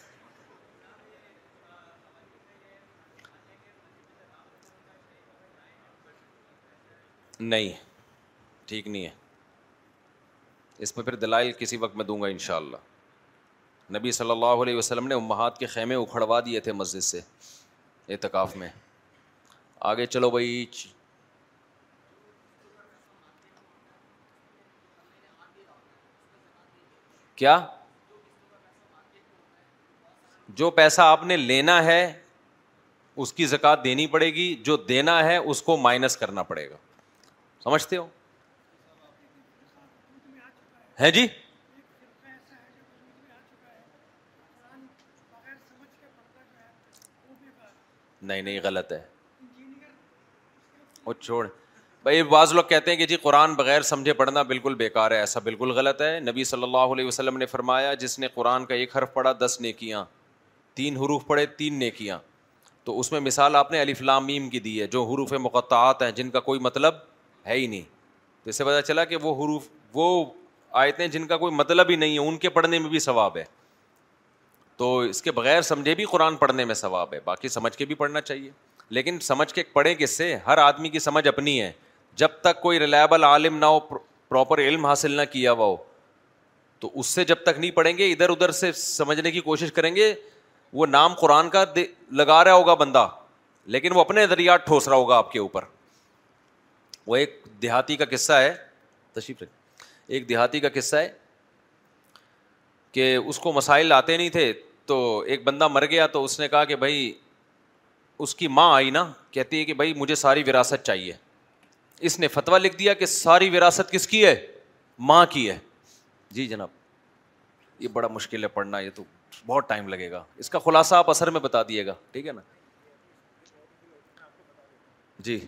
نہیں ٹھیک نہیں ہے اس میں پھر دلائل کسی وقت میں دوں گا انشاءاللہ اللہ نبی صلی اللہ علیہ وسلم نے امہات کے خیمے اکھڑوا دیے تھے مسجد سے اعتکاف میں آگے چلو بھائی کیا جو پیسہ آپ نے لینا ہے اس کی زکات دینی پڑے گی جو دینا ہے اس کو مائنس کرنا پڑے گا سمجھتے ہو ہے جی نہیں نہیں غلط ہے وہ چھوڑ بھائی بعض لوگ کہتے ہیں کہ جی قرآن بغیر سمجھے پڑھنا بالکل بیکار ہے ایسا بالکل غلط ہے نبی صلی اللہ علیہ وسلم نے فرمایا جس نے قرآن کا ایک حرف پڑھا دس نیکیاں تین حروف پڑھے تین نیکیاں تو اس میں مثال آپ نے علی فلام کی دی ہے جو حروف مقطعات ہیں جن کا کوئی مطلب ہے ہی نہیں تو سے پتا چلا کہ وہ حروف وہ آیتیں جن کا کوئی مطلب ہی نہیں ہے ان کے پڑھنے میں بھی ثواب ہے تو اس کے بغیر سمجھے بھی قرآن پڑھنے میں ثواب ہے باقی سمجھ کے بھی پڑھنا چاہیے لیکن سمجھ کے پڑھیں کس سے ہر آدمی کی سمجھ اپنی ہے جب تک کوئی ریلائبل عالم نہ ہو پراپر علم حاصل نہ کیا ہوا ہو تو اس سے جب تک نہیں پڑھیں گے ادھر ادھر سے سمجھنے کی کوشش کریں گے وہ نام قرآن کا لگا رہا ہوگا بندہ لیکن وہ اپنے دریات ٹھوس رہا ہوگا آپ کے اوپر وہ ایک دیہاتی کا قصہ ہے تشریف ایک دیہاتی کا قصہ ہے کہ اس کو مسائل آتے نہیں تھے تو ایک بندہ مر گیا تو اس نے کہا کہ بھائی اس کی ماں آئی نا کہتی ہے کہ بھائی مجھے ساری وراثت چاہیے اس نے فتویٰ لکھ دیا کہ ساری وراثت کس کی ہے ماں کی ہے جی جناب یہ بڑا مشکل ہے پڑھنا یہ تو بہت ٹائم لگے گا اس کا خلاصہ آپ اثر میں بتا دیے گا ٹھیک ہے نا جی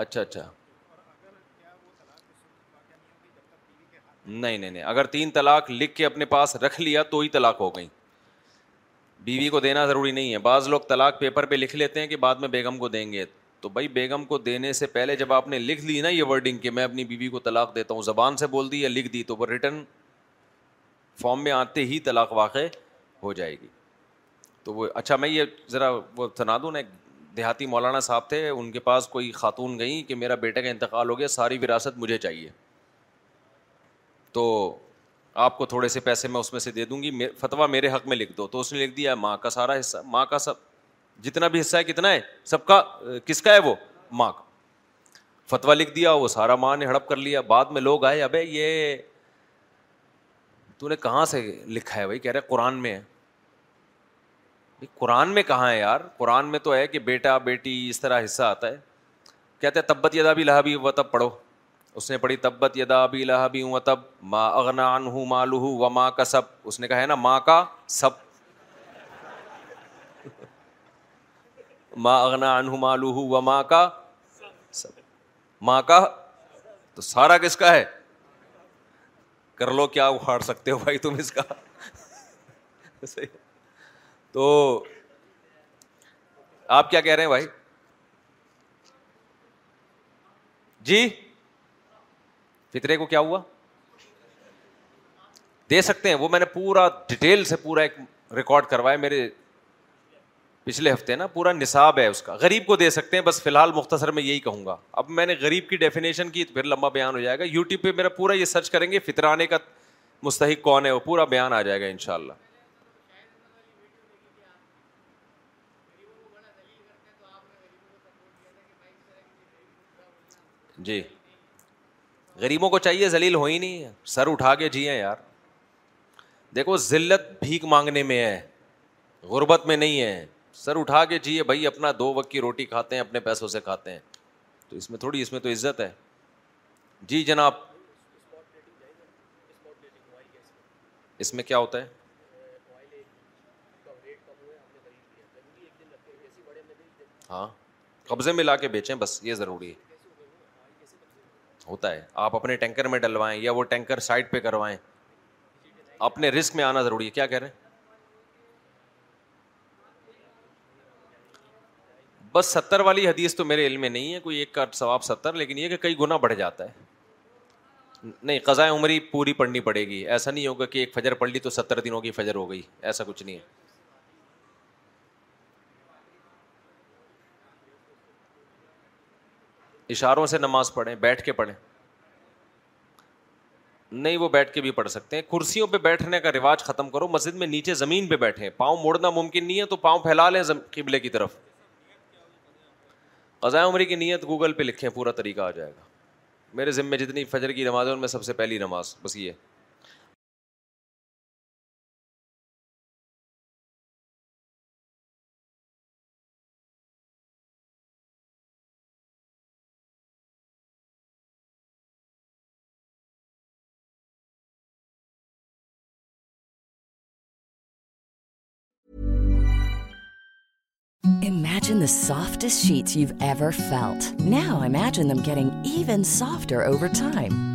اچھا اچھا نہیں نہیں نہیں اگر تین طلاق لکھ کے اپنے پاس رکھ لیا تو ہی طلاق ہو گئی بیوی کو دینا ضروری نہیں ہے بعض لوگ طلاق پیپر پہ لکھ لیتے ہیں کہ بعد میں بیگم کو دیں گے تو بھائی بیگم کو دینے سے پہلے جب آپ نے لکھ لی نا یہ ورڈنگ کہ میں اپنی بیوی کو طلاق دیتا ہوں زبان سے بول دی یا لکھ دی تو وہ ریٹرن فارم میں آتے ہی طلاق واقع ہو جائے گی تو وہ اچھا میں یہ ذرا وہ سنا دوں نا دیہاتی مولانا صاحب تھے ان کے پاس کوئی خاتون گئیں کہ میرا بیٹے کا انتقال ہو گیا ساری وراثت مجھے چاہیے تو آپ کو تھوڑے سے پیسے میں اس میں سے دے دوں گی فتویٰ میرے حق میں لکھ دو تو اس نے لکھ دیا ماں کا سارا حصہ ماں کا سب جتنا بھی حصہ ہے کتنا ہے سب کا کس کا ہے وہ ماں کا فتویٰ لکھ دیا وہ سارا ماں نے ہڑپ کر لیا بعد میں لوگ آئے ابے یہ تو نے کہاں سے لکھا ہے بھائی کہہ رہے قرآن میں ہے قرآن میں کہاں ہے یار قرآن میں تو ہے کہ بیٹا بیٹی اس طرح حصہ آتا ہے کہتے ہیں تبت یدا بھی بھی ہوا تب پڑھو اس نے پڑھی تبت یدا ابی لہبی بھی ہوں تب ماں اگنا ان ماں کا سب اس نے کہا ہے نا ماں کا سب ماں و ان کا سب ماں کا تو سارا کس کا ہے کر لو کیا اخاڑ سکتے ہو بھائی تم اس کا تو آپ کیا کہہ رہے ہیں بھائی جی فطرے کو کیا ہوا دے سکتے ہیں وہ میں نے پورا ڈیٹیل سے پورا ایک ریکارڈ کروایا میرے پچھلے ہفتے نا پورا نصاب ہے اس کا غریب کو دے سکتے ہیں بس فی الحال مختصر میں یہی کہوں گا اب میں نے غریب کی ڈیفینیشن کی پھر لمبا بیان ہو جائے گا یوٹیوب پہ میرا پورا یہ سرچ کریں گے فطرانے کا مستحق کون ہے وہ پورا بیان آ جائے گا ان شاء اللہ جی غریبوں کو چاہیے ذلیل ہو ہی نہیں ہے سر اٹھا کے جیے یار دیکھو ذلت بھیک مانگنے میں ہے غربت میں نہیں ہے سر اٹھا کے جیے بھائی اپنا دو وقت کی روٹی کھاتے ہیں اپنے پیسوں سے کھاتے ہیں تو اس میں تھوڑی اس میں تو عزت ہے جی جناب اس میں کیا ہوتا ہے ہاں قبضے میں لا کے بیچیں بس یہ ضروری ہے ہوتا ہے آپ اپنے ٹینکر میں ڈلوائیں یا وہ ٹینکر پہ کروائیں اپنے رسک میں آنا ضروری ہے کیا کہہ رہے ہیں بس ستر والی حدیث تو میرے علم میں نہیں ہے کوئی ایک کا ثواب ستر لیکن یہ کہ کئی گنا بڑھ جاتا ہے نہیں قضاء عمری پوری پڑھنی پڑے گی ایسا نہیں ہوگا کہ ایک فجر پڑھ لی تو ستر دنوں کی فجر ہو گئی ایسا کچھ نہیں ہے اشاروں سے نماز پڑھیں بیٹھ کے پڑھیں نہیں وہ بیٹھ کے بھی پڑھ سکتے ہیں کرسیوں پہ بیٹھنے کا رواج ختم کرو مسجد میں نیچے زمین پہ بیٹھے پاؤں موڑنا ممکن نہیں ہے تو پاؤں پھیلا لیں قبلے کی طرف قزائے عمری کی نیت گوگل پہ لکھیں پورا طریقہ آ جائے گا میرے ذمے جتنی فجر کی نماز ہے ان میں سب سے پہلی نماز بس یہ soft sheet no eating even soft